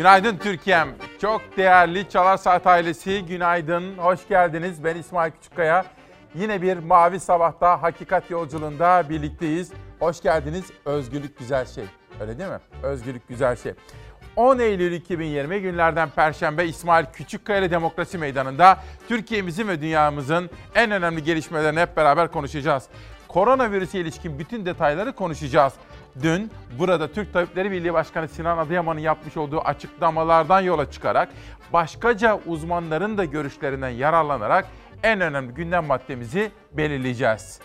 Günaydın Türkiye'm. Çok değerli Çalar Saat ailesi günaydın. Hoş geldiniz. Ben İsmail Küçükkaya. Yine bir Mavi Sabah'ta Hakikat Yolculuğunda birlikteyiz. Hoş geldiniz. Özgürlük güzel şey. Öyle değil mi? Özgürlük güzel şey. 10 Eylül 2020 günlerden Perşembe İsmail Küçükkaya ile Demokrasi Meydanı'nda Türkiye'mizin ve dünyamızın en önemli gelişmelerini hep beraber konuşacağız. Koronavirüse ilişkin bütün detayları konuşacağız. Dün burada Türk Tabipleri Birliği Başkanı Sinan Adıyaman'ın yapmış olduğu açıklamalardan yola çıkarak başkaca uzmanların da görüşlerinden yararlanarak en önemli gündem maddemizi belirleyeceğiz.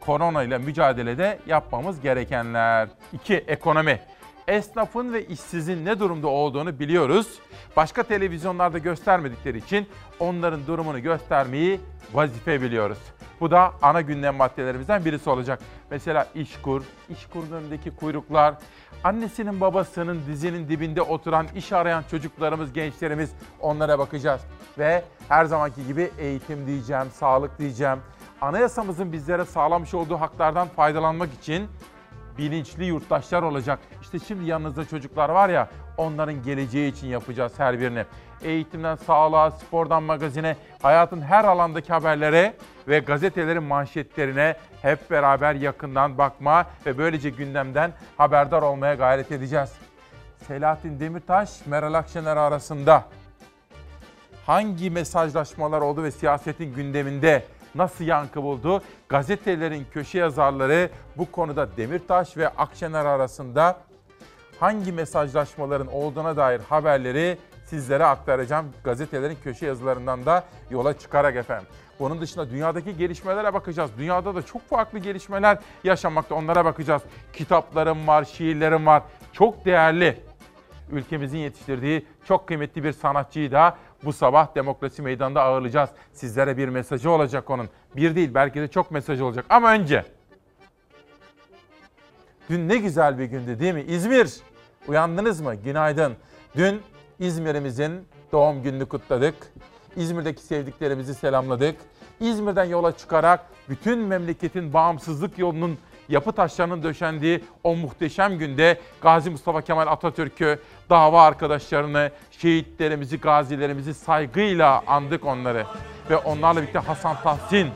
Korona ile mücadelede yapmamız gerekenler. 2. Ekonomi. Esnafın ve işsizin ne durumda olduğunu biliyoruz. Başka televizyonlarda göstermedikleri için onların durumunu göstermeyi vazife biliyoruz. Bu da ana gündem maddelerimizden birisi olacak. Mesela işkur, işkurun önündeki kuyruklar, annesinin babasının dizinin dibinde oturan iş arayan çocuklarımız, gençlerimiz onlara bakacağız. Ve her zamanki gibi eğitim diyeceğim, sağlık diyeceğim. Anayasamızın bizlere sağlamış olduğu haklardan faydalanmak için bilinçli yurttaşlar olacak. İşte şimdi yanınızda çocuklar var ya onların geleceği için yapacağız her birini. Eğitimden sağlığa, spordan magazine, hayatın her alandaki haberlere ve gazetelerin manşetlerine hep beraber yakından bakma ve böylece gündemden haberdar olmaya gayret edeceğiz. Selahattin Demirtaş, Meral Akşener arasında hangi mesajlaşmalar oldu ve siyasetin gündeminde nasıl yankı buldu? Gazetelerin köşe yazarları bu konuda Demirtaş ve Akşener arasında hangi mesajlaşmaların olduğuna dair haberleri sizlere aktaracağım. Gazetelerin köşe yazılarından da yola çıkarak efendim. Bunun dışında dünyadaki gelişmelere bakacağız. Dünyada da çok farklı gelişmeler yaşanmakta. Onlara bakacağız. Kitaplarım var, şiirlerim var. Çok değerli ülkemizin yetiştirdiği çok kıymetli bir sanatçıyı da bu sabah Demokrasi Meydanı'nda ağırlayacağız. Sizlere bir mesajı olacak onun. Bir değil belki de çok mesaj olacak. Ama önce dün ne güzel bir gündü değil mi? İzmir uyandınız mı? Günaydın. Dün İzmir'imizin doğum gününü kutladık. İzmir'deki sevdiklerimizi selamladık. İzmir'den yola çıkarak bütün memleketin bağımsızlık yolunun yapı taşlarının döşendiği o muhteşem günde Gazi Mustafa Kemal Atatürk'ü, dava arkadaşlarını, şehitlerimizi, gazilerimizi saygıyla andık onları. Ve onlarla birlikte Hasan Tahsin,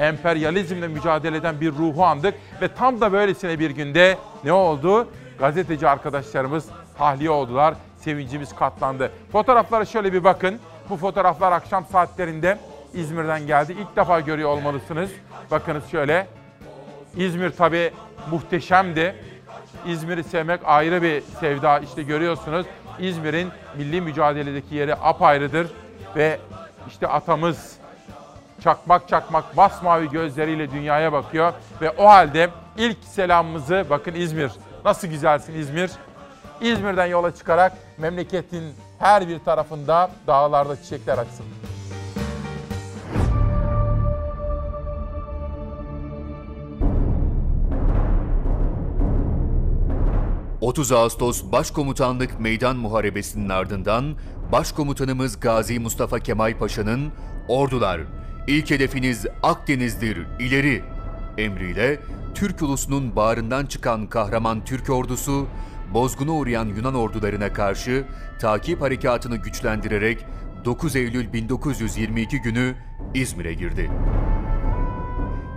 emperyalizmle mücadele eden bir ruhu andık. Ve tam da böylesine bir günde ne oldu? Gazeteci arkadaşlarımız tahliye oldular. Sevincimiz katlandı. Fotoğraflara şöyle bir bakın. Bu fotoğraflar akşam saatlerinde İzmir'den geldi. İlk defa görüyor olmalısınız. Bakınız şöyle. İzmir tabii muhteşemdi. İzmir'i sevmek ayrı bir sevda. İşte görüyorsunuz İzmir'in milli mücadeledeki yeri apayrıdır. Ve işte atamız çakmak çakmak basmavi gözleriyle dünyaya bakıyor. Ve o halde ilk selamımızı bakın İzmir. Nasıl güzelsin İzmir. İzmir'den yola çıkarak memleketin her bir tarafında dağlarda çiçekler açsın. 30 Ağustos Başkomutanlık Meydan Muharebesi'nin ardından Başkomutanımız Gazi Mustafa Kemal Paşa'nın "Ordular, ilk hedefiniz Akdeniz'dir, ileri!" emriyle Türk ulusunun bağrından çıkan kahraman Türk ordusu, bozguna uğrayan Yunan ordularına karşı takip harekatını güçlendirerek 9 Eylül 1922 günü İzmir'e girdi.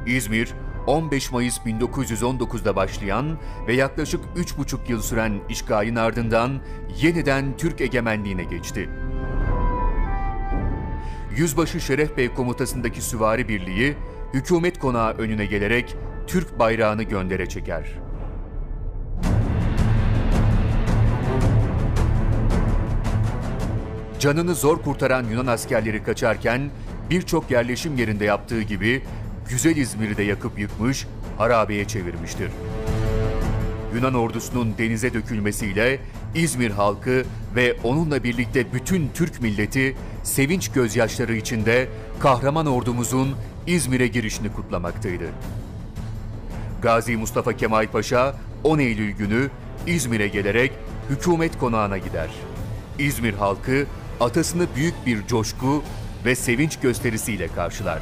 İzmir, 15 Mayıs 1919'da başlayan ve yaklaşık 3,5 yıl süren işgalin ardından yeniden Türk egemenliğine geçti. Yüzbaşı Şeref Bey komutasındaki süvari birliği, hükümet konağı önüne gelerek Türk bayrağını göndere çeker. Canını zor kurtaran Yunan askerleri kaçarken birçok yerleşim yerinde yaptığı gibi güzel İzmir'i de yakıp yıkmış, harabeye çevirmiştir. Yunan ordusunun denize dökülmesiyle İzmir halkı ve onunla birlikte bütün Türk milleti sevinç gözyaşları içinde kahraman ordumuzun İzmir'e girişini kutlamaktaydı. Gazi Mustafa Kemal Paşa 10 Eylül günü İzmir'e gelerek hükümet konağına gider. İzmir halkı atasını büyük bir coşku ve sevinç gösterisiyle karşılar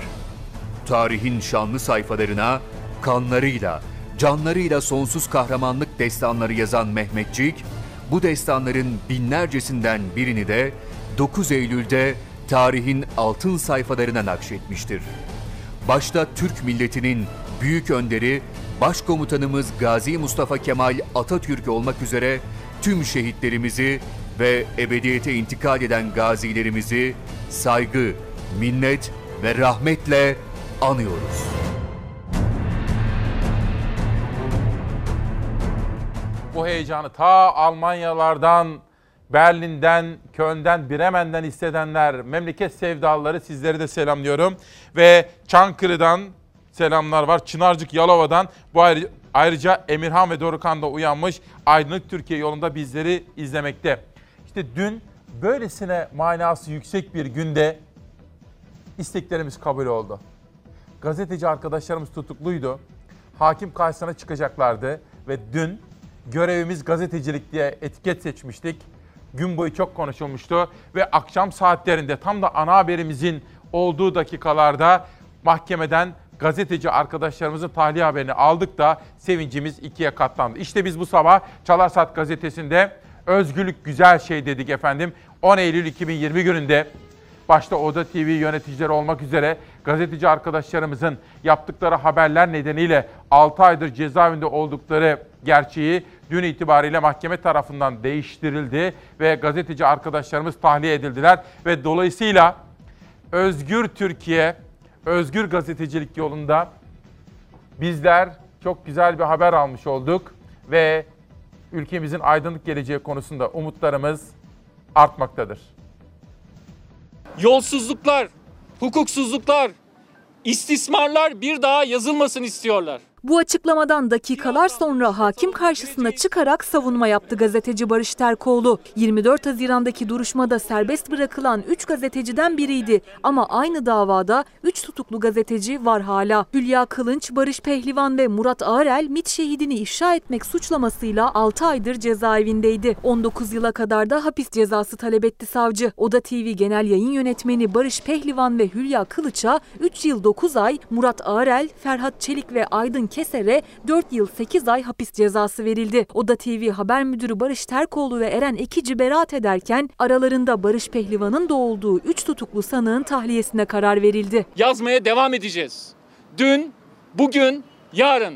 tarihin şanlı sayfalarına kanlarıyla, canlarıyla sonsuz kahramanlık destanları yazan Mehmetçik, bu destanların binlercesinden birini de 9 Eylül'de tarihin altın sayfalarına nakşetmiştir. Başta Türk milletinin büyük önderi Başkomutanımız Gazi Mustafa Kemal Atatürk olmak üzere tüm şehitlerimizi ve ebediyete intikal eden gazilerimizi saygı, minnet ve rahmetle anıyoruz. Bu heyecanı ta Almanyalardan, Berlin'den, Köln'den, Bremen'den hissedenler, memleket sevdalıları sizleri de selamlıyorum. Ve Çankırı'dan selamlar var. Çınarcık Yalova'dan bu ayrı, ayrıca Emirhan ve Dorukan da uyanmış. Aydınlık Türkiye yolunda bizleri izlemekte. İşte dün böylesine manası yüksek bir günde isteklerimiz kabul oldu. Gazeteci arkadaşlarımız tutukluydu. Hakim karşısına çıkacaklardı ve dün görevimiz gazetecilik diye etiket seçmiştik. Gün boyu çok konuşulmuştu ve akşam saatlerinde tam da ana haberimizin olduğu dakikalarda mahkemeden gazeteci arkadaşlarımızın tahliye haberini aldık da sevincimiz ikiye katlandı. İşte biz bu sabah Çalarsat gazetesinde özgürlük güzel şey dedik efendim. 10 Eylül 2020 gününde başta Oda TV yöneticileri olmak üzere gazeteci arkadaşlarımızın yaptıkları haberler nedeniyle 6 aydır cezaevinde oldukları gerçeği dün itibariyle mahkeme tarafından değiştirildi ve gazeteci arkadaşlarımız tahliye edildiler ve dolayısıyla Özgür Türkiye, özgür gazetecilik yolunda bizler çok güzel bir haber almış olduk ve ülkemizin aydınlık geleceği konusunda umutlarımız artmaktadır. Yolsuzluklar, hukuksuzluklar, istismarlar bir daha yazılmasın istiyorlar. Bu açıklamadan dakikalar sonra hakim karşısına çıkarak savunma yaptı gazeteci Barış Terkoğlu. 24 Haziran'daki duruşmada serbest bırakılan 3 gazeteciden biriydi. Ama aynı davada 3 tutuklu gazeteci var hala. Hülya Kılınç, Barış Pehlivan ve Murat Ağrel MİT şehidini ifşa etmek suçlamasıyla 6 aydır cezaevindeydi. 19 yıla kadar da hapis cezası talep etti savcı. Oda TV Genel Yayın Yönetmeni Barış Pehlivan ve Hülya Kılıç'a 3 yıl 9 ay, Murat Ağrel, Ferhat Çelik ve Aydın Keser'e 4 yıl 8 ay hapis cezası verildi. Oda TV haber müdürü Barış Terkoğlu ve Eren Ekici beraat ederken aralarında Barış Pehlivan'ın da olduğu 3 tutuklu sanığın tahliyesine karar verildi. Yazmaya devam edeceğiz. Dün, bugün, yarın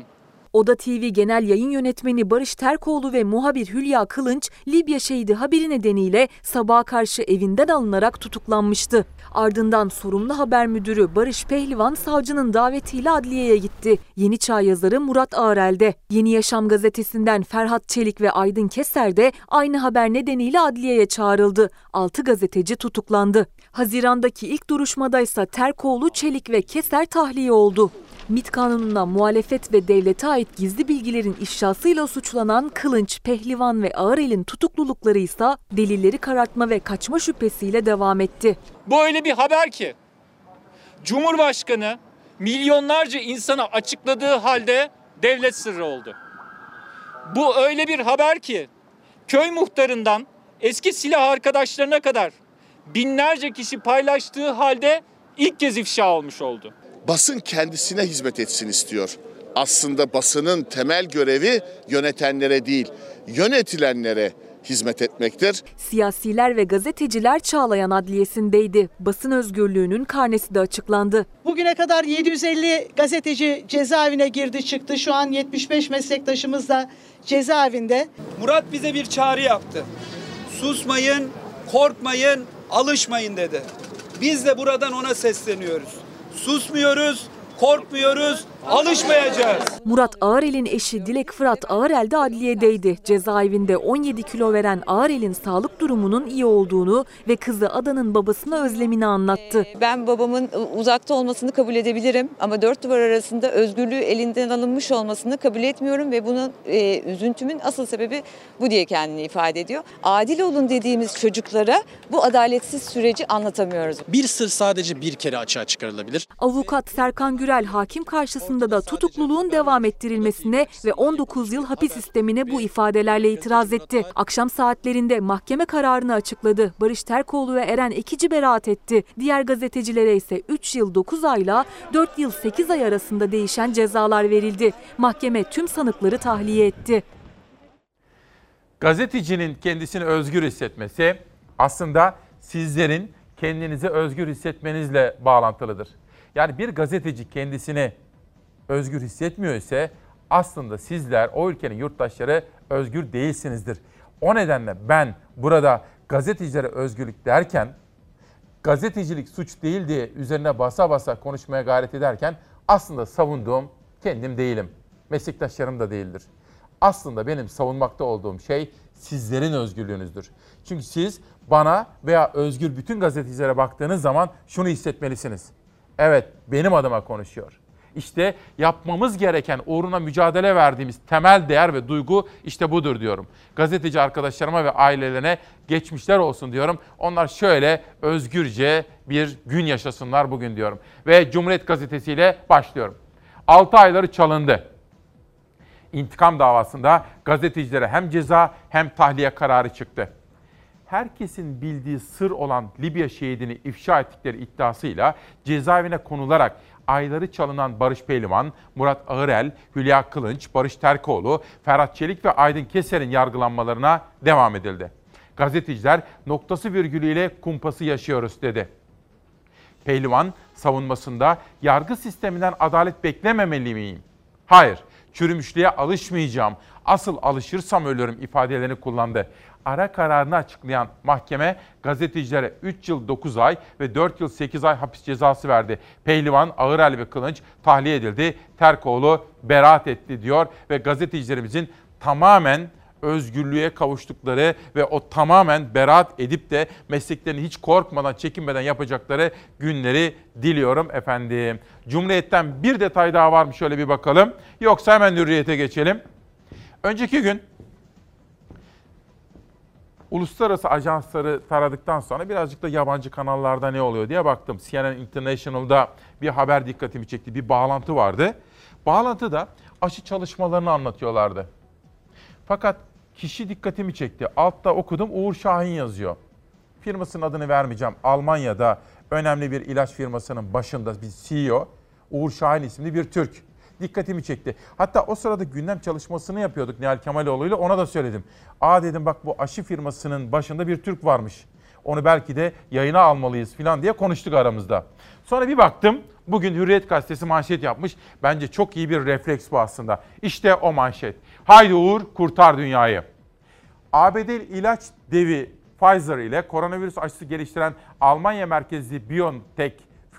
Oda TV Genel Yayın Yönetmeni Barış Terkoğlu ve muhabir Hülya Kılınç, Libya şehidi haberi nedeniyle sabaha karşı evinden alınarak tutuklanmıştı. Ardından sorumlu haber müdürü Barış Pehlivan savcının davetiyle adliyeye gitti. Yeni Çağ yazarı Murat Ağrel'de. Yeni Yaşam gazetesinden Ferhat Çelik ve Aydın Keser de aynı haber nedeniyle adliyeye çağrıldı. 6 gazeteci tutuklandı. Hazirandaki ilk duruşmada ise Terkoğlu, Çelik ve Keser tahliye oldu. MİT kanununa muhalefet ve devlete ait gizli bilgilerin ifşasıyla suçlanan Kılınç, Pehlivan ve Ağırel'in tutuklulukları ise delilleri karartma ve kaçma şüphesiyle devam etti. Bu öyle bir haber ki Cumhurbaşkanı milyonlarca insana açıkladığı halde devlet sırrı oldu. Bu öyle bir haber ki köy muhtarından eski silah arkadaşlarına kadar binlerce kişi paylaştığı halde ilk kez ifşa olmuş oldu basın kendisine hizmet etsin istiyor. Aslında basının temel görevi yönetenlere değil, yönetilenlere hizmet etmektir. Siyasiler ve gazeteciler Çağlayan Adliyesi'ndeydi. Basın özgürlüğünün karnesi de açıklandı. Bugüne kadar 750 gazeteci cezaevine girdi çıktı. Şu an 75 meslektaşımız da cezaevinde. Murat bize bir çağrı yaptı. Susmayın, korkmayın, alışmayın dedi. Biz de buradan ona sesleniyoruz susmuyoruz, korkmuyoruz, alışmayacağız. Murat Ağrel'in eşi Dilek Fırat Ağrel de adliyedeydi. Cezaevinde 17 kilo veren Ağrel'in sağlık durumunun iyi olduğunu ve kızı Adan'ın babasına özlemini anlattı. Ee, ben babamın uzakta olmasını kabul edebilirim ama dört duvar arasında özgürlüğü elinden alınmış olmasını kabul etmiyorum ve bunun e, üzüntümün asıl sebebi bu diye kendini ifade ediyor. Adil olun dediğimiz çocuklara bu adaletsiz süreci anlatamıyoruz. Bir sır sadece bir kere açığa çıkarılabilir. Avukat Serkan Gürel hakim karşısında da tutukluluğun devam ettirilmesine ve 19 yıl hapis sistemine bu ifadelerle itiraz etti. Akşam saatlerinde mahkeme kararını açıkladı. Barış Terkoğlu ve Eren Ekici beraat etti. Diğer gazetecilere ise 3 yıl 9 ayla 4 yıl 8 ay arasında değişen cezalar verildi. Mahkeme tüm sanıkları tahliye etti. gazetecinin kendisini özgür hissetmesi aslında sizlerin kendinizi özgür hissetmenizle bağlantılıdır. Yani bir gazeteci kendisini özgür hissetmiyor ise aslında sizler o ülkenin yurttaşları özgür değilsinizdir. O nedenle ben burada gazetecilere özgürlük derken gazetecilik suç değil diye üzerine basa basa konuşmaya gayret ederken aslında savunduğum kendim değilim. Meslektaşlarım da değildir. Aslında benim savunmakta olduğum şey sizlerin özgürlüğünüzdür. Çünkü siz bana veya özgür bütün gazetecilere baktığınız zaman şunu hissetmelisiniz. Evet benim adıma konuşuyor. İşte yapmamız gereken uğruna mücadele verdiğimiz temel değer ve duygu işte budur diyorum. Gazeteci arkadaşlarıma ve ailelerine geçmişler olsun diyorum. Onlar şöyle özgürce bir gün yaşasınlar bugün diyorum. Ve Cumhuriyet Gazetesi ile başlıyorum. 6 ayları çalındı. İntikam davasında gazetecilere hem ceza hem tahliye kararı çıktı herkesin bildiği sır olan Libya şehidini ifşa ettikleri iddiasıyla cezaevine konularak ayları çalınan Barış Pehlivan, Murat Ağırel, Hülya Kılınç, Barış Terkoğlu, Ferhat Çelik ve Aydın Keser'in yargılanmalarına devam edildi. Gazeteciler noktası virgülüyle kumpası yaşıyoruz dedi. Pehlivan savunmasında yargı sisteminden adalet beklememeli miyim? Hayır, çürümüşlüğe alışmayacağım. Asıl alışırsam ölürüm ifadelerini kullandı ara kararını açıklayan mahkeme gazetecilere 3 yıl 9 ay ve 4 yıl 8 ay hapis cezası verdi. Pehlivan, Ağırel ve Kılınç tahliye edildi. Terkoğlu beraat etti diyor ve gazetecilerimizin tamamen özgürlüğe kavuştukları ve o tamamen beraat edip de mesleklerini hiç korkmadan, çekinmeden yapacakları günleri diliyorum efendim. Cumhuriyet'ten bir detay daha var mı şöyle bir bakalım. Yoksa hemen hürriyete geçelim. Önceki gün uluslararası ajansları taradıktan sonra birazcık da yabancı kanallarda ne oluyor diye baktım. CNN International'da bir haber dikkatimi çekti. Bir bağlantı vardı. Bağlantıda aşı çalışmalarını anlatıyorlardı. Fakat kişi dikkatimi çekti. Altta okudum Uğur Şahin yazıyor. Firmasının adını vermeyeceğim. Almanya'da önemli bir ilaç firmasının başında bir CEO Uğur Şahin isimli bir Türk dikkatimi çekti. Hatta o sırada gündem çalışmasını yapıyorduk Nihal Kemaloğlu ile ona da söyledim. Aa dedim bak bu aşı firmasının başında bir Türk varmış. Onu belki de yayına almalıyız falan diye konuştuk aramızda. Sonra bir baktım bugün Hürriyet Gazetesi manşet yapmış. Bence çok iyi bir refleks bu aslında. İşte o manşet. Haydi Uğur kurtar dünyayı. ABD ilaç devi Pfizer ile koronavirüs aşısı geliştiren Almanya merkezli BioNTech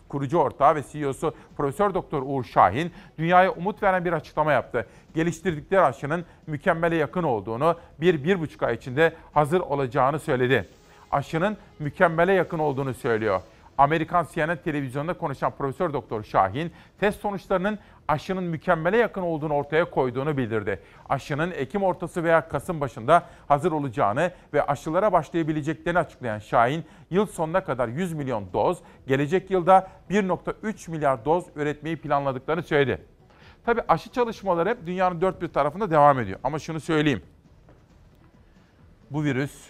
kurucu ortağı ve CEO'su Profesör Doktor Uğur Şahin dünyaya umut veren bir açıklama yaptı. Geliştirdikleri aşının mükemmele yakın olduğunu, bir, bir buçuk ay içinde hazır olacağını söyledi. Aşının mükemmele yakın olduğunu söylüyor. Amerikan CNN televizyonunda konuşan Profesör Doktor Şahin, test sonuçlarının aşının mükemmele yakın olduğunu ortaya koyduğunu bildirdi. Aşının Ekim ortası veya Kasım başında hazır olacağını ve aşılara başlayabileceklerini açıklayan Şahin, yıl sonuna kadar 100 milyon doz, gelecek yılda 1.3 milyar doz üretmeyi planladıklarını söyledi. Tabii aşı çalışmaları hep dünyanın dört bir tarafında devam ediyor. Ama şunu söyleyeyim. Bu virüs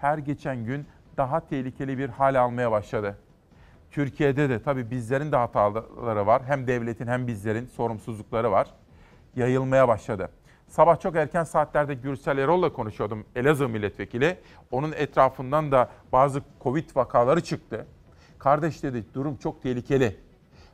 her geçen gün daha tehlikeli bir hal almaya başladı. Türkiye'de de tabii bizlerin de hataları var. Hem devletin hem bizlerin sorumsuzlukları var. Yayılmaya başladı. Sabah çok erken saatlerde Gürsel Erol'la konuşuyordum. Elazığ milletvekili. Onun etrafından da bazı Covid vakaları çıktı. Kardeş dedi durum çok tehlikeli.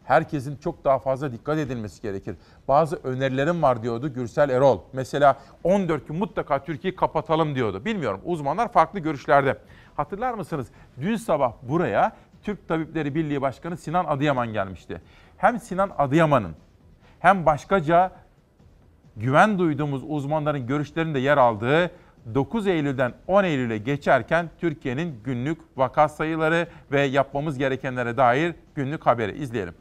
Herkesin çok daha fazla dikkat edilmesi gerekir. Bazı önerilerim var diyordu Gürsel Erol. Mesela 14 gün mutlaka Türkiye'yi kapatalım diyordu. Bilmiyorum uzmanlar farklı görüşlerde. Hatırlar mısınız? Dün sabah buraya Türk Tabipleri Birliği Başkanı Sinan Adıyaman gelmişti. Hem Sinan Adıyaman'ın hem başkaca güven duyduğumuz uzmanların görüşlerinde yer aldığı 9 Eylül'den 10 Eylül'e geçerken Türkiye'nin günlük vaka sayıları ve yapmamız gerekenlere dair günlük haberi izleyelim.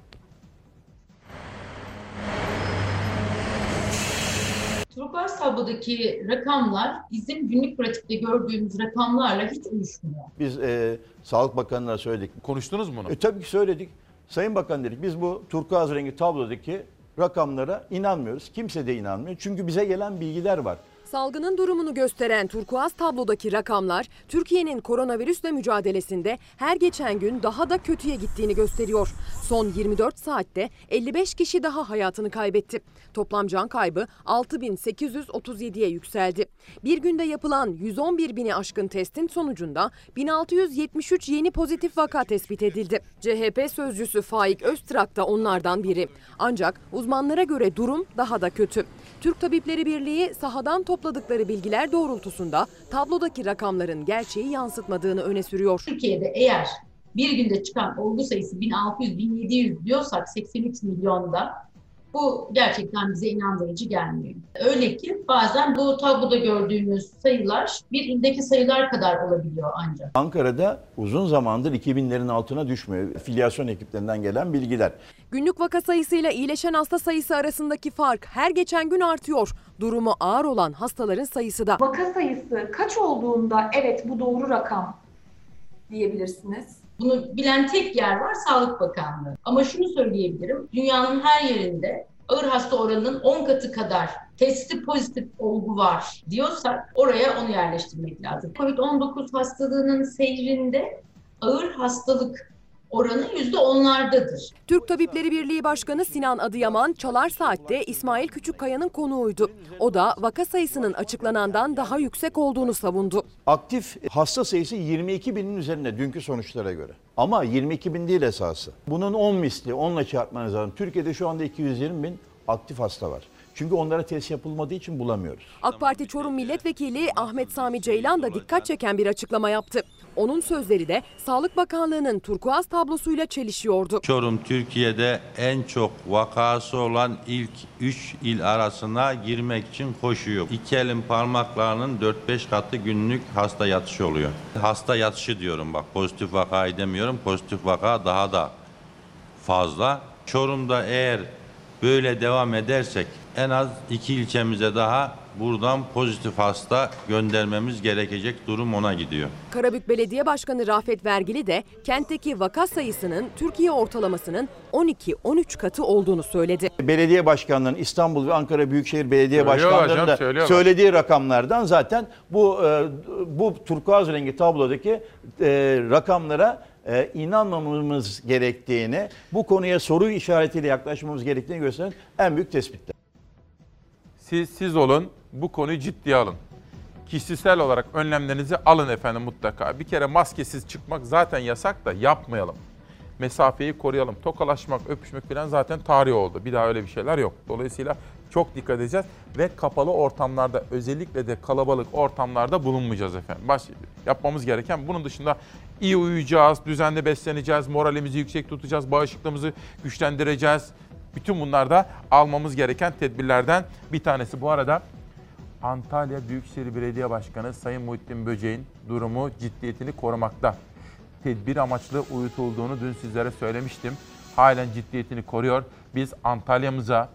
Turkuaz tablodaki rakamlar bizim günlük pratikte gördüğümüz rakamlarla hiç uyuşmuyor. Biz e, Sağlık Bakanı'na söyledik. Konuştunuz mu bunu? E, tabii ki söyledik. Sayın Bakan dedik biz bu turkuaz rengi tablodaki rakamlara inanmıyoruz. Kimse de inanmıyor. Çünkü bize gelen bilgiler var. Salgının durumunu gösteren turkuaz tablodaki rakamlar Türkiye'nin koronavirüsle mücadelesinde her geçen gün daha da kötüye gittiğini gösteriyor. Son 24 saatte 55 kişi daha hayatını kaybetti. Toplam can kaybı 6837'ye yükseldi. Bir günde yapılan 111 bini aşkın testin sonucunda 1673 yeni pozitif vaka tespit edildi. CHP sözcüsü Faik Öztrak da onlardan biri. Ancak uzmanlara göre durum daha da kötü. Türk Tabipleri Birliği sahadan topladıkları bilgiler doğrultusunda tablodaki rakamların gerçeği yansıtmadığını öne sürüyor. Türkiye'de eğer bir günde çıkan olgu sayısı 1600-1700 diyorsak 83 milyonda bu gerçekten bize inandırıcı gelmiyor. Öyle ki bazen bu tabloda gördüğümüz sayılar bir ildeki sayılar kadar olabiliyor ancak. Ankara'da uzun zamandır 2000'lerin altına düşmüyor. Filyasyon ekiplerinden gelen bilgiler. Günlük vaka sayısıyla iyileşen hasta sayısı arasındaki fark her geçen gün artıyor. Durumu ağır olan hastaların sayısı da. Vaka sayısı kaç olduğunda evet bu doğru rakam diyebilirsiniz? Bunu bilen tek yer var Sağlık Bakanlığı. Ama şunu söyleyebilirim. Dünyanın her yerinde ağır hasta oranının 10 katı kadar testi pozitif olgu var diyorsak oraya onu yerleştirmek lazım. Covid-19 hastalığının seyrinde ağır hastalık oranı yüzde onlardadır. Türk Tabipleri Birliği Başkanı Sinan Adıyaman Çalar Saat'te İsmail Küçükkaya'nın konuğuydu. O da vaka sayısının açıklanandan daha yüksek olduğunu savundu. Aktif hasta sayısı 22 binin üzerinde dünkü sonuçlara göre. Ama 22 bin değil esası. Bunun 10 misli, 10 ile çarpmanız lazım. Türkiye'de şu anda 220 bin aktif hasta var. Çünkü onlara test yapılmadığı için bulamıyoruz. AK Parti Çorum Milletvekili Ahmet Sami Ceylan da dikkat çeken bir açıklama yaptı. Onun sözleri de Sağlık Bakanlığı'nın turkuaz tablosuyla çelişiyordu. Çorum Türkiye'de en çok vakası olan ilk 3 il arasına girmek için koşuyor. İki elin parmaklarının 4-5 katı günlük hasta yatışı oluyor. Hasta yatışı diyorum bak pozitif vakayı demiyorum. Pozitif vaka daha da fazla. Çorum'da eğer böyle devam edersek en az iki ilçemize daha buradan pozitif hasta göndermemiz gerekecek durum ona gidiyor. Karabük Belediye Başkanı Rafet Vergili de kentteki vaka sayısının Türkiye ortalamasının 12-13 katı olduğunu söyledi. Belediye başkanlarının İstanbul ve Ankara Büyükşehir Belediye Söylüyor Başkanlarının hocam, da söylediği rakamlardan zaten bu e, bu turkuaz rengi tablodaki e, rakamlara e, inanmamamız gerektiğini, bu konuya soru işaretiyle yaklaşmamız gerektiğini gösteren en büyük tespitler. Siz siz olun, bu konuyu ciddiye alın. Kişisel olarak önlemlerinizi alın efendim mutlaka. Bir kere maskesiz çıkmak zaten yasak da yapmayalım. Mesafeyi koruyalım. Tokalaşmak, öpüşmek falan zaten tarih oldu. Bir daha öyle bir şeyler yok. Dolayısıyla çok dikkat edeceğiz ve kapalı ortamlarda özellikle de kalabalık ortamlarda bulunmayacağız efendim. Baş, yapmamız gereken bunun dışında iyi uyuyacağız, düzenli besleneceğiz, moralimizi yüksek tutacağız, bağışıklığımızı güçlendireceğiz. Bütün bunlar da almamız gereken tedbirlerden bir tanesi. Bu arada Antalya Büyükşehir Belediye Başkanı Sayın Muhittin Böceğin durumu ciddiyetini korumakta. Tedbir amaçlı uyutulduğunu dün sizlere söylemiştim. Halen ciddiyetini koruyor. Biz Antalya'mıza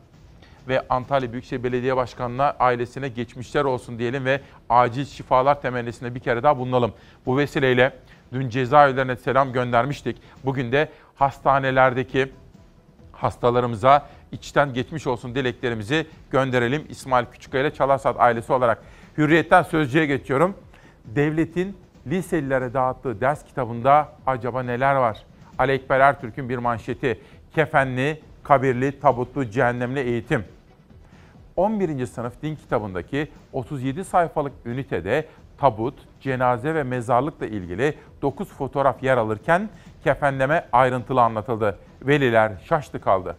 ve Antalya Büyükşehir Belediye Başkanı'na ailesine geçmişler olsun diyelim ve acil şifalar temennisinde bir kere daha bulunalım. Bu vesileyle dün cezaevlerine selam göndermiştik. Bugün de hastanelerdeki hastalarımıza içten geçmiş olsun dileklerimizi gönderelim. İsmail Küçükkaya ile Çalarsat ailesi olarak. Hürriyetten Sözcü'ye geçiyorum. Devletin liselilere dağıttığı ders kitabında acaba neler var? Ali Ekber Ertürk'ün bir manşeti. Kefenli, kabirli, tabutlu, cehennemli eğitim. 11. sınıf din kitabındaki 37 sayfalık ünitede tabut, cenaze ve mezarlıkla ilgili 9 fotoğraf yer alırken kefenleme ayrıntılı anlatıldı. Veliler şaştı kaldı.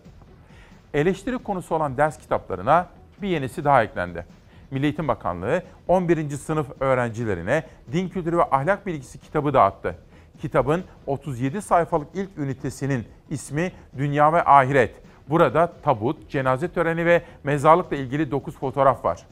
Eleştiri konusu olan ders kitaplarına bir yenisi daha eklendi. Milli Eğitim Bakanlığı 11. sınıf öğrencilerine din kültürü ve ahlak bilgisi kitabı dağıttı. Kitabın 37 sayfalık ilk ünitesinin ismi Dünya ve Ahiret. Burada tabut, cenaze töreni ve mezarlıkla ilgili 9 fotoğraf var.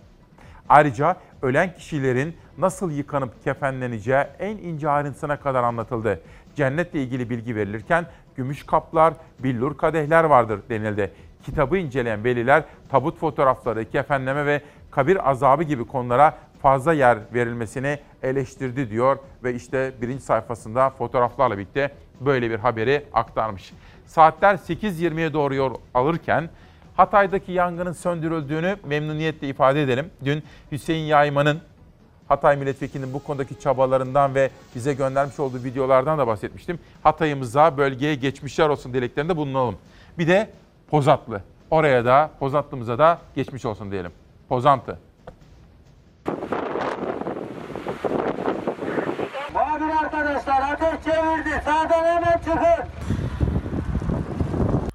Ayrıca ölen kişilerin nasıl yıkanıp kefenleneceği en ince ayrıntısına kadar anlatıldı. Cennetle ilgili bilgi verilirken gümüş kaplar, billur kadehler vardır denildi. Kitabı inceleyen veliler tabut fotoğrafları, kefenleme ve kabir azabı gibi konulara fazla yer verilmesini eleştirdi diyor ve işte birinci sayfasında fotoğraflarla birlikte böyle bir haberi aktarmış. Saatler 8.20'ye doğru yol alırken Hatay'daki yangının söndürüldüğünü memnuniyetle ifade edelim. Dün Hüseyin Yayman'ın Hatay milletvekilinin bu konudaki çabalarından ve bize göndermiş olduğu videolardan da bahsetmiştim. Hatay'ımıza, bölgeye geçmişler olsun dileklerinde bulunalım. Bir de Pozatlı. Oraya da, Pozatlımıza da geçmiş olsun diyelim. Pozantı. Muhabir arkadaşlar ateş çevirdi. Sağdan hemen çıkın.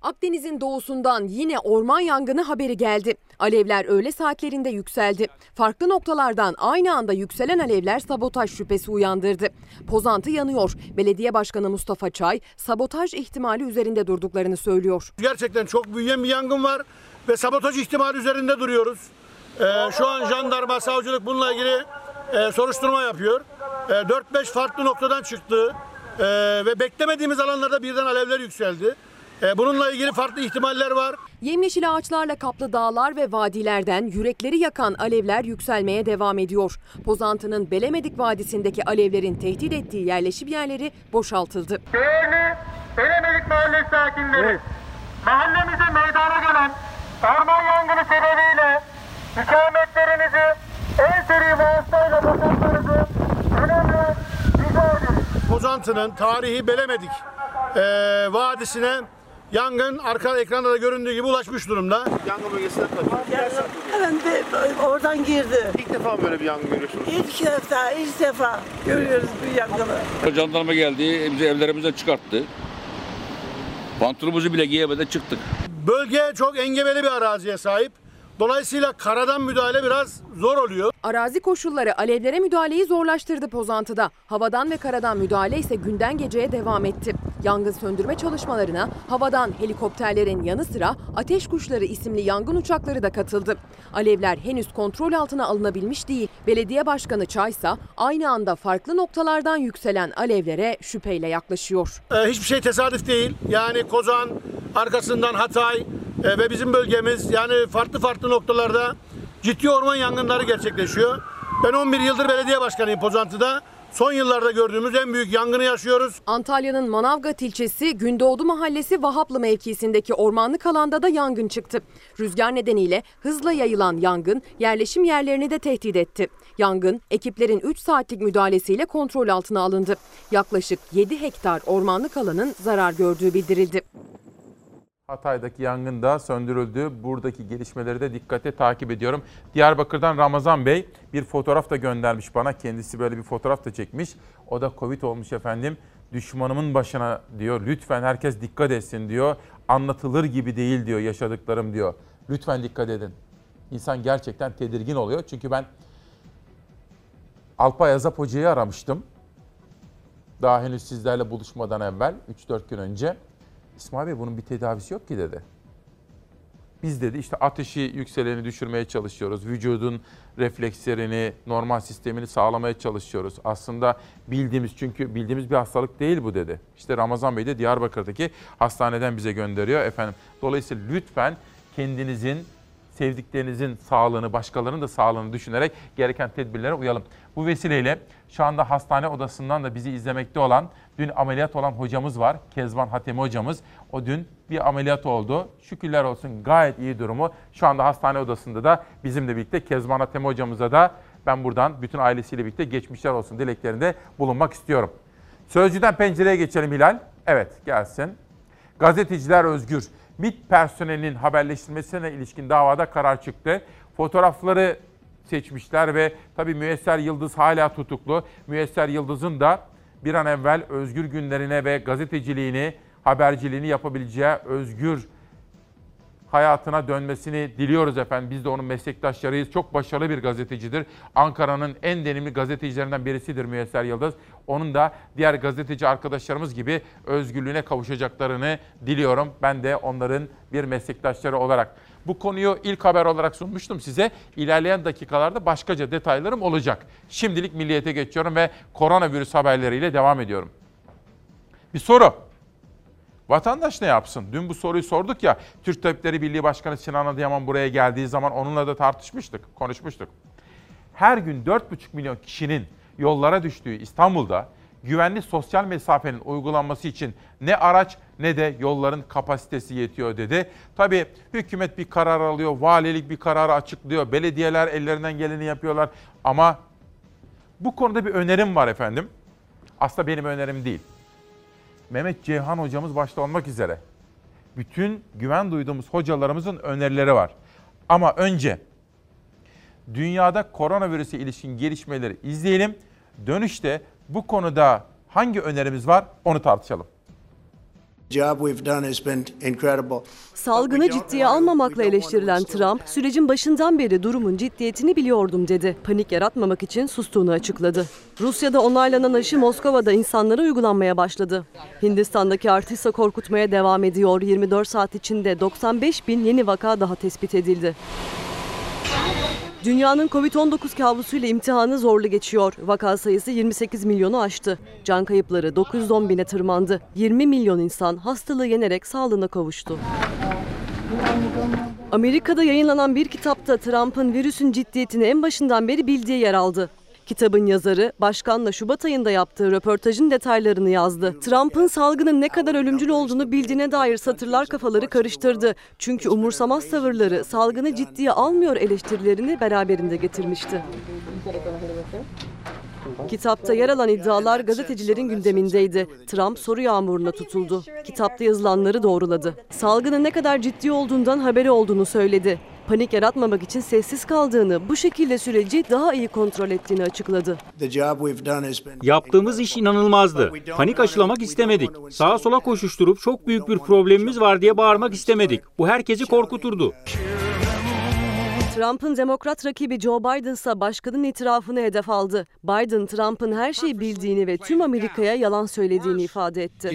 Akdeniz'in doğusundan yine orman yangını haberi geldi. Alevler öğle saatlerinde yükseldi. Farklı noktalardan aynı anda yükselen alevler sabotaj şüphesi uyandırdı. Pozantı yanıyor. Belediye Başkanı Mustafa Çay sabotaj ihtimali üzerinde durduklarını söylüyor. Gerçekten çok büyüyen bir yangın var ve sabotaj ihtimali üzerinde duruyoruz. Ee, şu an jandarma, savcılık bununla ilgili e, soruşturma yapıyor. E, 4-5 farklı noktadan çıktı E, ve beklemediğimiz alanlarda birden alevler yükseldi. E, bununla ilgili farklı ihtimaller var. Yemyeşil ağaçlarla kaplı dağlar ve vadilerden yürekleri yakan alevler yükselmeye devam ediyor. Pozantı'nın Belemedik Vadisi'ndeki alevlerin tehdit ettiği yerleşim yerleri boşaltıldı. Değerli Belemelik Mahallesi sakinleri, mahallemize meydana gelen orman yangını sebebiyle ikametlerinizi en seri vasıtayla boşaltmanızı önemli rica ederiz. Pozantı'nın tarihi Belemedik e, vadisine yangın arka ekranda da göründüğü gibi ulaşmış durumda. Yangın bölgesine tabii. Ben de oradan girdi. İlk defa böyle bir yangın görüyorsunuz. İlk defa, ilk defa görüyoruz bu yangını. Jandarma geldi, bizi evlerimizden çıkarttı. Pantolonumuzu bile giyemeden çıktık. Bölge çok engebeli bir araziye sahip. Dolayısıyla karadan müdahale biraz zor oluyor. Arazi koşulları alevlere müdahaleyi zorlaştırdı Pozantı'da. Havadan ve karadan müdahale ise günden geceye devam etti. Yangın söndürme çalışmalarına havadan helikopterlerin yanı sıra Ateş Kuşları isimli yangın uçakları da katıldı. Alevler henüz kontrol altına alınabilmiş değil. Belediye Başkanı Çaysa aynı anda farklı noktalardan yükselen alevlere şüpheyle yaklaşıyor. Ee, hiçbir şey tesadüf değil. Yani Kozan, arkasından Hatay e, ve bizim bölgemiz yani farklı farklı noktalarda ciddi orman yangınları gerçekleşiyor. Ben 11 yıldır belediye başkanıyım Pozantı'da. Son yıllarda gördüğümüz en büyük yangını yaşıyoruz. Antalya'nın Manavgat ilçesi Gündoğdu Mahallesi Vahaplı mevkisindeki ormanlık alanda da yangın çıktı. Rüzgar nedeniyle hızla yayılan yangın yerleşim yerlerini de tehdit etti. Yangın ekiplerin 3 saatlik müdahalesiyle kontrol altına alındı. Yaklaşık 7 hektar ormanlık alanın zarar gördüğü bildirildi. Hatay'daki yangın da söndürüldü. Buradaki gelişmeleri de dikkate takip ediyorum. Diyarbakır'dan Ramazan Bey bir fotoğraf da göndermiş bana. Kendisi böyle bir fotoğraf da çekmiş. O da Covid olmuş efendim. Düşmanımın başına diyor. Lütfen herkes dikkat etsin diyor. Anlatılır gibi değil diyor yaşadıklarım diyor. Lütfen dikkat edin. İnsan gerçekten tedirgin oluyor. Çünkü ben Alpay Azap Hoca'yı aramıştım. Daha henüz sizlerle buluşmadan evvel 3-4 gün önce. İsmail Bey bunun bir tedavisi yok ki dedi. Biz dedi işte ateşi yükseleni düşürmeye çalışıyoruz. Vücudun reflekslerini, normal sistemini sağlamaya çalışıyoruz. Aslında bildiğimiz çünkü bildiğimiz bir hastalık değil bu dedi. İşte Ramazan Bey de Diyarbakır'daki hastaneden bize gönderiyor efendim. Dolayısıyla lütfen kendinizin sevdiklerinizin sağlığını, başkalarının da sağlığını düşünerek gereken tedbirlere uyalım. Bu vesileyle şu anda hastane odasından da bizi izlemekte olan, dün ameliyat olan hocamız var. Kezban Hatemi hocamız. O dün bir ameliyat oldu. Şükürler olsun gayet iyi durumu. Şu anda hastane odasında da bizimle birlikte Kezban Hatemi hocamıza da ben buradan bütün ailesiyle birlikte geçmişler olsun dileklerinde bulunmak istiyorum. Sözcüden pencereye geçelim Hilal. Evet gelsin. Gazeteciler özgür. MİT personelinin haberleştirilmesine ilişkin davada karar çıktı. Fotoğrafları seçmişler ve tabii Müyesser Yıldız hala tutuklu. Müyesser Yıldız'ın da bir an evvel özgür günlerine ve gazeteciliğini, haberciliğini yapabileceği özgür hayatına dönmesini diliyoruz efendim. Biz de onun meslektaşlarıyız. Çok başarılı bir gazetecidir. Ankara'nın en deneyimli gazetecilerinden birisidir Müyesser Yıldız. Onun da diğer gazeteci arkadaşlarımız gibi özgürlüğüne kavuşacaklarını diliyorum. Ben de onların bir meslektaşları olarak. Bu konuyu ilk haber olarak sunmuştum size. İlerleyen dakikalarda başkaca detaylarım olacak. Şimdilik milliyete geçiyorum ve koronavirüs haberleriyle devam ediyorum. Bir soru. Vatandaş ne yapsın? Dün bu soruyu sorduk ya. Türk Tabipleri Birliği Başkanı Sinan Adıyaman buraya geldiği zaman onunla da tartışmıştık, konuşmuştuk. Her gün 4,5 milyon kişinin yollara düştüğü İstanbul'da güvenli sosyal mesafenin uygulanması için ne araç ne de yolların kapasitesi yetiyor dedi. Tabii hükümet bir karar alıyor, valilik bir kararı açıklıyor, belediyeler ellerinden geleni yapıyorlar ama bu konuda bir önerim var efendim. Aslında benim önerim değil. Mehmet Ceyhan hocamız başta olmak üzere bütün güven duyduğumuz hocalarımızın önerileri var. Ama önce dünyada koronavirüse ilişkin gelişmeleri izleyelim. Dönüşte bu konuda hangi önerimiz var onu tartışalım. Salgını ciddiye almamakla eleştirilen Trump, sürecin başından beri durumun ciddiyetini biliyordum dedi. Panik yaratmamak için sustuğunu açıkladı. Rusya'da onaylanan aşı Moskova'da insanlara uygulanmaya başladı. Hindistan'daki artış ise korkutmaya devam ediyor. 24 saat içinde 95 bin yeni vaka daha tespit edildi. Dünyanın Covid-19 kabusuyla imtihanı zorlu geçiyor. Vaka sayısı 28 milyonu aştı. Can kayıpları 910 bine tırmandı. 20 milyon insan hastalığı yenerek sağlığına kavuştu. Amerika'da yayınlanan bir kitapta Trump'ın virüsün ciddiyetini en başından beri bildiği yer aldı. Kitabın yazarı başkanla Şubat ayında yaptığı röportajın detaylarını yazdı. Trump'ın salgının ne kadar ölümcül olduğunu bildiğine dair satırlar kafaları karıştırdı. Çünkü umursamaz tavırları salgını ciddiye almıyor eleştirilerini beraberinde getirmişti. Kitapta yer alan iddialar gazetecilerin gündemindeydi. Trump soru yağmuruna tutuldu. Kitapta yazılanları doğruladı. Salgının ne kadar ciddi olduğundan haberi olduğunu söyledi. Panik yaratmamak için sessiz kaldığını, bu şekilde süreci daha iyi kontrol ettiğini açıkladı. Yaptığımız iş inanılmazdı. Panik aşılamak istemedik. Sağa sola koşuşturup çok büyük bir problemimiz var diye bağırmak istemedik. Bu herkesi korkuturdu. Trump'ın demokrat rakibi Joe Biden ise başkanın itirafını hedef aldı. Biden, Trump'ın her şeyi bildiğini ve tüm Amerika'ya yalan söylediğini ifade etti.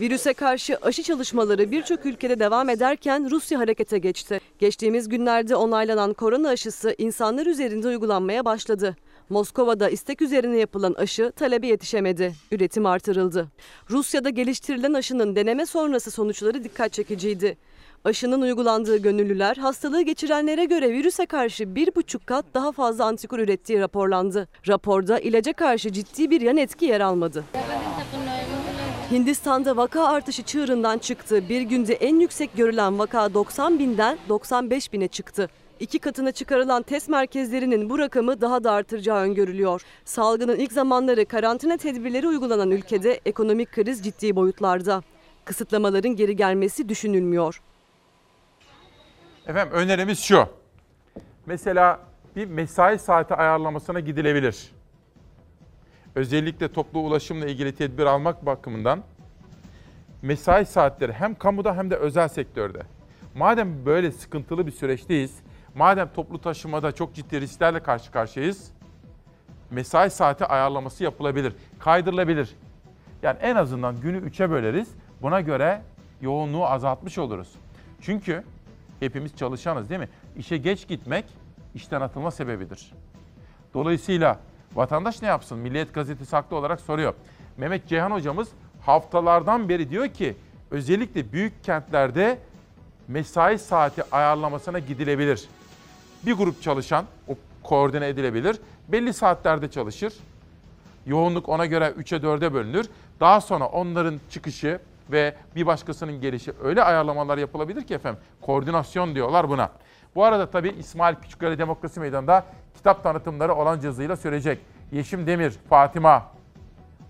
Virüse karşı aşı çalışmaları birçok ülkede devam ederken Rusya harekete geçti. Geçtiğimiz günlerde onaylanan korona aşısı insanlar üzerinde uygulanmaya başladı. Moskova'da istek üzerine yapılan aşı talebe yetişemedi. Üretim artırıldı. Rusya'da geliştirilen aşının deneme sonrası sonuçları dikkat çekiciydi. Aşının uygulandığı gönüllüler hastalığı geçirenlere göre virüse karşı bir buçuk kat daha fazla antikor ürettiği raporlandı. Raporda ilaca karşı ciddi bir yan etki yer almadı. Hindistan'da vaka artışı çığırından çıktı. Bir günde en yüksek görülen vaka 90 binden 95 bine çıktı. İki katına çıkarılan test merkezlerinin bu rakamı daha da artıracağı öngörülüyor. Salgının ilk zamanları karantina tedbirleri uygulanan ülkede ekonomik kriz ciddi boyutlarda. Kısıtlamaların geri gelmesi düşünülmüyor. Efendim önerimiz şu. Mesela bir mesai saati ayarlamasına gidilebilir. Özellikle toplu ulaşımla ilgili tedbir almak bakımından mesai saatleri hem kamuda hem de özel sektörde. Madem böyle sıkıntılı bir süreçteyiz, madem toplu taşımada çok ciddi risklerle karşı karşıyayız, mesai saati ayarlaması yapılabilir, kaydırılabilir. Yani en azından günü üçe böleriz. Buna göre yoğunluğu azaltmış oluruz. Çünkü hepimiz çalışanız değil mi? İşe geç gitmek işten atılma sebebidir. Dolayısıyla vatandaş ne yapsın? Milliyet gazetesi haklı olarak soruyor. Mehmet Ceyhan hocamız haftalardan beri diyor ki özellikle büyük kentlerde mesai saati ayarlamasına gidilebilir. Bir grup çalışan o koordine edilebilir. Belli saatlerde çalışır. Yoğunluk ona göre 3'e 4'e bölünür. Daha sonra onların çıkışı ve bir başkasının gelişi öyle ayarlamalar yapılabilir ki efendim. Koordinasyon diyorlar buna. Bu arada tabii İsmail Küçükkale Demokrasi Meydanı'nda kitap tanıtımları olan hızıyla sürecek. Yeşim Demir, Fatima,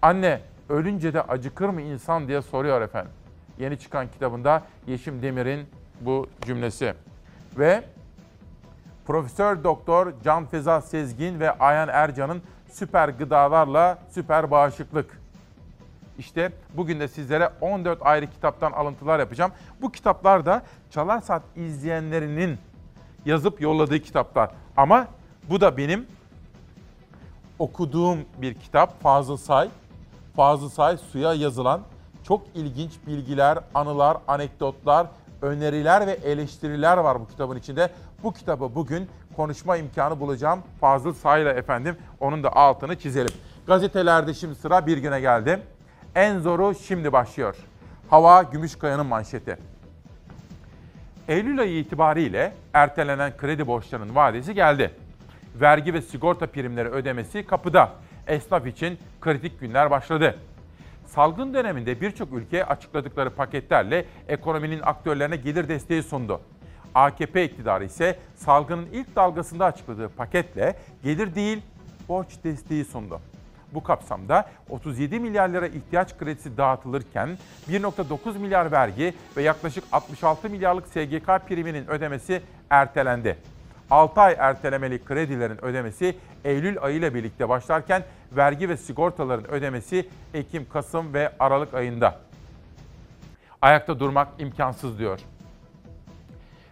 anne ölünce de acıkır mı insan diye soruyor efendim. Yeni çıkan kitabında Yeşim Demir'in bu cümlesi. Ve Profesör Doktor Can Feza Sezgin ve Ayhan Ercan'ın süper gıdalarla süper bağışıklık. İşte bugün de sizlere 14 ayrı kitaptan alıntılar yapacağım. Bu kitaplar da Çalar Saat izleyenlerinin yazıp yolladığı kitaplar. Ama bu da benim okuduğum bir kitap Fazıl Say. Fazıl Say suya yazılan çok ilginç bilgiler, anılar, anekdotlar, öneriler ve eleştiriler var bu kitabın içinde. Bu kitabı bugün konuşma imkanı bulacağım Fazıl Say'la efendim. Onun da altını çizelim. Gazetelerde şimdi sıra bir güne geldi. En zoru şimdi başlıyor. Hava Gümüşkaya'nın manşeti. Eylül ayı itibariyle ertelenen kredi borçlarının vadesi geldi. Vergi ve sigorta primleri ödemesi kapıda. Esnaf için kritik günler başladı. Salgın döneminde birçok ülke açıkladıkları paketlerle ekonominin aktörlerine gelir desteği sundu. AKP iktidarı ise salgının ilk dalgasında açıkladığı paketle gelir değil borç desteği sundu. Bu kapsamda 37 milyar lira ihtiyaç kredisi dağıtılırken 1.9 milyar vergi ve yaklaşık 66 milyarlık SGK priminin ödemesi ertelendi. 6 ay ertelemeli kredilerin ödemesi Eylül ayı ile birlikte başlarken vergi ve sigortaların ödemesi Ekim, Kasım ve Aralık ayında. Ayakta durmak imkansız diyor.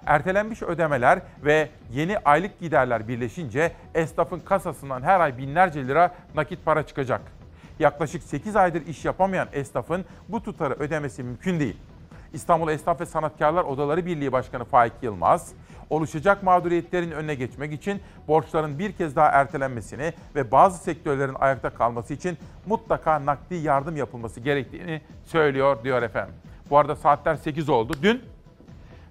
Ertelenmiş ödemeler ve yeni aylık giderler birleşince esnafın kasasından her ay binlerce lira nakit para çıkacak. Yaklaşık 8 aydır iş yapamayan esnafın bu tutarı ödemesi mümkün değil. İstanbul Esnaf ve Sanatkarlar Odaları Birliği Başkanı Faik Yılmaz, oluşacak mağduriyetlerin önüne geçmek için borçların bir kez daha ertelenmesini ve bazı sektörlerin ayakta kalması için mutlaka nakdi yardım yapılması gerektiğini söylüyor diyor efendim. Bu arada saatler 8 oldu. Dün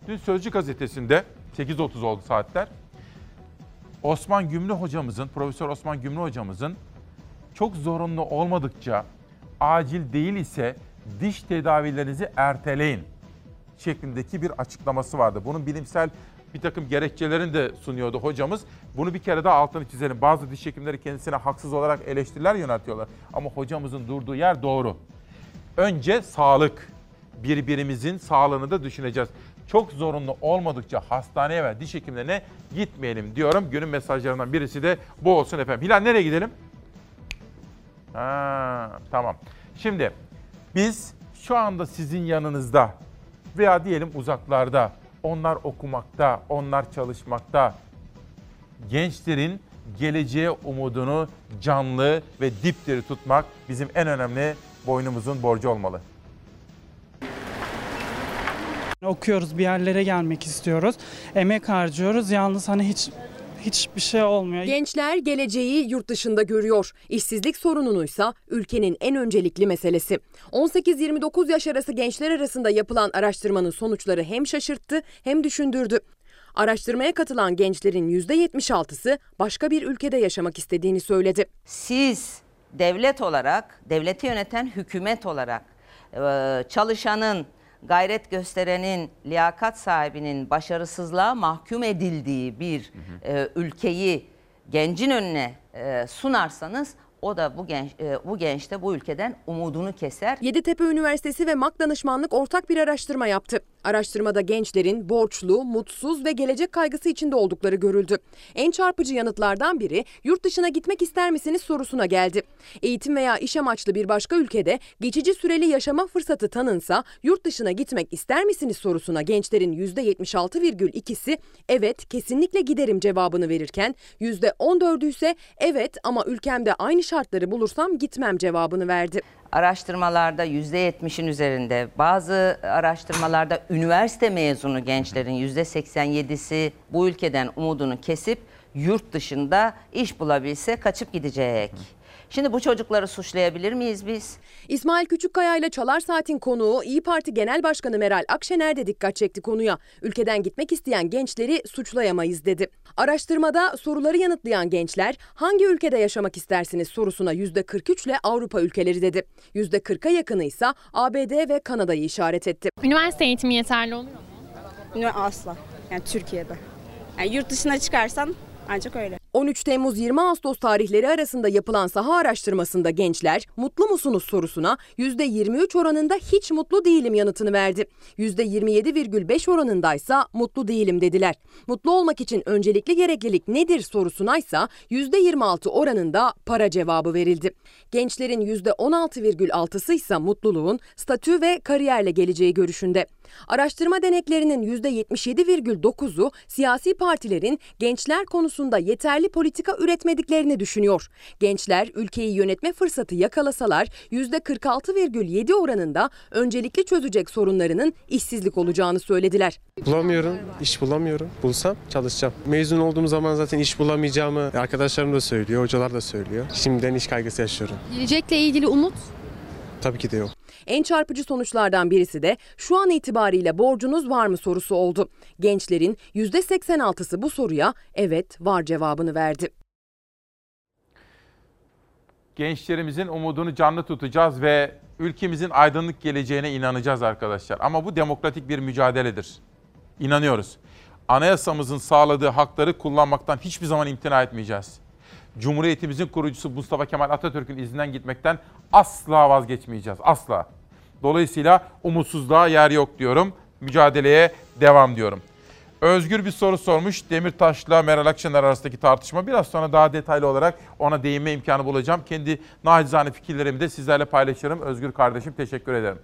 dün Sözcü gazetesinde 8.30 oldu saatler. Osman Gümrü hocamızın, Profesör Osman Gümrü hocamızın çok zorunlu olmadıkça acil değil ise diş tedavilerinizi erteleyin şeklindeki bir açıklaması vardı. Bunun bilimsel bir takım gerekçelerini de sunuyordu hocamız. Bunu bir kere daha altını çizelim. Bazı diş hekimleri kendisine haksız olarak eleştiriler yöneltiyorlar. Ama hocamızın durduğu yer doğru. Önce sağlık. Birbirimizin sağlığını da düşüneceğiz. Çok zorunlu olmadıkça hastaneye ve diş hekimlerine gitmeyelim diyorum. Günün mesajlarından birisi de bu olsun efendim. Hilal nereye gidelim? Ha, tamam. Şimdi biz şu anda sizin yanınızda veya diyelim uzaklarda onlar okumakta, onlar çalışmakta. Gençlerin geleceğe umudunu canlı ve dipdiri tutmak bizim en önemli boynumuzun borcu olmalı. Okuyoruz, bir yerlere gelmek istiyoruz. Emek harcıyoruz. Yalnız hani hiç hiçbir şey olmuyor. Gençler geleceği yurt dışında görüyor. İşsizlik sorununuysa ülkenin en öncelikli meselesi. 18-29 yaş arası gençler arasında yapılan araştırmanın sonuçları hem şaşırttı hem düşündürdü. Araştırmaya katılan gençlerin %76'sı başka bir ülkede yaşamak istediğini söyledi. Siz devlet olarak, devleti yöneten hükümet olarak çalışanın gayret gösterenin, liyakat sahibinin başarısızlığa mahkum edildiği bir hı hı. E, ülkeyi gencin önüne e, sunarsanız o da bu genç e, bu gençte bu ülkeden umudunu keser. Yeditepe Üniversitesi ve MAK Danışmanlık ortak bir araştırma yaptı. Araştırmada gençlerin borçlu, mutsuz ve gelecek kaygısı içinde oldukları görüldü. En çarpıcı yanıtlardan biri yurt dışına gitmek ister misiniz sorusuna geldi. Eğitim veya iş amaçlı bir başka ülkede geçici süreli yaşama fırsatı tanınsa yurt dışına gitmek ister misiniz sorusuna gençlerin %76,2'si evet kesinlikle giderim cevabını verirken %14'ü ise evet ama ülkemde aynı şartları bulursam gitmem cevabını verdi araştırmalarda %70'in üzerinde, bazı araştırmalarda üniversite mezunu gençlerin %87'si bu ülkeden umudunu kesip yurt dışında iş bulabilse kaçıp gidecek. Şimdi bu çocukları suçlayabilir miyiz biz? İsmail Küçükkaya ile Çalar Saat'in konuğu İyi Parti Genel Başkanı Meral Akşener de dikkat çekti konuya. Ülkeden gitmek isteyen gençleri suçlayamayız dedi. Araştırmada soruları yanıtlayan gençler hangi ülkede yaşamak istersiniz sorusuna %43 ile Avrupa ülkeleri dedi. %40'a yakını ise ABD ve Kanada'yı işaret etti. Üniversite eğitimi yeterli oluyor mu? Asla. Yani Türkiye'de. Yani yurt dışına çıkarsan ancak öyle. 13 Temmuz 20 Ağustos tarihleri arasında yapılan saha araştırmasında gençler mutlu musunuz sorusuna %23 oranında hiç mutlu değilim yanıtını verdi. %27,5 oranındaysa mutlu değilim dediler. Mutlu olmak için öncelikli gereklilik nedir sorusuna %26 oranında para cevabı verildi. Gençlerin %16,6'sı ise mutluluğun statü ve kariyerle geleceği görüşünde. Araştırma deneklerinin %77,9'u siyasi partilerin gençler konusunda yeterli politika üretmediklerini düşünüyor. Gençler ülkeyi yönetme fırsatı yakalasalar %46,7 oranında öncelikli çözecek sorunlarının işsizlik olacağını söylediler. Bulamıyorum, iş bulamıyorum. Bulsam çalışacağım. Mezun olduğum zaman zaten iş bulamayacağımı arkadaşlarım da söylüyor, hocalar da söylüyor. Şimdiden iş kaygısı yaşıyorum. Gelecekle ilgili umut? Tabii ki de yok. En çarpıcı sonuçlardan birisi de şu an itibariyle borcunuz var mı sorusu oldu. Gençlerin %86'sı bu soruya evet var cevabını verdi. gençlerimizin umudunu canlı tutacağız ve ülkemizin aydınlık geleceğine inanacağız arkadaşlar. Ama bu demokratik bir mücadeledir. İnanıyoruz. Anayasamızın sağladığı hakları kullanmaktan hiçbir zaman imtina etmeyeceğiz. Cumhuriyetimizin kurucusu Mustafa Kemal Atatürk'ün izinden gitmekten asla vazgeçmeyeceğiz. Asla. Dolayısıyla umutsuzluğa yer yok diyorum. Mücadeleye devam diyorum. Özgür bir soru sormuş. Demirtaş'la Meral Akşener arasındaki tartışma. Biraz sonra daha detaylı olarak ona değinme imkanı bulacağım. Kendi nacizane fikirlerimi de sizlerle paylaşırım. Özgür kardeşim teşekkür ederim.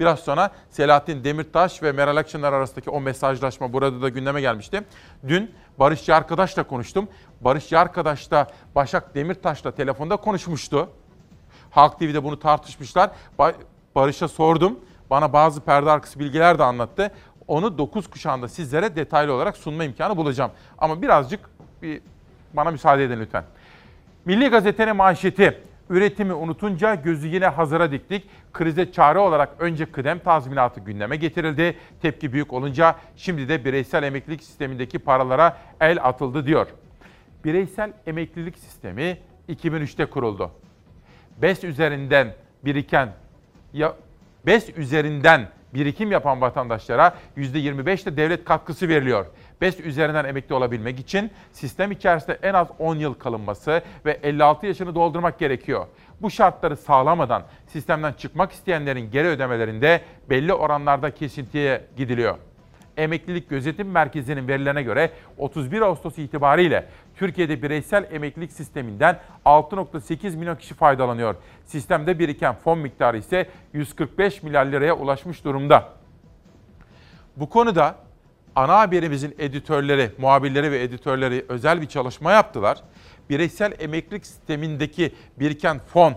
Biraz sonra Selahattin Demirtaş ve Meral Akşener arasındaki o mesajlaşma burada da gündeme gelmişti. Dün Barış Yarkadaş'la konuştum. Barış Yarkadaş da Başak Demirtaş'la telefonda konuşmuştu. Halk TV'de bunu tartışmışlar. Barış'a sordum. Bana bazı perde arkası bilgiler de anlattı. Onu 9 kuşağında sizlere detaylı olarak sunma imkanı bulacağım. Ama birazcık bir bana müsaade edin lütfen. Milli Gazete'nin manşeti Üretimi unutunca gözü yine hazıra diktik. Krize çare olarak önce kıdem tazminatı gündeme getirildi. Tepki büyük olunca şimdi de bireysel emeklilik sistemindeki paralara el atıldı diyor. Bireysel emeklilik sistemi 2003'te kuruldu. BES üzerinden biriken BES üzerinden birikim yapan vatandaşlara %25 de devlet katkısı veriliyor. BES üzerinden emekli olabilmek için sistem içerisinde en az 10 yıl kalınması ve 56 yaşını doldurmak gerekiyor. Bu şartları sağlamadan sistemden çıkmak isteyenlerin geri ödemelerinde belli oranlarda kesintiye gidiliyor. Emeklilik Gözetim Merkezi'nin verilerine göre 31 Ağustos itibariyle Türkiye'de bireysel emeklilik sisteminden 6.8 milyon kişi faydalanıyor. Sistemde biriken fon miktarı ise 145 milyar liraya ulaşmış durumda. Bu konuda ana haberimizin editörleri, muhabirleri ve editörleri özel bir çalışma yaptılar. Bireysel emeklilik sistemindeki biriken fon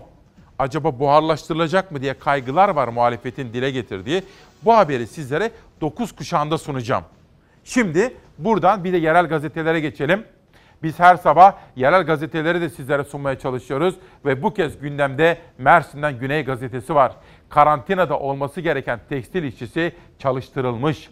acaba buharlaştırılacak mı diye kaygılar var muhalefetin dile getirdiği. Bu haberi sizlere 9 kuşağında sunacağım. Şimdi buradan bir de yerel gazetelere geçelim. Biz her sabah yerel gazeteleri de sizlere sunmaya çalışıyoruz ve bu kez gündemde Mersin'den Güney gazetesi var. Karantinada olması gereken tekstil işçisi çalıştırılmış.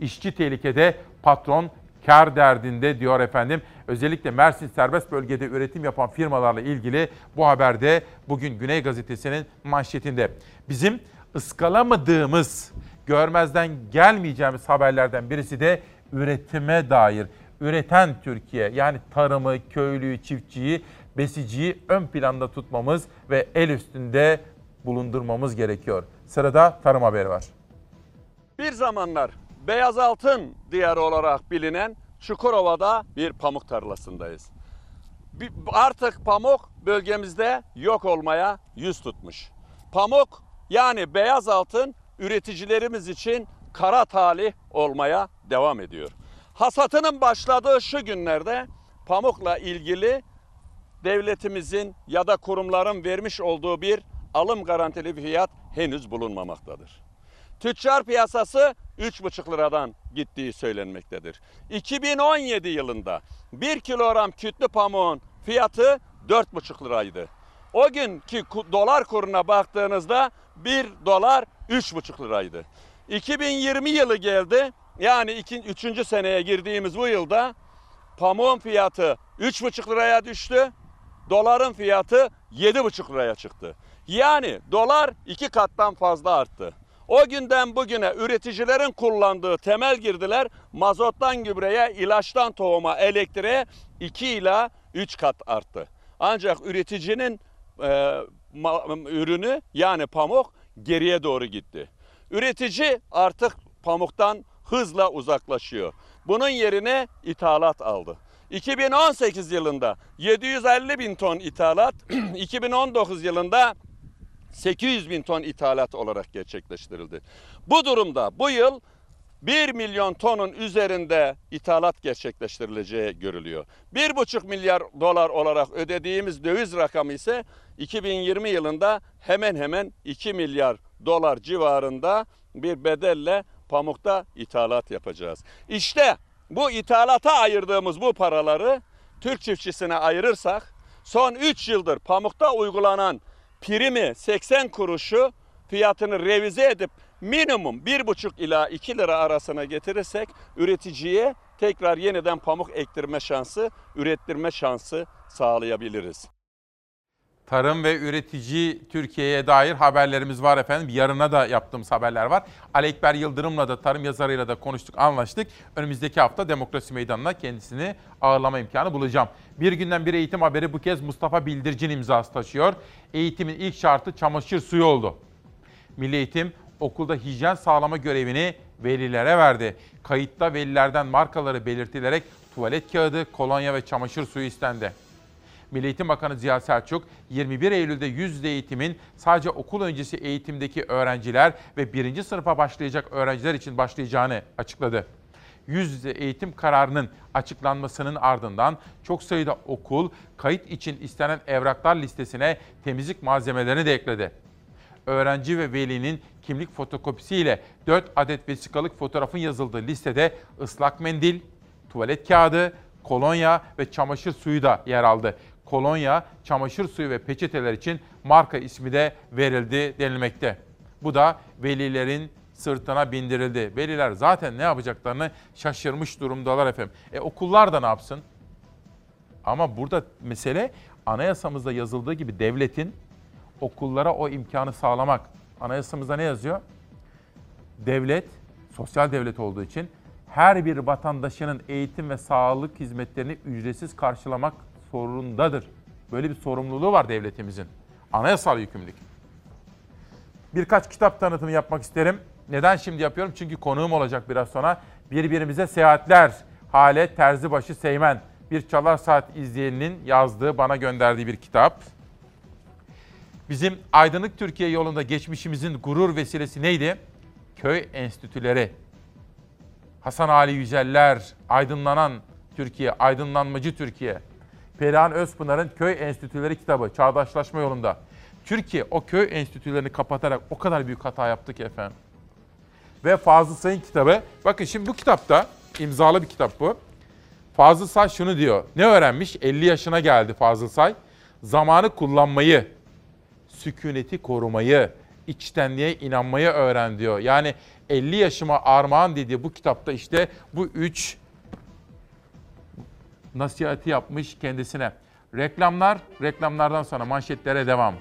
İşçi tehlikede, patron kar derdinde diyor efendim. Özellikle Mersin serbest bölgede üretim yapan firmalarla ilgili bu haberde bugün Güney Gazetesi'nin manşetinde. Bizim ıskalamadığımız, görmezden gelmeyeceğimiz haberlerden birisi de üretime dair. Üreten Türkiye yani tarımı, köylüyü, çiftçiyi, besiciyi ön planda tutmamız ve el üstünde bulundurmamız gerekiyor. Sırada tarım haberi var. Bir zamanlar beyaz altın diyarı olarak bilinen Çukurova'da bir pamuk tarlasındayız. Artık pamuk bölgemizde yok olmaya yüz tutmuş. Pamuk yani beyaz altın üreticilerimiz için kara talih olmaya devam ediyor. Hasatının başladığı şu günlerde pamukla ilgili devletimizin ya da kurumların vermiş olduğu bir alım garantili fiyat henüz bulunmamaktadır. Tüccar piyasası 3,5 liradan gittiği söylenmektedir. 2017 yılında 1 kilogram kütlü pamuğun fiyatı 4,5 liraydı. O günkü dolar kuruna baktığınızda 1 dolar 3,5 liraydı. 2020 yılı geldi. Yani 3. seneye girdiğimiz bu yılda pamuğun fiyatı 3,5 liraya düştü. Doların fiyatı 7,5 liraya çıktı. Yani dolar iki kattan fazla arttı. O günden bugüne üreticilerin kullandığı temel girdiler mazottan gübreye, ilaçtan tohuma, elektriğe 2 ila 3 kat arttı. Ancak üreticinin e, ürünü yani pamuk geriye doğru gitti. Üretici artık pamuktan hızla uzaklaşıyor. Bunun yerine ithalat aldı. 2018 yılında 750 bin ton ithalat, 2019 yılında 800 bin ton ithalat olarak gerçekleştirildi. Bu durumda bu yıl 1 milyon tonun üzerinde ithalat gerçekleştirileceği görülüyor. 1,5 milyar dolar olarak ödediğimiz döviz rakamı ise 2020 yılında hemen hemen 2 milyar dolar civarında bir bedelle pamukta ithalat yapacağız. İşte bu ithalata ayırdığımız bu paraları Türk çiftçisine ayırırsak son 3 yıldır pamukta uygulanan primi 80 kuruşu fiyatını revize edip minimum 1,5 ila 2 lira arasına getirirsek üreticiye tekrar yeniden pamuk ektirme şansı, ürettirme şansı sağlayabiliriz. Tarım ve üretici Türkiye'ye dair haberlerimiz var efendim. Yarına da yaptığımız haberler var. Ali Ekber Yıldırım'la da tarım yazarıyla da konuştuk, anlaştık. Önümüzdeki hafta Demokrasi Meydanı'na kendisini ağırlama imkanı bulacağım. Bir günden bir eğitim haberi bu kez Mustafa Bildircin imzası taşıyor. Eğitimin ilk şartı çamaşır suyu oldu. Milli Eğitim okulda hijyen sağlama görevini velilere verdi. Kayıtta velilerden markaları belirtilerek tuvalet kağıdı, kolonya ve çamaşır suyu istendi. Milli Eğitim Bakanı Ziya Selçuk, 21 Eylül'de yüzde eğitimin sadece okul öncesi eğitimdeki öğrenciler ve birinci sınıfa başlayacak öğrenciler için başlayacağını açıkladı. Yüz yüze eğitim kararının açıklanmasının ardından çok sayıda okul kayıt için istenen evraklar listesine temizlik malzemelerini de ekledi. Öğrenci ve velinin kimlik fotokopisiyle 4 adet vesikalık fotoğrafın yazıldığı listede ıslak mendil, tuvalet kağıdı, kolonya ve çamaşır suyu da yer aldı kolonya, çamaşır suyu ve peçeteler için marka ismi de verildi denilmekte. Bu da velilerin sırtına bindirildi. Veliler zaten ne yapacaklarını şaşırmış durumdalar efendim. E okullar da ne yapsın? Ama burada mesele anayasamızda yazıldığı gibi devletin okullara o imkanı sağlamak. Anayasamızda ne yazıyor? Devlet, sosyal devlet olduğu için her bir vatandaşının eğitim ve sağlık hizmetlerini ücretsiz karşılamak zorundadır. Böyle bir sorumluluğu var devletimizin. Anayasal yükümlülük. Birkaç kitap tanıtımı yapmak isterim. Neden şimdi yapıyorum? Çünkü konuğum olacak biraz sonra. Birbirimize Seyahatler, Hale Terzibaşı Seymen. Bir Çalar Saat izleyeninin yazdığı, bana gönderdiği bir kitap. Bizim aydınlık Türkiye yolunda geçmişimizin gurur vesilesi neydi? Köy enstitüleri. Hasan Ali Yüceller, aydınlanan Türkiye, aydınlanmacı Türkiye. Perihan Özpınar'ın Köy Enstitüleri kitabı Çağdaşlaşma yolunda. Türkiye o köy enstitülerini kapatarak o kadar büyük hata yaptı ki efendim. Ve Fazıl Say'ın kitabı. Bakın şimdi bu kitapta imzalı bir kitap bu. Fazıl Say şunu diyor. Ne öğrenmiş? 50 yaşına geldi Fazıl Say. Zamanı kullanmayı, sükuneti korumayı, içtenliğe inanmayı öğren diyor. Yani 50 yaşıma armağan dediği bu kitapta işte bu üç nasihati yapmış kendisine. Reklamlar, reklamlardan sonra manşetlere devam.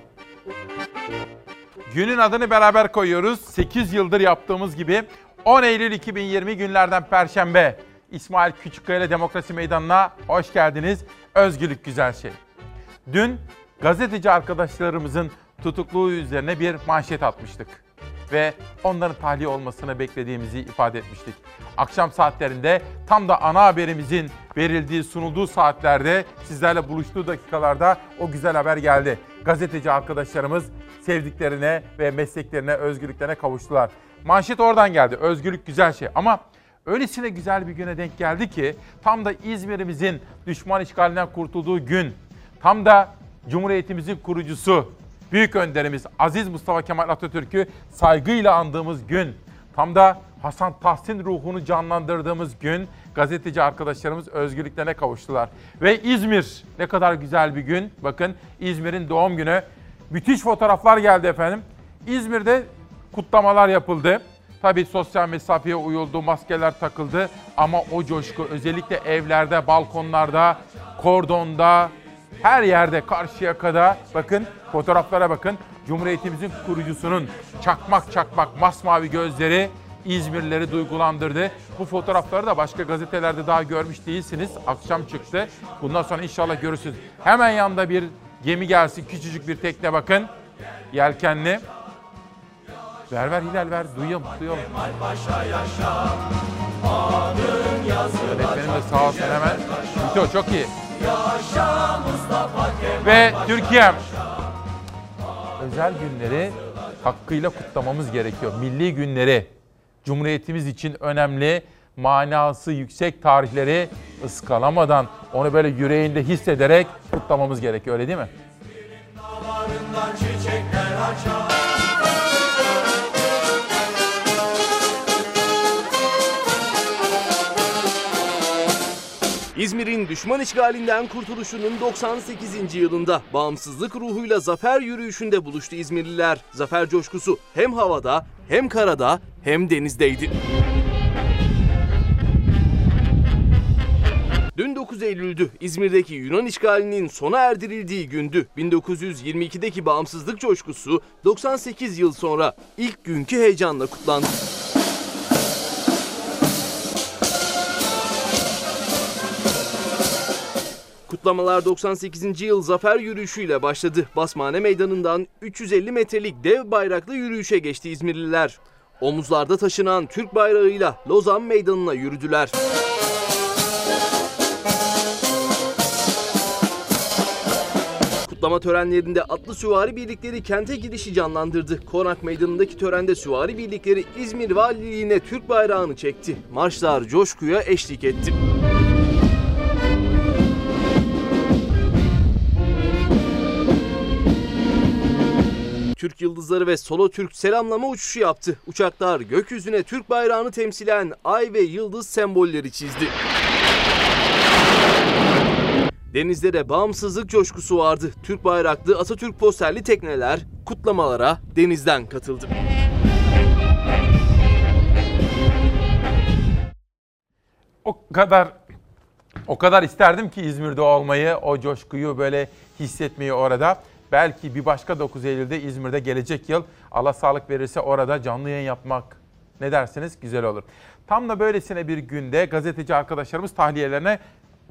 Günün adını beraber koyuyoruz. 8 yıldır yaptığımız gibi 10 Eylül 2020 günlerden Perşembe. İsmail Küçükkaya ile Demokrasi Meydanı'na hoş geldiniz. Özgürlük güzel şey. Dün gazeteci arkadaşlarımızın tutukluğu üzerine bir manşet atmıştık. Ve onların tahliye olmasını beklediğimizi ifade etmiştik. Akşam saatlerinde tam da ana haberimizin verildiği, sunulduğu saatlerde sizlerle buluştuğu dakikalarda o güzel haber geldi. Gazeteci arkadaşlarımız sevdiklerine ve mesleklerine, özgürlüklerine kavuştular. Manşet oradan geldi. Özgürlük güzel şey ama öylesine güzel bir güne denk geldi ki tam da İzmir'imizin düşman işgalinden kurtulduğu gün, tam da Cumhuriyetimizin kurucusu, büyük önderimiz Aziz Mustafa Kemal Atatürk'ü saygıyla andığımız gün, tam da Hasan Tahsin ruhunu canlandırdığımız gün gazeteci arkadaşlarımız özgürlüklerine kavuştular. Ve İzmir ne kadar güzel bir gün. Bakın İzmir'in doğum günü. Müthiş fotoğraflar geldi efendim. İzmir'de kutlamalar yapıldı. Tabii sosyal mesafeye uyuldu, maskeler takıldı ama o coşku özellikle evlerde, balkonlarda, kordonda, her yerde karşıya kadar bakın fotoğraflara bakın. Cumhuriyetimizin kurucusunun çakmak çakmak masmavi gözleri İzmirlileri duygulandırdı. Bu fotoğrafları da başka gazetelerde daha görmüş değilsiniz. Akşam çıktı. Bundan sonra inşallah görürsünüz. Hemen yanında bir gemi gelsin. Küçücük bir tekne bakın. Yelkenli. Ver ver Hilal ver. Duyalım duyalım. Öğretmenim de sağ olsun hemen. Bito çok iyi. Ve Türkiye'm. Özel günleri hakkıyla kutlamamız gerekiyor. Milli günleri. Cumhuriyetimiz için önemli, manası yüksek tarihleri ıskalamadan onu böyle yüreğinde hissederek kutlamamız gerekiyor öyle değil mi? İzmir'in düşman işgalinden kurtuluşunun 98. yılında bağımsızlık ruhuyla zafer yürüyüşünde buluştu İzmirliler. Zafer coşkusu hem havada hem karada hem denizdeydi. Dün 9 Eylül'dü. İzmir'deki Yunan işgalinin sona erdirildiği gündü. 1922'deki bağımsızlık coşkusu 98 yıl sonra ilk günkü heyecanla kutlandı. Kutlamalar 98. yıl zafer yürüyüşüyle başladı. Basmane Meydanı'ndan 350 metrelik dev bayraklı yürüyüşe geçti İzmirliler. Omuzlarda taşınan Türk bayrağıyla Lozan Meydanı'na yürüdüler. Kutlama törenlerinde atlı süvari birlikleri kente girişi canlandırdı. Konak Meydanı'ndaki törende süvari birlikleri İzmir Valiliğine Türk bayrağını çekti. Marşlar coşkuya eşlik etti. Türk Yıldızları ve Solo Türk selamlama uçuşu yaptı. Uçaklar gökyüzüne Türk bayrağını temsilen ay ve yıldız sembolleri çizdi. Denizlere bağımsızlık coşkusu vardı. Türk bayraklı Atatürk posterli tekneler kutlamalara denizden katıldı. O kadar o kadar isterdim ki İzmir'de olmayı, o coşkuyu böyle hissetmeyi orada. Belki bir başka 9 Eylül'de İzmir'de gelecek yıl Allah sağlık verirse orada canlı yayın yapmak ne dersiniz? Güzel olur. Tam da böylesine bir günde gazeteci arkadaşlarımız tahliyelerine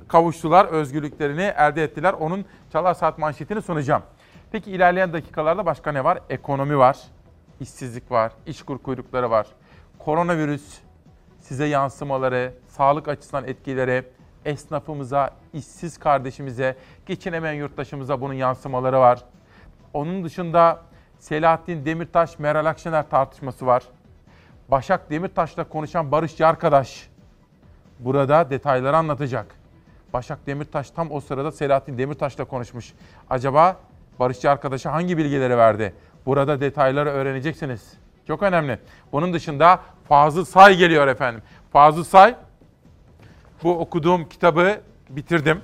kavuştular, özgürlüklerini elde ettiler. Onun Çalar Saat manşetini sunacağım. Peki ilerleyen dakikalarda başka ne var? Ekonomi var, işsizlik var, işkur kuyrukları var. Koronavirüs size yansımaları, sağlık açısından etkileri, esnafımıza, işsiz kardeşimize, geçinemeyen yurttaşımıza bunun yansımaları var. Onun dışında Selahattin Demirtaş, Meral Akşener tartışması var. Başak Demirtaş'la konuşan Barış arkadaş burada detayları anlatacak. Başak Demirtaş tam o sırada Selahattin Demirtaş'la konuşmuş. Acaba Barışçı arkadaşa hangi bilgileri verdi? Burada detayları öğreneceksiniz. Çok önemli. Bunun dışında Fazıl Say geliyor efendim. Fazıl Say bu okuduğum kitabı bitirdim.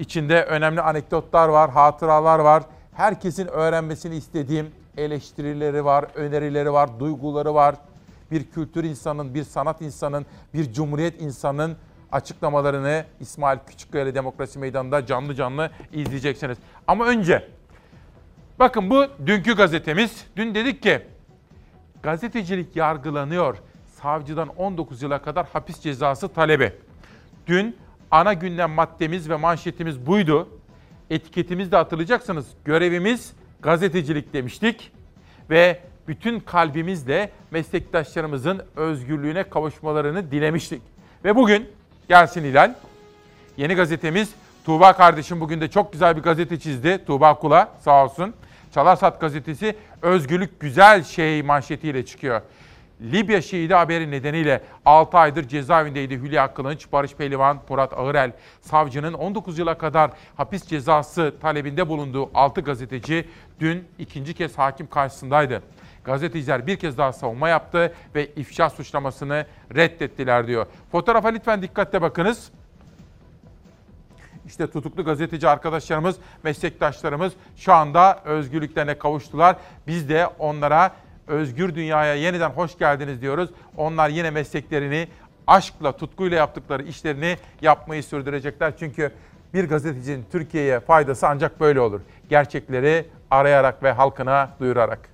İçinde önemli anekdotlar var, hatıralar var. Herkesin öğrenmesini istediğim eleştirileri var, önerileri var, duyguları var. Bir kültür insanın, bir sanat insanın, bir cumhuriyet insanın açıklamalarını İsmail Küçükkaya Demokrasi Meydanı'nda canlı canlı izleyeceksiniz. Ama önce bakın bu dünkü gazetemiz. Dün dedik ki gazetecilik yargılanıyor. Savcıdan 19 yıla kadar hapis cezası talebi. Dün ana gündem maddemiz ve manşetimiz buydu. Etiketimiz de hatırlayacaksınız. Görevimiz gazetecilik demiştik. Ve bütün kalbimizle meslektaşlarımızın özgürlüğüne kavuşmalarını dilemiştik. Ve bugün gelsin Hilal. Yeni gazetemiz Tuğba kardeşim bugün de çok güzel bir gazete çizdi. Tuğba Kula sağ olsun. Çalarsat gazetesi özgürlük güzel şey manşetiyle çıkıyor. Libya şehidi haberi nedeniyle 6 aydır cezaevindeydi Hülya Kılınç, Barış Pehlivan, Murat Ağırel. Savcının 19 yıla kadar hapis cezası talebinde bulunduğu 6 gazeteci dün ikinci kez hakim karşısındaydı. Gazeteciler bir kez daha savunma yaptı ve ifşa suçlamasını reddettiler diyor. Fotoğrafa lütfen dikkatle bakınız. İşte tutuklu gazeteci arkadaşlarımız, meslektaşlarımız şu anda özgürlüklerine kavuştular. Biz de onlara özgür dünyaya yeniden hoş geldiniz diyoruz. Onlar yine mesleklerini aşkla, tutkuyla yaptıkları işlerini yapmayı sürdürecekler. Çünkü bir gazetecinin Türkiye'ye faydası ancak böyle olur. Gerçekleri arayarak ve halkına duyurarak.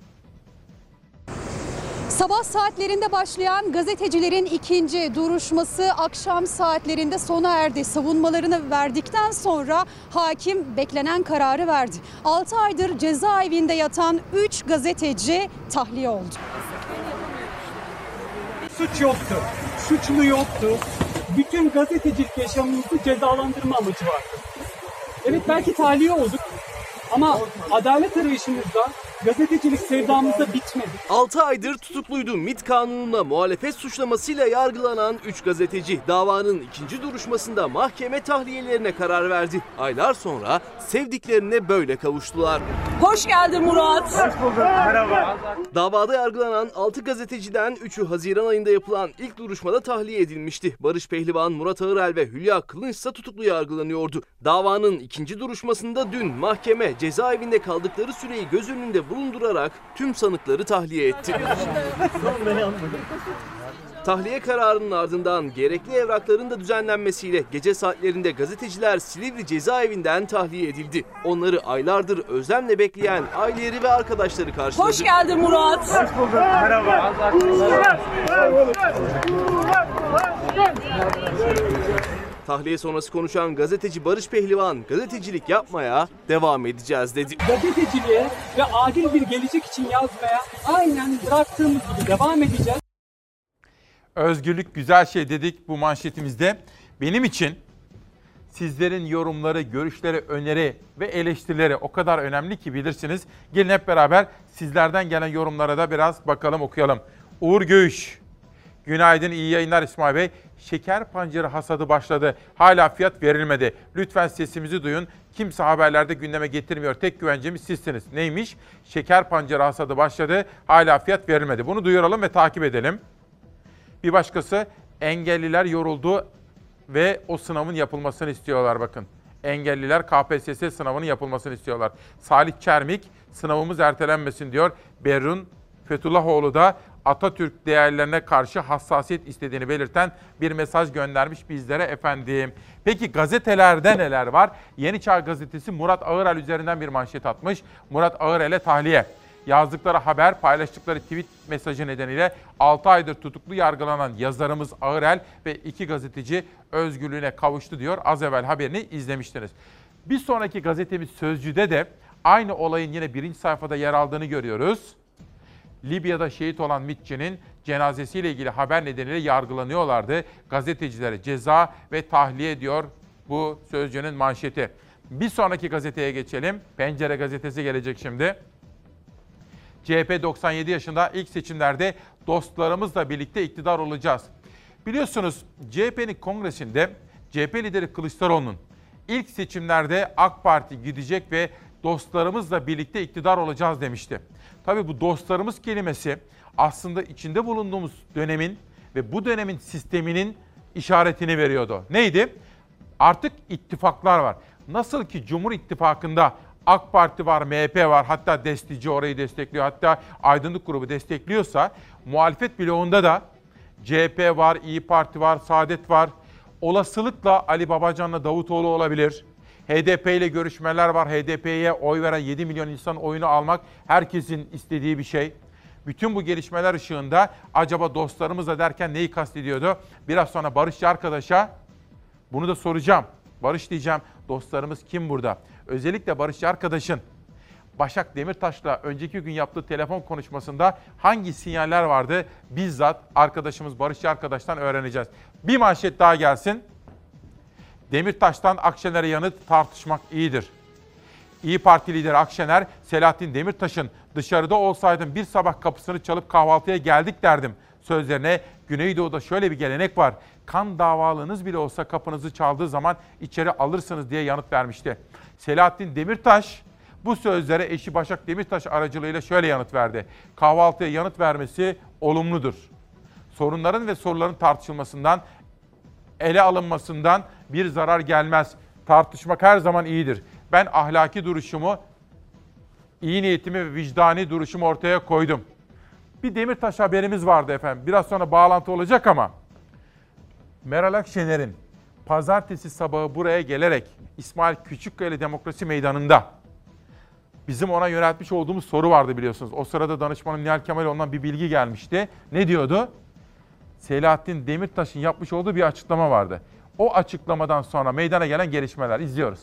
Sabah saatlerinde başlayan gazetecilerin ikinci duruşması akşam saatlerinde sona erdi. Savunmalarını verdikten sonra hakim beklenen kararı verdi. 6 aydır cezaevinde yatan 3 gazeteci tahliye oldu. Suç yoktu, suçlu yoktu. Bütün gazetecilik yaşamımızı cezalandırma amacı vardı. Evet belki tahliye olduk ama adalet arayışımızda gazetecilik sevdamızda bitmedi. 6 aydır tutukluydu. MIT kanununa muhalefet suçlamasıyla yargılanan 3 gazeteci davanın ikinci duruşmasında mahkeme tahliyelerine karar verdi. Aylar sonra sevdiklerine böyle kavuştular. Hoş geldin Murat. Hoş bulduk. Merhaba. Davada yargılanan 6 gazeteciden 3'ü Haziran ayında yapılan ilk duruşmada tahliye edilmişti. Barış Pehlivan, Murat Ağırel ve Hülya Kılınç ise tutuklu yargılanıyordu. Davanın ikinci duruşmasında dün mahkeme cezaevinde kaldıkları süreyi göz önünde bulundurarak tüm sanıkları tahliye etti. Tahliye kararının ardından gerekli evrakların da düzenlenmesiyle gece saatlerinde gazeteciler Silivri cezaevinden tahliye edildi. Onları aylardır özlemle bekleyen aileleri ve arkadaşları karşıladı. Hoş geldin Murat. Hoş bulduk. Merhaba. Tahliye sonrası konuşan gazeteci Barış Pehlivan, gazetecilik yapmaya devam edeceğiz dedi. Gazeteciliğe ve adil bir gelecek için yazmaya aynen bıraktığımız gibi devam edeceğiz. Özgürlük güzel şey dedik bu manşetimizde. Benim için sizlerin yorumları, görüşleri, öneri ve eleştirileri o kadar önemli ki bilirsiniz. Gelin hep beraber sizlerden gelen yorumlara da biraz bakalım okuyalım. Uğur Göğüş, günaydın iyi yayınlar İsmail Bey. Şeker pancarı hasadı başladı. Hala fiyat verilmedi. Lütfen sesimizi duyun. Kimse haberlerde gündeme getirmiyor. Tek güvencemiz sizsiniz. Neymiş? Şeker pancarı hasadı başladı. Hala fiyat verilmedi. Bunu duyuralım ve takip edelim. Bir başkası engelliler yoruldu ve o sınavın yapılmasını istiyorlar bakın. Engelliler KPSS sınavının yapılmasını istiyorlar. Salih Çermik sınavımız ertelenmesin diyor. Berun Fethullahoğlu da Atatürk değerlerine karşı hassasiyet istediğini belirten bir mesaj göndermiş bizlere efendim. Peki gazetelerde neler var? Yeni Çağ gazetesi Murat Ağırel üzerinden bir manşet atmış. Murat Ağırel'e tahliye. Yazdıkları haber, paylaştıkları tweet mesajı nedeniyle 6 aydır tutuklu yargılanan yazarımız Ağırel ve iki gazeteci özgürlüğüne kavuştu diyor. Az evvel haberini izlemiştiniz. Bir sonraki gazetemiz Sözcü'de de aynı olayın yine birinci sayfada yer aldığını görüyoruz. Libya'da şehit olan MİT'çinin cenazesiyle ilgili haber nedeniyle yargılanıyorlardı. Gazetecilere ceza ve tahliye ediyor bu Sözcü'nün manşeti. Bir sonraki gazeteye geçelim. Pencere gazetesi gelecek şimdi. CHP 97 yaşında ilk seçimlerde dostlarımızla birlikte iktidar olacağız. Biliyorsunuz CHP'nin kongresinde CHP lideri Kılıçdaroğlu'nun ilk seçimlerde AK Parti gidecek ve dostlarımızla birlikte iktidar olacağız demişti. Tabii bu dostlarımız kelimesi aslında içinde bulunduğumuz dönemin ve bu dönemin sisteminin işaretini veriyordu. Neydi? Artık ittifaklar var. Nasıl ki Cumhur İttifakı'nda AK Parti var, MHP var, hatta destici orayı destekliyor, hatta aydınlık grubu destekliyorsa muhalefet bloğunda da CHP var, İyi Parti var, Saadet var. Olasılıkla Ali Babacan'la Davutoğlu olabilir. HDP ile görüşmeler var. HDP'ye oy veren 7 milyon insan oyunu almak herkesin istediği bir şey. Bütün bu gelişmeler ışığında acaba dostlarımızla derken neyi kastediyordu? Biraz sonra Barışçı arkadaşa bunu da soracağım. Barış diyeceğim. Dostlarımız kim burada? Özellikle Barışçı arkadaşın Başak Demirtaş'la önceki gün yaptığı telefon konuşmasında hangi sinyaller vardı? Bizzat arkadaşımız Barışçı arkadaştan öğreneceğiz. Bir manşet daha gelsin. Demirtaş'tan Akşener'e yanıt tartışmak iyidir. İyi Parti lideri Akşener, Selahattin Demirtaş'ın dışarıda olsaydım bir sabah kapısını çalıp kahvaltıya geldik derdim sözlerine Güneydoğu'da şöyle bir gelenek var. Kan davalınız bile olsa kapınızı çaldığı zaman içeri alırsınız diye yanıt vermişti. Selahattin Demirtaş bu sözlere eşi Başak Demirtaş aracılığıyla şöyle yanıt verdi. Kahvaltıya yanıt vermesi olumludur. Sorunların ve soruların tartışılmasından, ele alınmasından bir zarar gelmez. Tartışmak her zaman iyidir. Ben ahlaki duruşumu, iyi niyetimi ve vicdani duruşumu ortaya koydum. Bir Demirtaş haberimiz vardı efendim. Biraz sonra bağlantı olacak ama Meral Akşener'in pazartesi sabahı buraya gelerek İsmail Küçükkaya Demokrasi Meydanı'nda bizim ona yöneltmiş olduğumuz soru vardı biliyorsunuz. O sırada danışmanım Nihal Kemal ondan bir bilgi gelmişti. Ne diyordu? Selahattin Demirtaş'ın yapmış olduğu bir açıklama vardı. O açıklamadan sonra meydana gelen gelişmeler izliyoruz.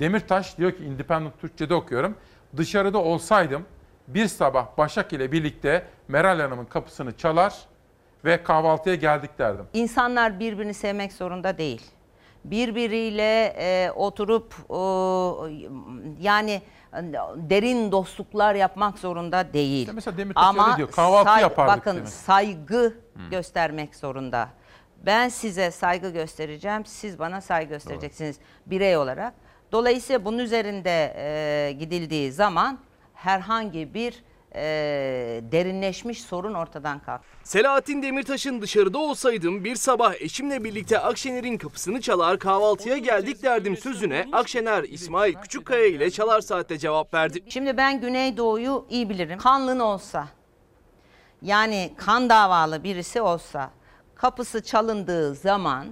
Demirtaş diyor ki Independent Türkçe'de okuyorum. Dışarıda olsaydım bir sabah Başak ile birlikte Meral Hanım'ın kapısını çalar ve kahvaltıya geldik derdim. İnsanlar birbirini sevmek zorunda değil. Birbiriyle e, oturup e, yani derin dostluklar yapmak zorunda değil. İşte mesela Demirtaş Ama öyle diyor. Kahvaltı say- yapardık Bakın demek. saygı göstermek zorunda. Ben size saygı göstereceğim, siz bana saygı göstereceksiniz birey olarak. Dolayısıyla bunun üzerinde e, gidildiği zaman herhangi bir e, derinleşmiş sorun ortadan kalkar. Selahattin Demirtaş'ın dışarıda olsaydım bir sabah eşimle birlikte Akşener'in kapısını çalar kahvaltıya geldik derdim sözüne Akşener İsmail Küçükkaya ile Çalar Saat'te cevap verdi. Şimdi ben Güneydoğu'yu iyi bilirim. Kanlın olsa, yani kan davalı birisi olsa kapısı çalındığı zaman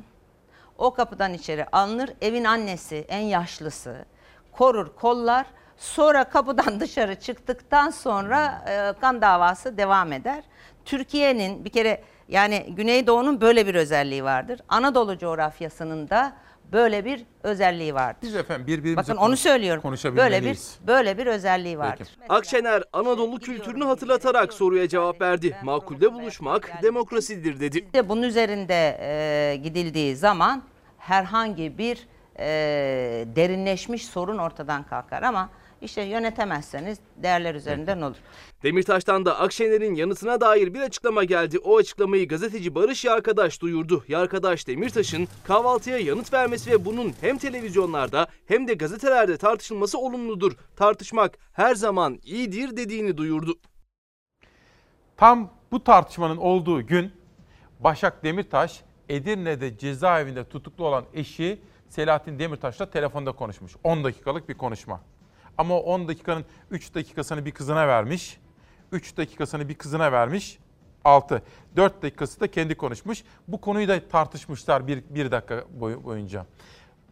o kapıdan içeri alınır. Evin annesi, en yaşlısı korur, kollar. Sonra kapıdan dışarı çıktıktan sonra e, kan davası devam eder. Türkiye'nin bir kere yani Güneydoğu'nun böyle bir özelliği vardır. Anadolu coğrafyasının da böyle bir özelliği vardır. Biz efendim birbirimize Bakın onu söylüyorum. Böyle bir konuşabilmeliyiz. böyle bir özelliği vardır. Akşener Anadolu kültürünü hatırlatarak soruya cevap verdi. Makulde buluşmak demokrasidir dedi. İşte bunun üzerinde e, gidildiği zaman herhangi bir e, derinleşmiş sorun ortadan kalkar ama işte yönetemezseniz değerler üzerinden olur. Demirtaş'tan da Akşener'in yanıtına dair bir açıklama geldi. O açıklamayı gazeteci Barış Yarkadaş duyurdu. Yarkadaş Demirtaş'ın kahvaltıya yanıt vermesi ve bunun hem televizyonlarda hem de gazetelerde tartışılması olumludur. Tartışmak her zaman iyidir dediğini duyurdu. Tam bu tartışmanın olduğu gün Başak Demirtaş Edirne'de cezaevinde tutuklu olan eşi Selahattin Demirtaş'la telefonda konuşmuş. 10 dakikalık bir konuşma. Ama o 10 dakikanın 3 dakikasını bir kızına vermiş. 3 dakikasını bir kızına vermiş. 6. 4 dakikası da kendi konuşmuş. Bu konuyu da tartışmışlar bir, bir dakika boy, boyunca.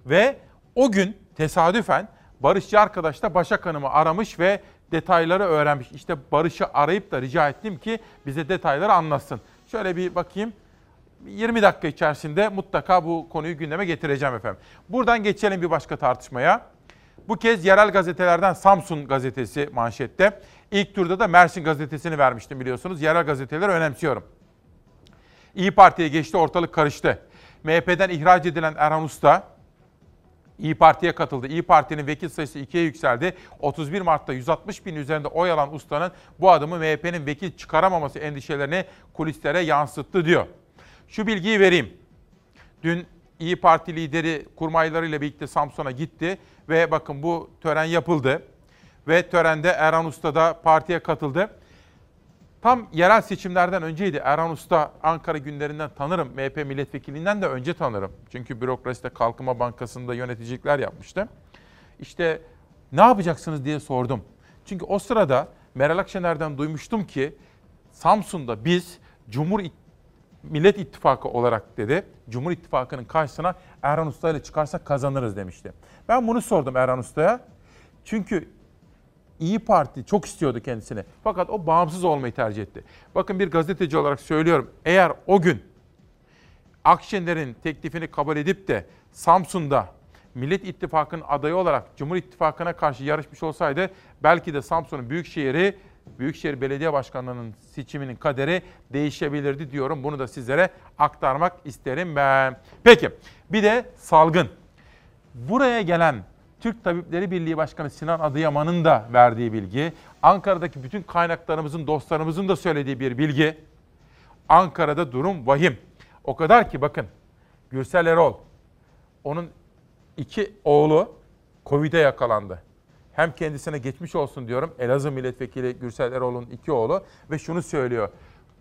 Ve o gün tesadüfen Barışçı arkadaş da Başak Hanım'ı aramış ve detayları öğrenmiş. İşte Barış'ı arayıp da rica ettim ki bize detayları anlatsın. Şöyle bir bakayım. 20 dakika içerisinde mutlaka bu konuyu gündeme getireceğim efendim. Buradan geçelim bir başka tartışmaya. Bu kez yerel gazetelerden Samsun gazetesi manşette. İlk turda da Mersin gazetesini vermiştim biliyorsunuz. Yerel gazeteleri önemsiyorum. İyi Parti'ye geçti ortalık karıştı. MHP'den ihraç edilen Erhan Usta İyi Parti'ye katıldı. İyi Parti'nin vekil sayısı ikiye yükseldi. 31 Mart'ta 160 bin üzerinde oy alan ustanın bu adımı MHP'nin vekil çıkaramaması endişelerini kulislere yansıttı diyor. Şu bilgiyi vereyim. Dün İyi Parti lideri kurmaylarıyla birlikte Samsun'a gitti ve bakın bu tören yapıldı. Ve törende Erhan Usta da partiye katıldı. Tam yerel seçimlerden önceydi. Erhan Usta Ankara günlerinden tanırım. MHP milletvekilinden de önce tanırım. Çünkü bürokraside Kalkınma Bankası'nda yöneticilikler yapmıştı. İşte ne yapacaksınız diye sordum. Çünkü o sırada Meral Akşener'den duymuştum ki Samsun'da biz Cumhur Millet İttifakı olarak dedi. Cumhur İttifakı'nın karşısına Erhan Usta ile çıkarsak kazanırız demişti. Ben bunu sordum Erhan Usta'ya. Çünkü İyi Parti çok istiyordu kendisini. Fakat o bağımsız olmayı tercih etti. Bakın bir gazeteci olarak söylüyorum. Eğer o gün Akşener'in teklifini kabul edip de Samsun'da Millet İttifakı'nın adayı olarak Cumhur İttifakı'na karşı yarışmış olsaydı belki de Samsun'un büyükşehiri Büyükşehir Belediye Başkanlığı'nın seçiminin kaderi değişebilirdi diyorum. Bunu da sizlere aktarmak isterim ben. Peki bir de salgın. Buraya gelen Türk Tabipleri Birliği Başkanı Sinan Adıyaman'ın da verdiği bilgi, Ankara'daki bütün kaynaklarımızın, dostlarımızın da söylediği bir bilgi. Ankara'da durum vahim. O kadar ki bakın Gürsel Erol, onun iki oğlu Covid'e yakalandı. Hem kendisine geçmiş olsun diyorum. Elazığ Milletvekili Gürsel Erol'un iki oğlu ve şunu söylüyor.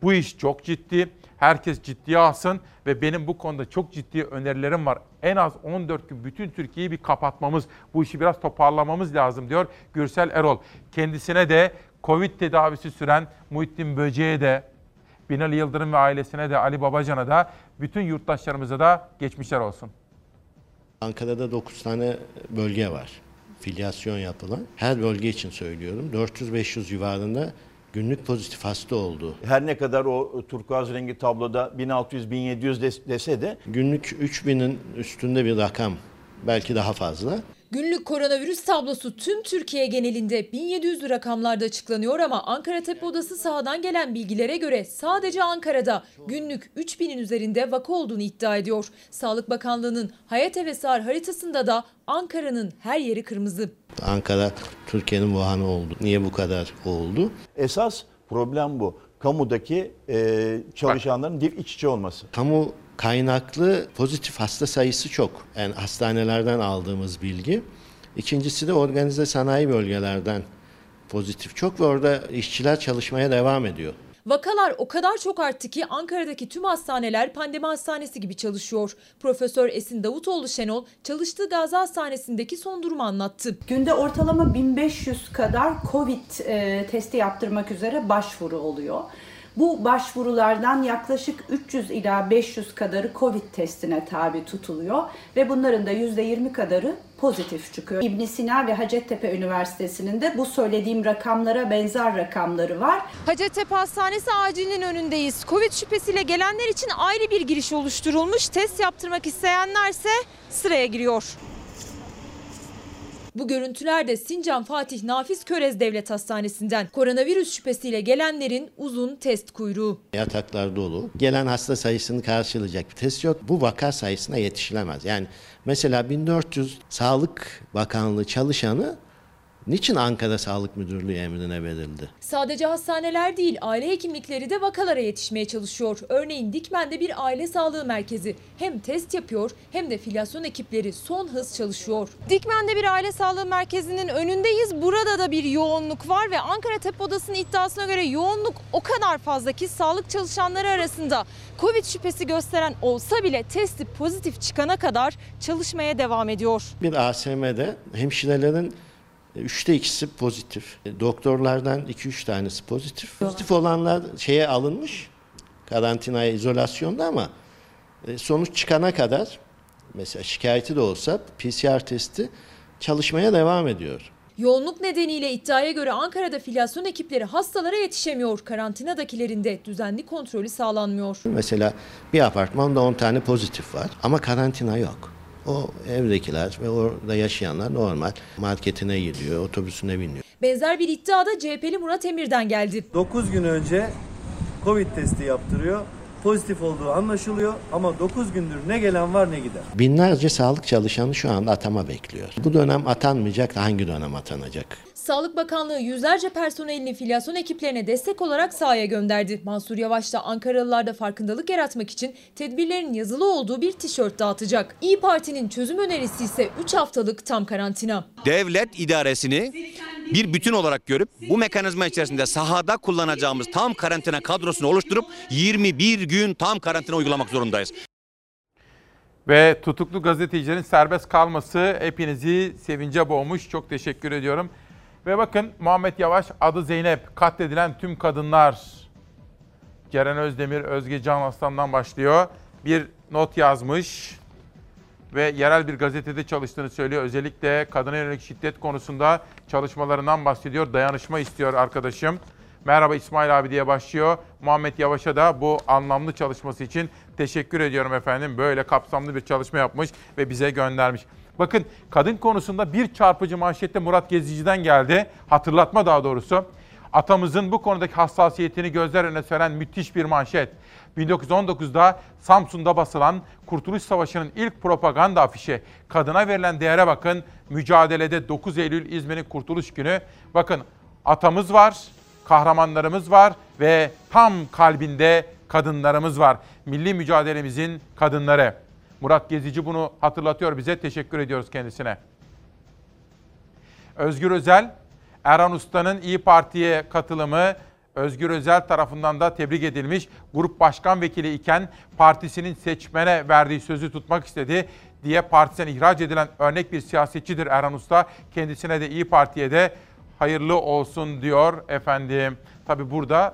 Bu iş çok ciddi. Herkes ciddiye alsın ve benim bu konuda çok ciddi önerilerim var. En az 14 gün bütün Türkiye'yi bir kapatmamız, bu işi biraz toparlamamız lazım diyor Gürsel Erol. Kendisine de Covid tedavisi süren Muhittin Böce'ye de Binali Yıldırım ve ailesine de Ali Babacan'a da bütün yurttaşlarımıza da geçmişler olsun. Ankara'da 9 tane bölge var. Filyasyon yapılan. Her bölge için söylüyorum. 400-500 civarında günlük pozitif hasta oldu. Her ne kadar o turkuaz rengi tabloda 1600-1700 dese de günlük 3000'in üstünde bir rakam belki daha fazla. Günlük koronavirüs tablosu tüm Türkiye genelinde 1700 rakamlarda açıklanıyor ama Ankara Tepe Odası sahadan gelen bilgilere göre sadece Ankara'da günlük 3000'in üzerinde vaka olduğunu iddia ediyor. Sağlık Bakanlığı'nın Hayat Evesar haritasında da Ankara'nın her yeri kırmızı. Ankara Türkiye'nin Wuhan'ı oldu. Niye bu kadar oldu? Esas problem bu. Kamudaki e, çalışanların Bak. iç içe olması. Kamu kaynaklı pozitif hasta sayısı çok. Yani hastanelerden aldığımız bilgi. İkincisi de organize sanayi bölgelerden pozitif çok ve orada işçiler çalışmaya devam ediyor. Vakalar o kadar çok arttı ki Ankara'daki tüm hastaneler pandemi hastanesi gibi çalışıyor. Profesör Esin Davutoğlu Şenol çalıştığı Gazi Hastanesi'ndeki son durumu anlattı. Günde ortalama 1500 kadar Covid e, testi yaptırmak üzere başvuru oluyor. Bu başvurulardan yaklaşık 300 ila 500 kadarı Covid testine tabi tutuluyor ve bunların da %20 kadarı pozitif çıkıyor. İbn Sina ve Hacettepe Üniversitesi'nin de bu söylediğim rakamlara benzer rakamları var. Hacettepe Hastanesi acilinin önündeyiz. Covid şüphesiyle gelenler için ayrı bir giriş oluşturulmuş. Test yaptırmak isteyenlerse sıraya giriyor. Bu görüntüler de Sincan Fatih Nafiz Körez Devlet Hastanesi'nden. Koronavirüs şüphesiyle gelenlerin uzun test kuyruğu. Yataklar dolu. Gelen hasta sayısını karşılayacak bir test yok. Bu vaka sayısına yetişilemez. Yani mesela 1400 Sağlık Bakanlığı çalışanı Niçin Ankara Sağlık Müdürlüğü emrine verildi? Sadece hastaneler değil, aile hekimlikleri de vakalara yetişmeye çalışıyor. Örneğin Dikmen'de bir aile sağlığı merkezi hem test yapıyor hem de filyasyon ekipleri son hız çalışıyor. Dikmen'de bir aile sağlığı merkezinin önündeyiz. Burada da bir yoğunluk var ve Ankara Tıp Odası'nın iddiasına göre yoğunluk o kadar fazla ki sağlık çalışanları arasında Covid şüphesi gösteren olsa bile testi pozitif çıkana kadar çalışmaya devam ediyor. Bir ASM'de hemşirelerin Üçte ikisi pozitif. Doktorlardan iki üç tanesi pozitif. Pozitif olanlar şeye alınmış, karantinaya, izolasyonda ama e, sonuç çıkana kadar mesela şikayeti de olsa PCR testi çalışmaya devam ediyor. Yoğunluk nedeniyle iddiaya göre Ankara'da filyasyon ekipleri hastalara yetişemiyor. Karantinadakilerinde düzenli kontrolü sağlanmıyor. Mesela bir apartmanda 10 tane pozitif var ama karantina yok. O evdekiler ve orada yaşayanlar normal marketine gidiyor, otobüsüne biniyor. Benzer bir iddia da CHP'li Murat Emir'den geldi. 9 gün önce Covid testi yaptırıyor. Pozitif olduğu anlaşılıyor ama 9 gündür ne gelen var ne gider. Binlerce sağlık çalışanı şu anda atama bekliyor. Bu dönem atanmayacak hangi dönem atanacak? Sağlık Bakanlığı yüzlerce personelini filyasyon ekiplerine destek olarak sahaya gönderdi. Mansur Yavaş da Ankaralılarda farkındalık yaratmak için tedbirlerin yazılı olduğu bir tişört dağıtacak. İyi Parti'nin çözüm önerisi ise 3 haftalık tam karantina. Devlet idaresini bir bütün olarak görüp bu mekanizma içerisinde sahada kullanacağımız tam karantina kadrosunu oluşturup 21 gün tam karantina uygulamak zorundayız. Ve tutuklu gazetecilerin serbest kalması hepinizi sevince boğmuş. Çok teşekkür ediyorum. Ve bakın Muhammed Yavaş adı Zeynep katledilen tüm kadınlar. Ceren Özdemir, Özge Can Aslan'dan başlıyor. Bir not yazmış ve yerel bir gazetede çalıştığını söylüyor. Özellikle kadına yönelik şiddet konusunda çalışmalarından bahsediyor. Dayanışma istiyor arkadaşım. Merhaba İsmail abi diye başlıyor. Muhammed Yavaş'a da bu anlamlı çalışması için teşekkür ediyorum efendim. Böyle kapsamlı bir çalışma yapmış ve bize göndermiş. Bakın kadın konusunda bir çarpıcı manşette Murat Gezici'den geldi. Hatırlatma daha doğrusu. Atamızın bu konudaki hassasiyetini gözler önüne seren müthiş bir manşet. 1919'da Samsun'da basılan Kurtuluş Savaşı'nın ilk propaganda afişi. Kadına verilen değere bakın. Mücadelede 9 Eylül İzmir'in Kurtuluş Günü. Bakın atamız var, kahramanlarımız var ve tam kalbinde kadınlarımız var. Milli mücadelemizin kadınları. Murat Gezici bunu hatırlatıyor bize. Teşekkür ediyoruz kendisine. Özgür Özel, Erhan Usta'nın İyi Parti'ye katılımı Özgür Özel tarafından da tebrik edilmiş. Grup başkan vekili iken partisinin seçmene verdiği sözü tutmak istedi diye partisinden ihraç edilen örnek bir siyasetçidir Erhan Usta. Kendisine de İyi Parti'ye de hayırlı olsun diyor efendim. Tabi burada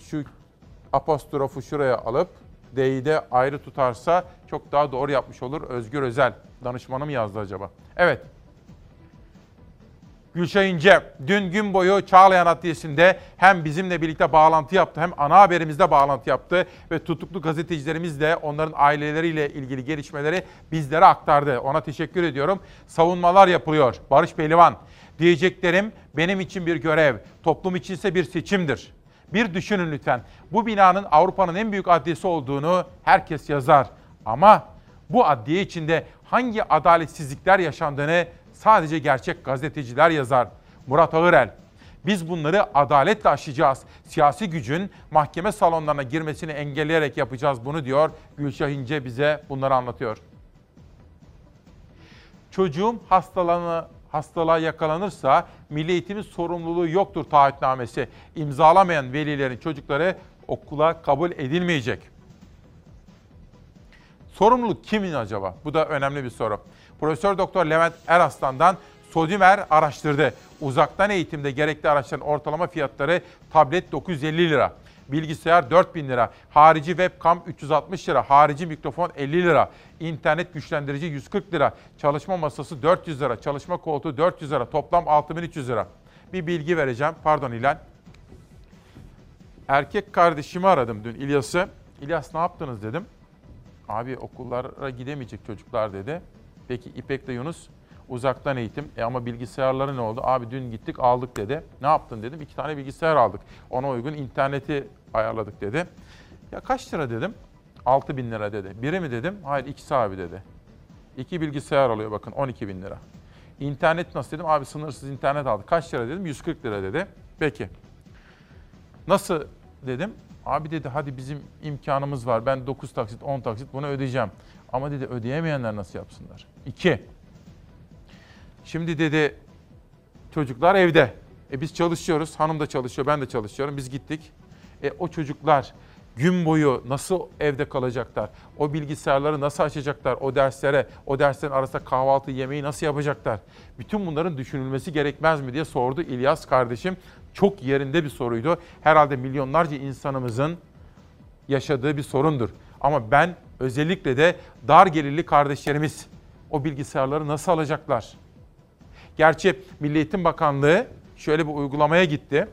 şu apostrofu şuraya alıp D'yi de ayrı tutarsa çok daha doğru yapmış olur Özgür Özel. Danışmanım yazdı acaba? Evet. Gülşah İnce dün gün boyu Çağlayan Adliyesi'nde hem bizimle birlikte bağlantı yaptı hem ana haberimizde bağlantı yaptı ve tutuklu gazetecilerimiz de onların aileleriyle ilgili gelişmeleri bizlere aktardı. Ona teşekkür ediyorum. Savunmalar yapılıyor. Barış Pehlivan diyeceklerim benim için bir görev, toplum içinse bir seçimdir. Bir düşünün lütfen. Bu binanın Avrupa'nın en büyük adliyesi olduğunu herkes yazar. Ama bu adliye içinde hangi adaletsizlikler yaşandığını sadece gerçek gazeteciler yazar. Murat Ağırel. Biz bunları adaletle aşacağız. Siyasi gücün mahkeme salonlarına girmesini engelleyerek yapacağız bunu diyor. Gülşah İnce bize bunları anlatıyor. Çocuğum hastalanı hastalığa yakalanırsa Milli Eğitim'in sorumluluğu yoktur taahhütnamesi. İmzalamayan velilerin çocukları okula kabul edilmeyecek. Sorumluluk kimin acaba? Bu da önemli bir soru. Profesör Doktor Levent Eraslan'dan Sodimer araştırdı. Uzaktan eğitimde gerekli araçların ortalama fiyatları tablet 950 lira. Bilgisayar 4000 lira, harici webcam 360 lira, harici mikrofon 50 lira, internet güçlendirici 140 lira, çalışma masası 400 lira, çalışma koltuğu 400 lira, toplam 6300 lira. Bir bilgi vereceğim. Pardon İlhan. Erkek kardeşimi aradım dün İlyas'ı. İlyas ne yaptınız dedim. Abi okullara gidemeyecek çocuklar dedi. Peki İpek de Yunus uzaktan eğitim. E ama bilgisayarları ne oldu? Abi dün gittik aldık dedi. Ne yaptın dedim. İki tane bilgisayar aldık. Ona uygun interneti ayarladık dedi. Ya kaç lira dedim. 6 bin lira dedi. Biri mi dedim? Hayır ikisi abi dedi. İki bilgisayar alıyor bakın 12 bin lira. İnternet nasıl dedim? Abi sınırsız internet aldık. Kaç lira dedim? 140 lira dedi. Peki. Nasıl dedim? Abi dedi hadi bizim imkanımız var. Ben 9 taksit 10 taksit bunu ödeyeceğim. Ama dedi ödeyemeyenler nasıl yapsınlar? İki. Şimdi dedi çocuklar evde. E biz çalışıyoruz. Hanım da çalışıyor, ben de çalışıyorum. Biz gittik. E o çocuklar gün boyu nasıl evde kalacaklar? O bilgisayarları nasıl açacaklar? O derslere, o derslerin arasında kahvaltı yemeği nasıl yapacaklar? Bütün bunların düşünülmesi gerekmez mi diye sordu İlyas kardeşim. Çok yerinde bir soruydu. Herhalde milyonlarca insanımızın yaşadığı bir sorundur. Ama ben özellikle de dar gelirli kardeşlerimiz o bilgisayarları nasıl alacaklar? Gerçi Milli Eğitim Bakanlığı şöyle bir uygulamaya gitti.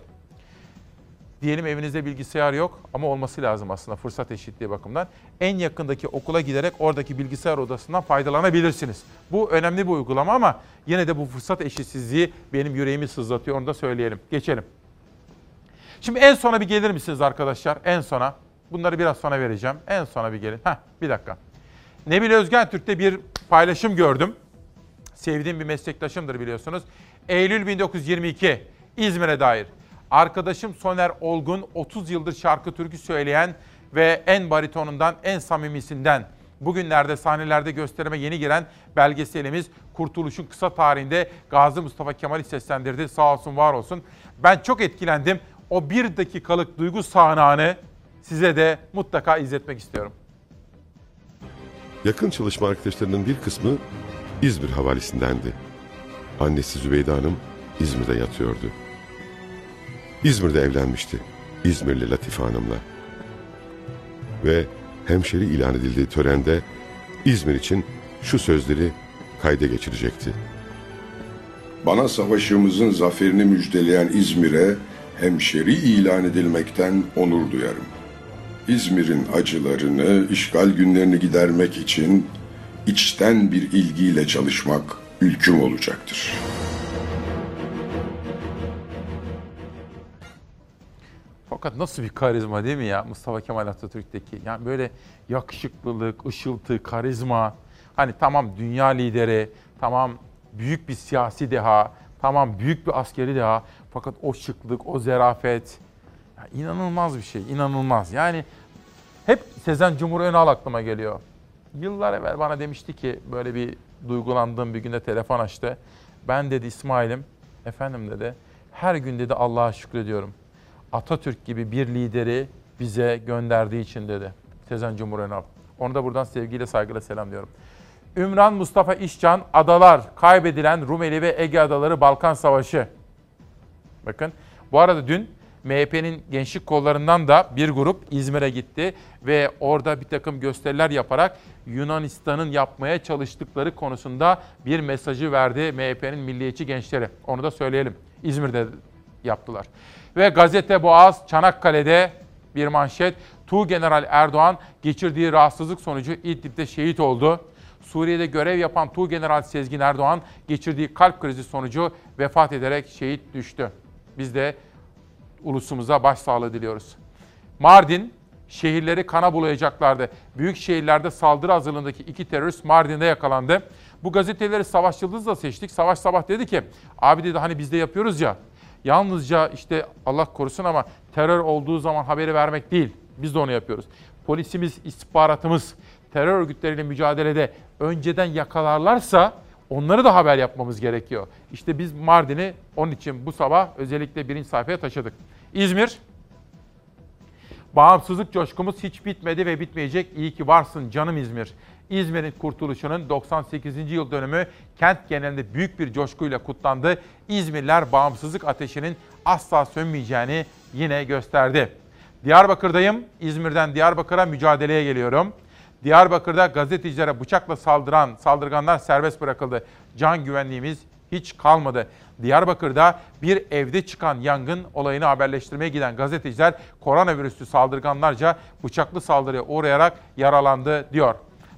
Diyelim evinizde bilgisayar yok ama olması lazım aslında fırsat eşitliği bakımından. En yakındaki okula giderek oradaki bilgisayar odasından faydalanabilirsiniz. Bu önemli bir uygulama ama yine de bu fırsat eşitsizliği benim yüreğimi sızlatıyor onu da söyleyelim. Geçelim. Şimdi en sona bir gelir misiniz arkadaşlar? En sona. Bunları biraz sonra vereceğim. En sona bir gelin. Heh, bir dakika. Nebil Özgen Türk'te bir paylaşım gördüm. Sevdiğim bir meslektaşımdır biliyorsunuz. Eylül 1922 İzmir'e dair. Arkadaşım Soner Olgun 30 yıldır şarkı türkü söyleyen ve en baritonundan en samimisinden bugünlerde sahnelerde gösterime yeni giren belgeselimiz Kurtuluş'un kısa tarihinde Gazi Mustafa Kemal'i seslendirdi. Sağ olsun var olsun. Ben çok etkilendim. O bir dakikalık duygu sahnağını size de mutlaka izletmek istiyorum. Yakın çalışma arkadaşlarının bir kısmı İzmir havalisindendi. Annesi Zübeyde Hanım İzmir'de yatıyordu. İzmir'de evlenmişti. İzmirli Latife Hanım'la. Ve hemşeri ilan edildiği törende İzmir için şu sözleri kayda geçirecekti. Bana savaşımızın zaferini müjdeleyen İzmir'e hemşeri ilan edilmekten onur duyarım. İzmir'in acılarını, işgal günlerini gidermek için içten bir ilgiyle çalışmak ülküm olacaktır. Fakat nasıl bir karizma değil mi ya Mustafa Kemal Atatürk'teki? Yani böyle yakışıklılık, ışıltı, karizma. Hani tamam dünya lideri, tamam büyük bir siyasi deha, tamam büyük bir askeri deha. Fakat o şıklık, o zerafet ya inanılmaz bir şey, inanılmaz. Yani hep Sezen Cumhur Önal aklıma geliyor. Yıllar evvel bana demişti ki böyle bir duygulandığım bir günde telefon açtı. Ben dedi İsmail'im, efendim dedi, her gün dedi Allah'a şükrediyorum. Atatürk gibi bir lideri bize gönderdiği için dedi. Sezen Cumhur Önal. Onu da buradan sevgiyle saygıyla selamlıyorum. Ümran Mustafa İşcan, Adalar, kaybedilen Rumeli ve Ege Adaları Balkan Savaşı. Bakın bu arada dün MHP'nin gençlik kollarından da bir grup İzmir'e gitti ve orada bir takım gösteriler yaparak Yunanistan'ın yapmaya çalıştıkları konusunda bir mesajı verdi MHP'nin milliyetçi gençleri. Onu da söyleyelim. İzmir'de yaptılar. Ve gazete Boğaz Çanakkale'de bir manşet. Tu General Erdoğan geçirdiği rahatsızlık sonucu İdlib'de şehit oldu. Suriye'de görev yapan Tu General Sezgin Erdoğan geçirdiği kalp krizi sonucu vefat ederek şehit düştü. Biz de ulusumuza başsağlığı diliyoruz. Mardin şehirleri kana bulayacaklardı. Büyük şehirlerde saldırı hazırlığındaki iki terörist Mardin'de yakalandı. Bu gazeteleri Savaş Yıldız'la seçtik. Savaş Sabah dedi ki abi dedi hani biz de yapıyoruz ya Yalnızca işte Allah korusun ama terör olduğu zaman haberi vermek değil. Biz de onu yapıyoruz. Polisimiz, istihbaratımız terör örgütleriyle mücadelede önceden yakalarlarsa onları da haber yapmamız gerekiyor. İşte biz Mardin'i onun için bu sabah özellikle birinci sayfaya taşıdık. İzmir, Bağımsızlık coşkumuz hiç bitmedi ve bitmeyecek. İyi ki varsın canım İzmir. İzmir'in kurtuluşunun 98. yıl dönümü kent genelinde büyük bir coşkuyla kutlandı. İzmirliler bağımsızlık ateşinin asla sönmeyeceğini yine gösterdi. Diyarbakır'dayım. İzmir'den Diyarbakır'a mücadeleye geliyorum. Diyarbakır'da gazetecilere bıçakla saldıran saldırganlar serbest bırakıldı. Can güvenliğimiz hiç kalmadı. Diyarbakır'da bir evde çıkan yangın olayını haberleştirmeye giden gazeteciler koronavirüslü saldırganlarca bıçaklı saldırıya uğrayarak yaralandı diyor.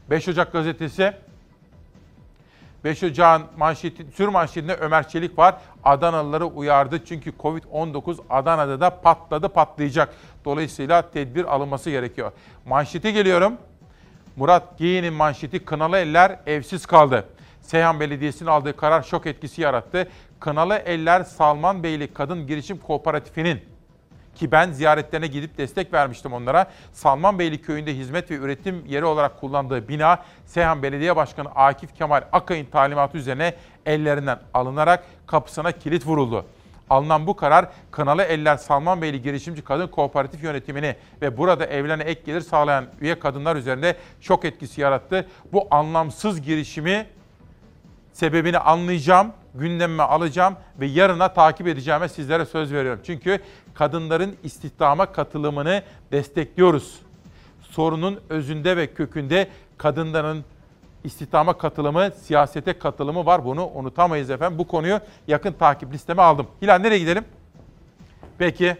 5 Ocak gazetesi 5 Ocak'ın manşeti, sür manşetinde Ömer Çelik var. Adanalıları uyardı çünkü Covid-19 Adana'da da patladı patlayacak. Dolayısıyla tedbir alınması gerekiyor. Manşete geliyorum. Murat Giyin'in manşeti Kınalı Eller evsiz kaldı. Seyhan Belediyesi'nin aldığı karar şok etkisi yarattı. Kınalı Eller Salman Beyli Kadın Girişim Kooperatifi'nin ki ben ziyaretlerine gidip destek vermiştim onlara. Salmanbeyli köyünde hizmet ve üretim yeri olarak kullandığı bina Seyhan Belediye Başkanı Akif Kemal Akay'ın talimatı üzerine ellerinden alınarak kapısına kilit vuruldu. Alınan bu karar Kınalı Eller Salmanbeyli Girişimci Kadın Kooperatif Yönetimini ve burada evlerine ek gelir sağlayan üye kadınlar üzerinde şok etkisi yarattı. Bu anlamsız girişimi sebebini anlayacağım, gündemime alacağım ve yarına takip edeceğime sizlere söz veriyorum. Çünkü kadınların istihdama katılımını destekliyoruz. Sorunun özünde ve kökünde kadınların istihdama katılımı, siyasete katılımı var. Bunu unutamayız efendim. Bu konuyu yakın takip listeme aldım. Hilal nereye gidelim? Peki.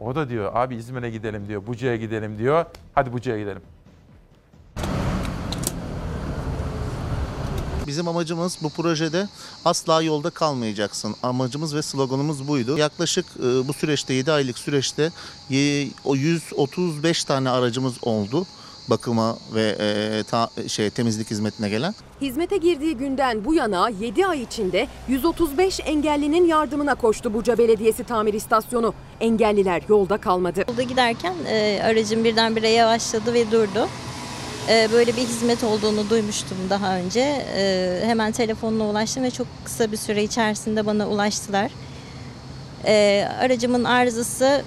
O da diyor abi İzmir'e gidelim diyor, Buca'ya gidelim diyor. Hadi Buca'ya gidelim. Bizim amacımız bu projede asla yolda kalmayacaksın. Amacımız ve sloganımız buydu. Yaklaşık e, bu süreçte 7 aylık süreçte e, o 135 tane aracımız oldu bakıma ve e, ta, şey temizlik hizmetine gelen. Hizmete girdiği günden bu yana 7 ay içinde 135 engellinin yardımına koştu Buca Belediyesi tamir istasyonu. Engelliler yolda kalmadı. Yolda giderken e, aracım birdenbire yavaşladı ve durdu. E, böyle bir hizmet olduğunu duymuştum daha önce. E, hemen telefonuna ulaştım ve çok kısa bir süre içerisinde bana ulaştılar. E, aracımın arızası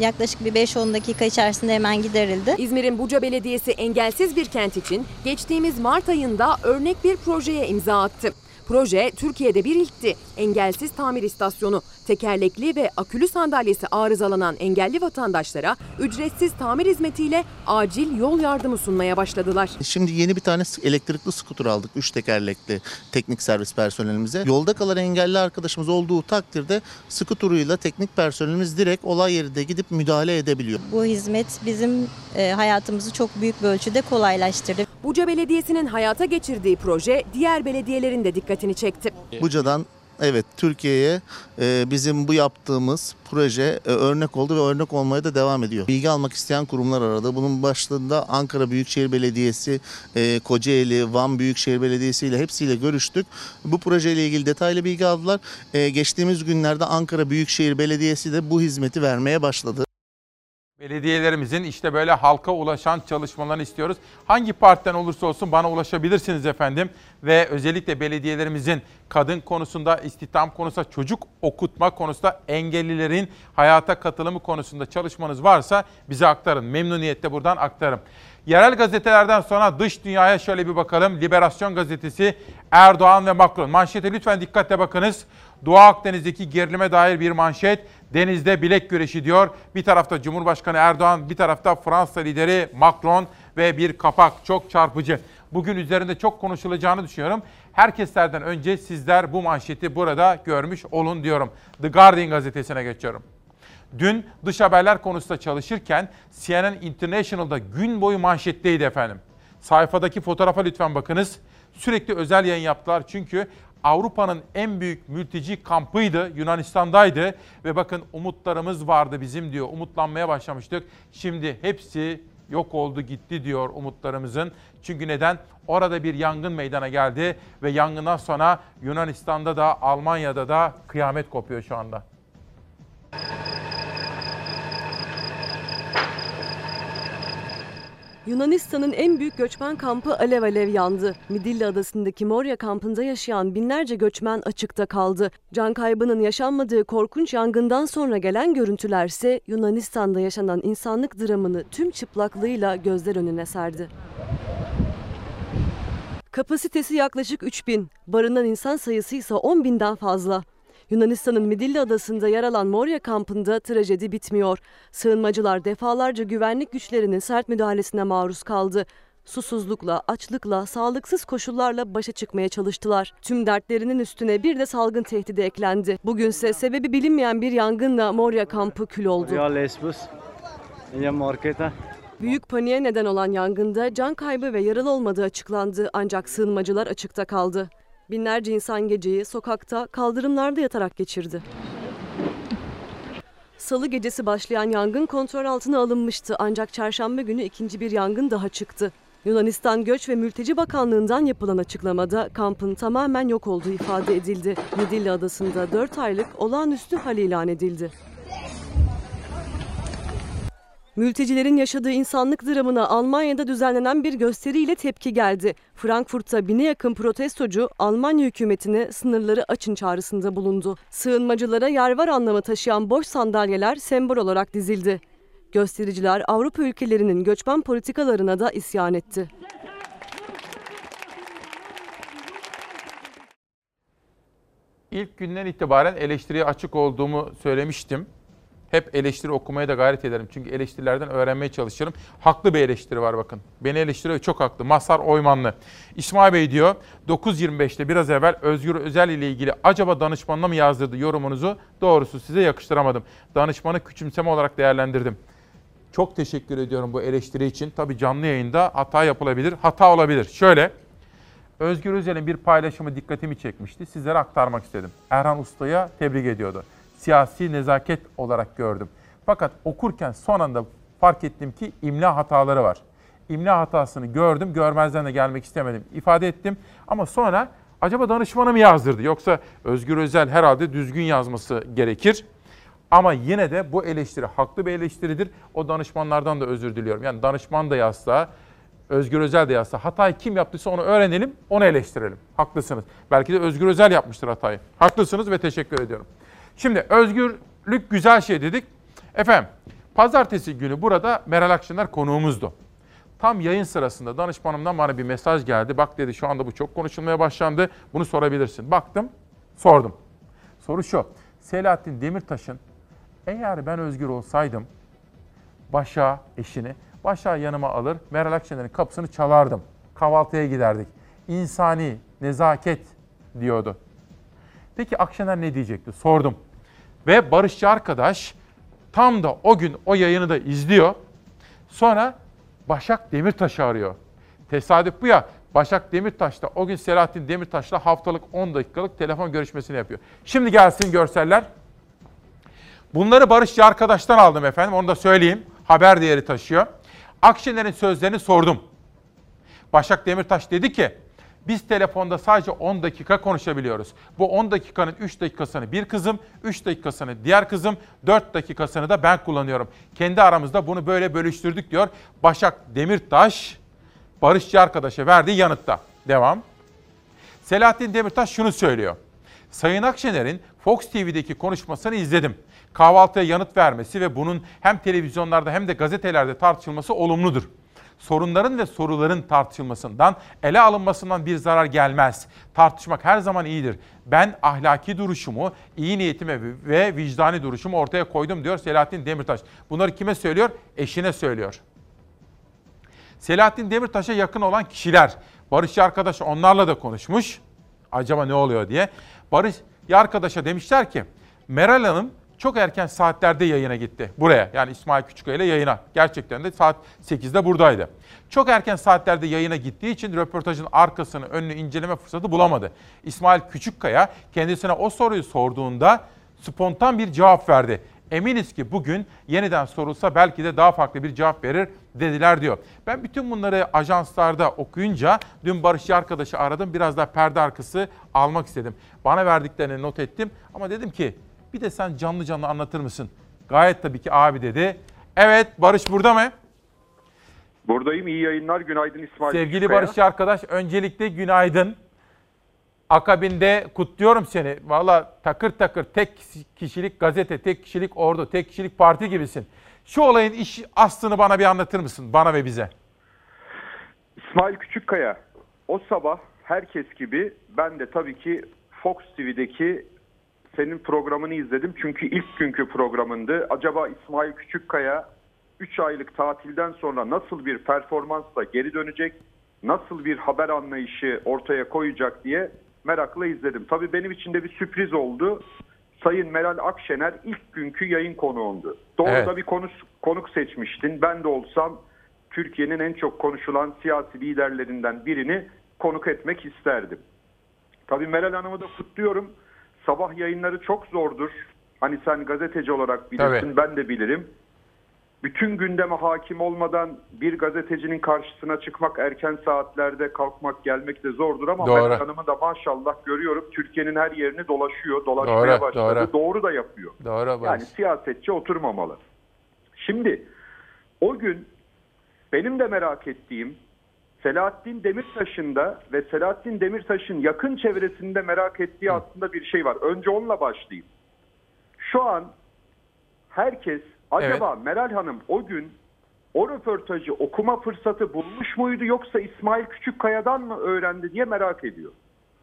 yaklaşık bir 5-10 dakika içerisinde hemen giderildi. İzmir'in Buca Belediyesi engelsiz bir kent için geçtiğimiz Mart ayında örnek bir projeye imza attı. Proje Türkiye'de bir ilkti. Engelsiz tamir istasyonu. Tekerlekli ve akülü sandalyesi arızalanan engelli vatandaşlara ücretsiz tamir hizmetiyle acil yol yardımı sunmaya başladılar. Şimdi yeni bir tane elektrikli skuter aldık. 3 tekerlekli teknik servis personelimize. Yolda kalan engelli arkadaşımız olduğu takdirde skuteruyla teknik personelimiz direkt olay yerinde gidip müdahale edebiliyor. Bu hizmet bizim e, hayatımızı çok büyük bir ölçüde kolaylaştırdı. Buca Belediyesi'nin hayata geçirdiği proje diğer belediyelerin de dikkatini çekti. Buca'dan evet Türkiye'ye e, bizim bu yaptığımız proje e, örnek oldu ve örnek olmaya da devam ediyor. Bilgi almak isteyen kurumlar aradı. Bunun başlığında Ankara Büyükşehir Belediyesi, e, Kocaeli, Van Büyükşehir Belediyesi ile hepsiyle görüştük. Bu projeyle ilgili detaylı bilgi aldılar. E, geçtiğimiz günlerde Ankara Büyükşehir Belediyesi de bu hizmeti vermeye başladı. Belediyelerimizin işte böyle halka ulaşan çalışmalarını istiyoruz. Hangi partiden olursa olsun bana ulaşabilirsiniz efendim. Ve özellikle belediyelerimizin kadın konusunda, istihdam konusunda, çocuk okutma konusunda, engellilerin hayata katılımı konusunda çalışmanız varsa bize aktarın. Memnuniyetle buradan aktarım. Yerel gazetelerden sonra dış dünyaya şöyle bir bakalım. Liberasyon gazetesi Erdoğan ve Macron. Manşete lütfen dikkatle bakınız. Doğu Akdeniz'deki gerilime dair bir manşet. Denizde bilek güreşi diyor. Bir tarafta Cumhurbaşkanı Erdoğan, bir tarafta Fransa lideri Macron ve bir kapak çok çarpıcı. Bugün üzerinde çok konuşulacağını düşünüyorum. Herkeslerden önce sizler bu manşeti burada görmüş olun diyorum. The Guardian gazetesine geçiyorum. Dün dış haberler konusunda çalışırken CNN International'da gün boyu manşetteydi efendim. Sayfadaki fotoğrafa lütfen bakınız. Sürekli özel yayın yaptılar çünkü Avrupa'nın en büyük mülteci kampıydı, Yunanistan'daydı ve bakın umutlarımız vardı bizim diyor. Umutlanmaya başlamıştık. Şimdi hepsi yok oldu gitti diyor umutlarımızın. Çünkü neden? Orada bir yangın meydana geldi ve yangından sonra Yunanistan'da da Almanya'da da kıyamet kopuyor şu anda. Yunanistan'ın en büyük göçmen kampı alev alev yandı. Midilli adasındaki Moria kampında yaşayan binlerce göçmen açıkta kaldı. Can kaybının yaşanmadığı korkunç yangından sonra gelen görüntülerse Yunanistan'da yaşanan insanlık dramını tüm çıplaklığıyla gözler önüne serdi. Kapasitesi yaklaşık 3000, barınan insan sayısı ise 10 binden fazla. Yunanistan'ın Midilli adasında yer alan Moria kampında trajedi bitmiyor. Sığınmacılar defalarca güvenlik güçlerinin sert müdahalesine maruz kaldı. Susuzlukla, açlıkla, sağlıksız koşullarla başa çıkmaya çalıştılar. Tüm dertlerinin üstüne bir de salgın tehdidi eklendi. Bugünse sebebi bilinmeyen bir yangınla Moria kampı kül oldu. Büyük paniğe neden olan yangında can kaybı ve yaralı olmadığı açıklandı ancak sığınmacılar açıkta kaldı. Binlerce insan geceyi sokakta, kaldırımlarda yatarak geçirdi. Salı gecesi başlayan yangın kontrol altına alınmıştı ancak çarşamba günü ikinci bir yangın daha çıktı. Yunanistan Göç ve Mülteci Bakanlığı'ndan yapılan açıklamada kampın tamamen yok olduğu ifade edildi. Midilli Adası'nda 4 aylık olağanüstü hal ilan edildi. Mültecilerin yaşadığı insanlık dramına Almanya'da düzenlenen bir gösteriyle tepki geldi. Frankfurt'ta bine yakın protestocu Almanya hükümetine sınırları açın çağrısında bulundu. Sığınmacılara yer var anlamı taşıyan boş sandalyeler sembol olarak dizildi. Göstericiler Avrupa ülkelerinin göçmen politikalarına da isyan etti. İlk günden itibaren eleştiriye açık olduğumu söylemiştim. Hep eleştiri okumaya da gayret ederim. Çünkü eleştirilerden öğrenmeye çalışırım. Haklı bir eleştiri var bakın. Beni eleştiriyor çok haklı. Mazhar Oymanlı. İsmail Bey diyor 9.25'te biraz evvel Özgür Özel ile ilgili acaba danışmanına mı yazdırdı yorumunuzu? Doğrusu size yakıştıramadım. Danışmanı küçümseme olarak değerlendirdim. Çok teşekkür ediyorum bu eleştiri için. Tabii canlı yayında hata yapılabilir, hata olabilir. Şöyle, Özgür Özel'in bir paylaşımı dikkatimi çekmişti. Sizlere aktarmak istedim. Erhan Usta'ya tebrik ediyordu siyasi nezaket olarak gördüm. Fakat okurken son anda fark ettim ki imla hataları var. İmla hatasını gördüm, görmezden de gelmek istemedim. ifade ettim ama sonra acaba danışmana mı yazdırdı? Yoksa Özgür Özel herhalde düzgün yazması gerekir. Ama yine de bu eleştiri haklı bir eleştiridir. O danışmanlardan da özür diliyorum. Yani danışman da yazsa, Özgür Özel de yazsa hatayı kim yaptıysa onu öğrenelim, onu eleştirelim. Haklısınız. Belki de Özgür Özel yapmıştır hatayı. Haklısınız ve teşekkür ediyorum. Şimdi özgürlük güzel şey dedik. Efendim pazartesi günü burada Meral Akşener konuğumuzdu. Tam yayın sırasında danışmanımdan bana bir mesaj geldi. Bak dedi şu anda bu çok konuşulmaya başlandı. Bunu sorabilirsin. Baktım, sordum. Soru şu. Selahattin Demirtaş'ın eğer ben özgür olsaydım Başa eşini, Başa yanıma alır, Meral Akşener'in kapısını çalardım. Kahvaltıya giderdik. İnsani, nezaket diyordu. Peki Akşener ne diyecekti? Sordum. Ve barışçı arkadaş tam da o gün o yayını da izliyor. Sonra Başak Demirtaş'ı arıyor. Tesadüf bu ya. Başak Demirtaş da o gün Selahattin Demirtaş'la haftalık 10 dakikalık telefon görüşmesini yapıyor. Şimdi gelsin görseller. Bunları barışçı arkadaştan aldım efendim. Onu da söyleyeyim. Haber değeri taşıyor. Akşener'in sözlerini sordum. Başak Demirtaş dedi ki biz telefonda sadece 10 dakika konuşabiliyoruz. Bu 10 dakikanın 3 dakikasını bir kızım, 3 dakikasını diğer kızım, 4 dakikasını da ben kullanıyorum. Kendi aramızda bunu böyle bölüştürdük diyor Başak Demirtaş, barışçı arkadaşa verdiği yanıtta. Devam. Selahattin Demirtaş şunu söylüyor. Sayın Akşener'in Fox TV'deki konuşmasını izledim. Kahvaltıya yanıt vermesi ve bunun hem televizyonlarda hem de gazetelerde tartışılması olumludur sorunların ve soruların tartışılmasından, ele alınmasından bir zarar gelmez. Tartışmak her zaman iyidir. Ben ahlaki duruşumu, iyi niyetimi ve vicdani duruşumu ortaya koydum diyor Selahattin Demirtaş. Bunları kime söylüyor? Eşine söylüyor. Selahattin Demirtaş'a yakın olan kişiler, Barış arkadaş onlarla da konuşmuş. Acaba ne oluyor diye. Barış arkadaşa demişler ki Meral Hanım çok erken saatlerde yayına gitti. Buraya yani İsmail Küçükkaya ile yayına. Gerçekten de saat 8'de buradaydı. Çok erken saatlerde yayına gittiği için röportajın arkasını, önünü inceleme fırsatı bulamadı. İsmail Küçükkaya kendisine o soruyu sorduğunda spontan bir cevap verdi. Eminiz ki bugün yeniden sorulsa belki de daha farklı bir cevap verir dediler diyor. Ben bütün bunları ajanslarda okuyunca dün Barışçı arkadaşı aradım. Biraz daha perde arkası almak istedim. Bana verdiklerini not ettim ama dedim ki bir de sen canlı canlı anlatır mısın? Gayet tabii ki abi dedi. Evet Barış burada mı? Buradayım. İyi yayınlar. Günaydın İsmail. Sevgili Küçükkaya. Barışçı arkadaş öncelikle günaydın. Akabinde kutluyorum seni. Valla takır takır tek kişilik gazete, tek kişilik ordu, tek kişilik parti gibisin. Şu olayın iş aslını bana bir anlatır mısın? Bana ve bize. İsmail Küçükkaya. O sabah herkes gibi ben de tabii ki Fox TV'deki senin programını izledim. Çünkü ilk günkü programındı. Acaba İsmail Küçükkaya 3 aylık tatilden sonra nasıl bir performansla geri dönecek? Nasıl bir haber anlayışı ortaya koyacak diye merakla izledim. Tabii benim için de bir sürpriz oldu. Sayın Meral Akşener ilk günkü yayın konuğundu. Doğru Evet. da bir konuk, konuk seçmiştin. Ben de olsam Türkiye'nin en çok konuşulan siyasi liderlerinden birini konuk etmek isterdim. Tabii Meral Hanım'ı da kutluyorum. Sabah yayınları çok zordur. Hani sen gazeteci olarak bilirsin, Tabii. ben de bilirim. Bütün gündeme hakim olmadan bir gazetecinin karşısına çıkmak, erken saatlerde kalkmak, gelmek de zordur ama Doğru. Hanım'ı da maşallah görüyorum. Türkiye'nin her yerini dolaşıyor, dolaşmaya Doğru, başladı. doğru. Doğru da yapıyor. Doğru. Yani siyasetçi oturmamalı. Şimdi o gün benim de merak ettiğim Selahattin Demirtaş'ın da ve Selahattin Demirtaş'ın yakın çevresinde merak ettiği aslında bir şey var. Önce onunla başlayayım. Şu an herkes acaba Meral Hanım o gün o röportajı okuma fırsatı bulmuş muydu yoksa İsmail Küçükkaya'dan mı öğrendi diye merak ediyor.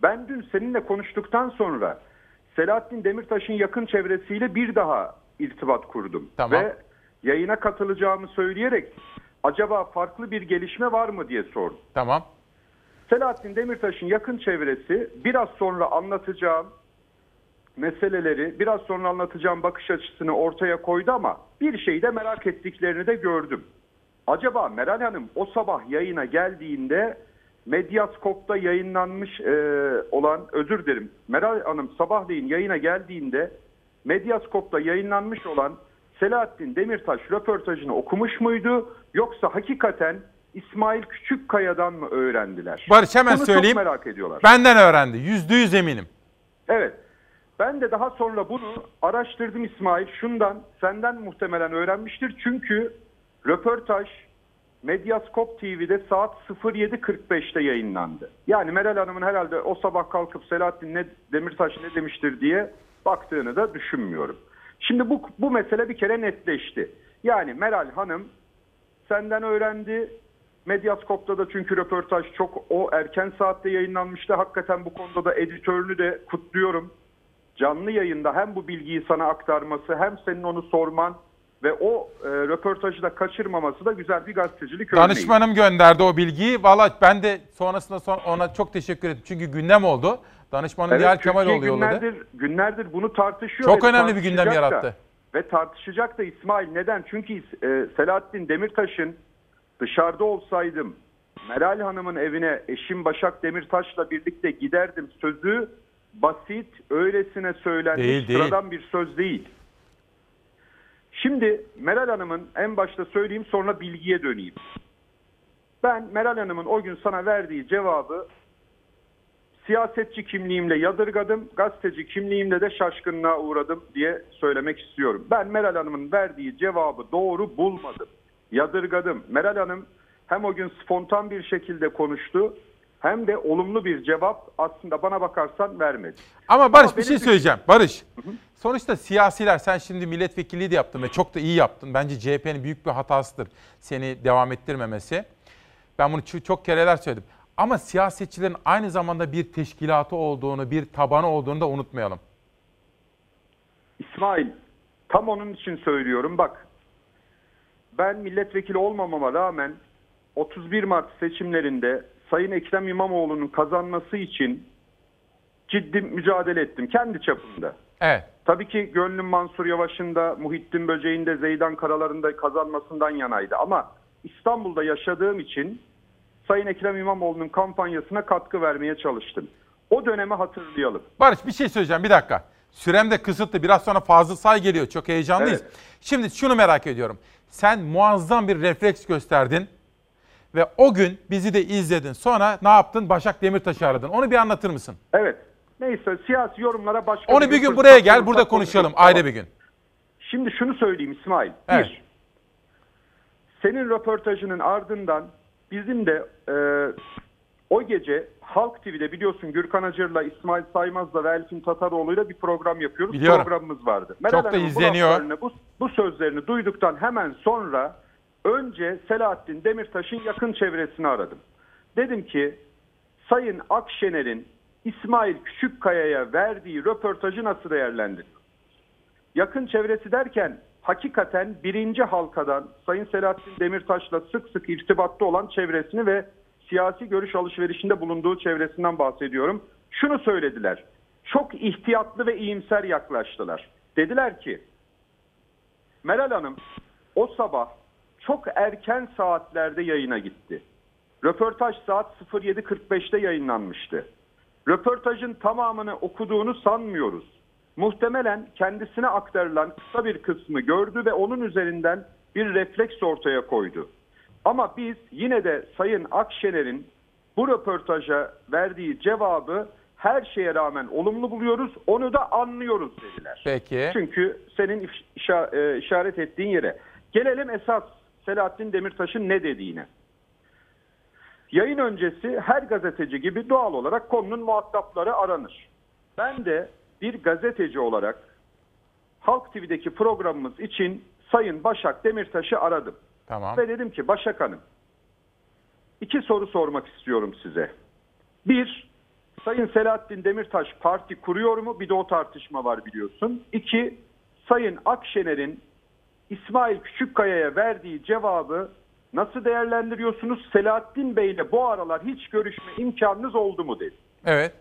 Ben dün seninle konuştuktan sonra Selahattin Demirtaş'ın yakın çevresiyle bir daha irtibat kurdum. Tamam. Ve yayına katılacağımı söyleyerek acaba farklı bir gelişme var mı diye sordum. Tamam. Selahattin Demirtaş'ın yakın çevresi biraz sonra anlatacağım meseleleri, biraz sonra anlatacağım bakış açısını ortaya koydu ama bir şeyi de merak ettiklerini de gördüm. Acaba Meral Hanım o sabah yayına geldiğinde Medyaskop'ta yayınlanmış e, olan, özür dilerim, Meral Hanım sabahleyin yayına geldiğinde Medyaskop'ta yayınlanmış olan Selahattin Demirtaş röportajını okumuş muydu yoksa hakikaten İsmail Küçükkaya'dan mı öğrendiler? Barış hemen Bunu söyleyeyim. çok merak ediyorlar. Benden öğrendi. Yüzde yüz eminim. Evet. Ben de daha sonra bunu araştırdım İsmail. Şundan senden muhtemelen öğrenmiştir. Çünkü röportaj Medyaskop TV'de saat 07.45'te yayınlandı. Yani Meral Hanım'ın herhalde o sabah kalkıp Selahattin ne, Demirtaş ne demiştir diye baktığını da düşünmüyorum. Şimdi bu, bu mesele bir kere netleşti. Yani Meral Hanım senden öğrendi. Medyaskop'ta da çünkü röportaj çok o erken saatte yayınlanmıştı. Hakikaten bu konuda da editörünü de kutluyorum. Canlı yayında hem bu bilgiyi sana aktarması hem senin onu sorman ve o e, röportajı da kaçırmaması da güzel bir gazetecilik örneği. Danışmanım gönderdi o bilgiyi. Valla ben de sonrasında son ona çok teşekkür ettim. Çünkü gündem oldu. Danışmanım Nihal Türkiye Kemaloğlu yolladı. günlerdir, günlerdir bunu tartışıyor. Çok önemli bir gündem tartışacak da. Ve tartışacak da İsmail. Neden? Çünkü e, Selahattin Demirtaş'ın dışarıda olsaydım Meral Hanım'ın evine eşim Başak Demirtaş'la birlikte giderdim sözü basit, öylesine söylenmiş Değil, değil. sıradan bir söz değil. Şimdi Meral Hanım'ın en başta söyleyeyim sonra bilgiye döneyim. Ben Meral Hanım'ın o gün sana verdiği cevabı siyasetçi kimliğimle yadırgadım, gazeteci kimliğimle de şaşkınlığa uğradım diye söylemek istiyorum. Ben Meral Hanım'ın verdiği cevabı doğru bulmadım. Yadırgadım. Meral Hanım hem o gün spontan bir şekilde konuştu hem de olumlu bir cevap aslında bana bakarsan vermedi. Ama Barış bir benim şey söyleyeceğim. Barış. Sonuçta siyasiler sen şimdi milletvekilliği de yaptın ve çok da iyi yaptın. Bence CHP'nin büyük bir hatasıdır seni devam ettirmemesi. Ben bunu ço- çok kereler söyledim. Ama siyasetçilerin aynı zamanda bir teşkilatı olduğunu, bir tabanı olduğunu da unutmayalım. İsmail tam onun için söylüyorum bak ben milletvekili olmamama rağmen 31 Mart seçimlerinde Sayın Ekrem İmamoğlu'nun kazanması için ciddi mücadele ettim kendi çapımda. Evet. Tabii ki gönlüm Mansur Yavaş'ın da Muhittin Böceğin de Zeydan Karalar'ın da kazanmasından yanaydı. Ama İstanbul'da yaşadığım için Sayın Ekrem İmamoğlu'nun kampanyasına katkı vermeye çalıştım. O dönemi hatırlayalım. Barış bir şey söyleyeceğim bir dakika. Sürem de kısıtlı. Biraz sonra Fazıl Say geliyor. Çok heyecanlıyız. Şimdi şunu merak ediyorum. Sen muazzam bir refleks gösterdin. Ve o gün bizi de izledin. Sonra ne yaptın? Başak Demirtaş'ı aradın. Onu bir anlatır mısın? Evet. Neyse siyasi yorumlara başka Onu bir gün buraya gel. Burada konuşalım. Ayrı Tamam. bir gün. Şimdi şunu söyleyeyim İsmail. Evet. Bir, senin röportajının ardından bizim de e, o gece Halk TV'de biliyorsun Gürkan Acır'la, İsmail Saymaz'la ve Elfin Tataroğlu'yla bir program yapıyoruz. Biliyorum. Programımız vardı. Çok da izleniyor. Bu, bu, bu sözlerini duyduktan hemen sonra önce Selahattin Demirtaş'ın yakın çevresini aradım. Dedim ki Sayın Akşener'in İsmail Küçükkaya'ya verdiği röportajı nasıl değerlendiriyor? Yakın çevresi derken hakikaten birinci halkadan Sayın Selahattin Demirtaş'la sık sık irtibatta olan çevresini ve siyasi görüş alışverişinde bulunduğu çevresinden bahsediyorum. Şunu söylediler. Çok ihtiyatlı ve iyimser yaklaştılar. Dediler ki Meral Hanım o sabah çok erken saatlerde yayına gitti. Röportaj saat 07.45'te yayınlanmıştı. Röportajın tamamını okuduğunu sanmıyoruz. Muhtemelen kendisine aktarılan kısa bir kısmı gördü ve onun üzerinden bir refleks ortaya koydu. Ama biz yine de Sayın Akşener'in bu röportaja verdiği cevabı her şeye rağmen olumlu buluyoruz. Onu da anlıyoruz dediler. Peki. Çünkü senin e, işaret ettiğin yere. Gelelim esas Selahattin Demirtaş'ın ne dediğine. Yayın öncesi her gazeteci gibi doğal olarak konunun muhatapları aranır. Ben de bir gazeteci olarak Halk TV'deki programımız için Sayın Başak Demirtaş'ı aradım. Tamam. Ve dedim ki Başak Hanım iki soru sormak istiyorum size. Bir, Sayın Selahattin Demirtaş parti kuruyor mu? Bir de o tartışma var biliyorsun. İki, Sayın Akşener'in İsmail Küçükkaya'ya verdiği cevabı nasıl değerlendiriyorsunuz? Selahattin Bey ile bu aralar hiç görüşme imkanınız oldu mu dedi. Evet.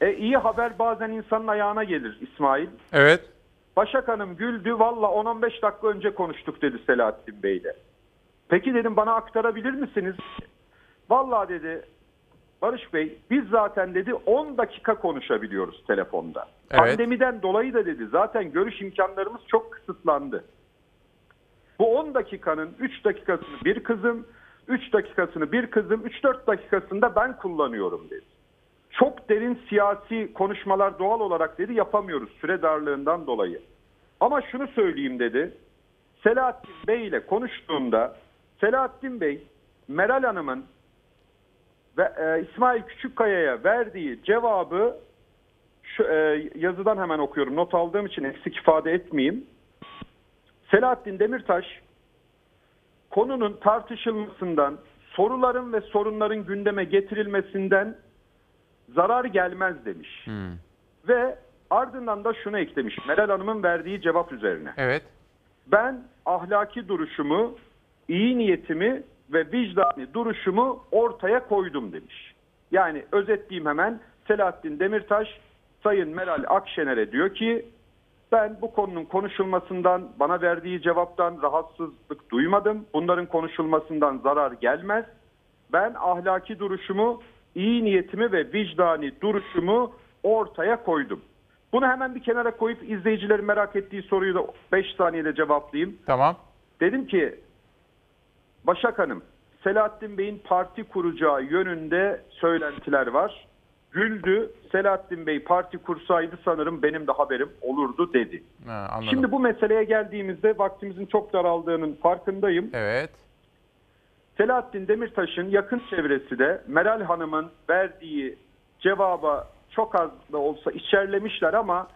E, iyi haber bazen insanın ayağına gelir İsmail. Evet. Başak Hanım güldü. Valla 10-15 dakika önce konuştuk dedi Selahattin Bey ile. Peki dedim bana aktarabilir misiniz? Valla dedi Barış Bey biz zaten dedi 10 dakika konuşabiliyoruz telefonda. Evet. Pandemiden dolayı da dedi zaten görüş imkanlarımız çok kısıtlandı. Bu 10 dakikanın 3 dakikasını bir kızım, 3 dakikasını bir kızım, 3-4 dakikasında ben kullanıyorum dedi. Çok derin siyasi konuşmalar doğal olarak dedi yapamıyoruz süre darlığından dolayı. Ama şunu söyleyeyim dedi. Selahattin Bey ile konuştuğunda Selahattin Bey Meral Hanım'ın ve e, İsmail Küçükkaya'ya verdiği cevabı şu, e, yazıdan hemen okuyorum. Not aldığım için eksik ifade etmeyeyim. Selahattin Demirtaş konunun tartışılmasından, soruların ve sorunların gündeme getirilmesinden zarar gelmez demiş. Ve ardından da şunu eklemiş. Meral Hanım'ın verdiği cevap üzerine. Evet. Ben ahlaki duruşumu, iyi niyetimi ve vicdani duruşumu ortaya koydum demiş. Yani özetleyeyim hemen Selahattin Demirtaş Sayın Meral Akşener'e diyor ki ben bu konunun konuşulmasından bana verdiği cevaptan rahatsızlık duymadım. Bunların konuşulmasından zarar gelmez. Ben ahlaki duruşumu, iyi niyetimi ve vicdani duruşumu ortaya koydum. Bunu hemen bir kenara koyup izleyicilerin merak ettiği soruyu da 5 saniyede cevaplayayım. Tamam. Dedim ki Başak Hanım, Selahattin Bey'in parti kuracağı yönünde söylentiler var. Güldü, Selahattin Bey parti kursaydı sanırım benim de haberim olurdu dedi. Ha, anladım. Şimdi bu meseleye geldiğimizde vaktimizin çok daraldığının farkındayım. Evet. Selahattin Demirtaş'ın yakın çevresi de Meral Hanım'ın verdiği cevaba çok az da olsa içerlemişler ama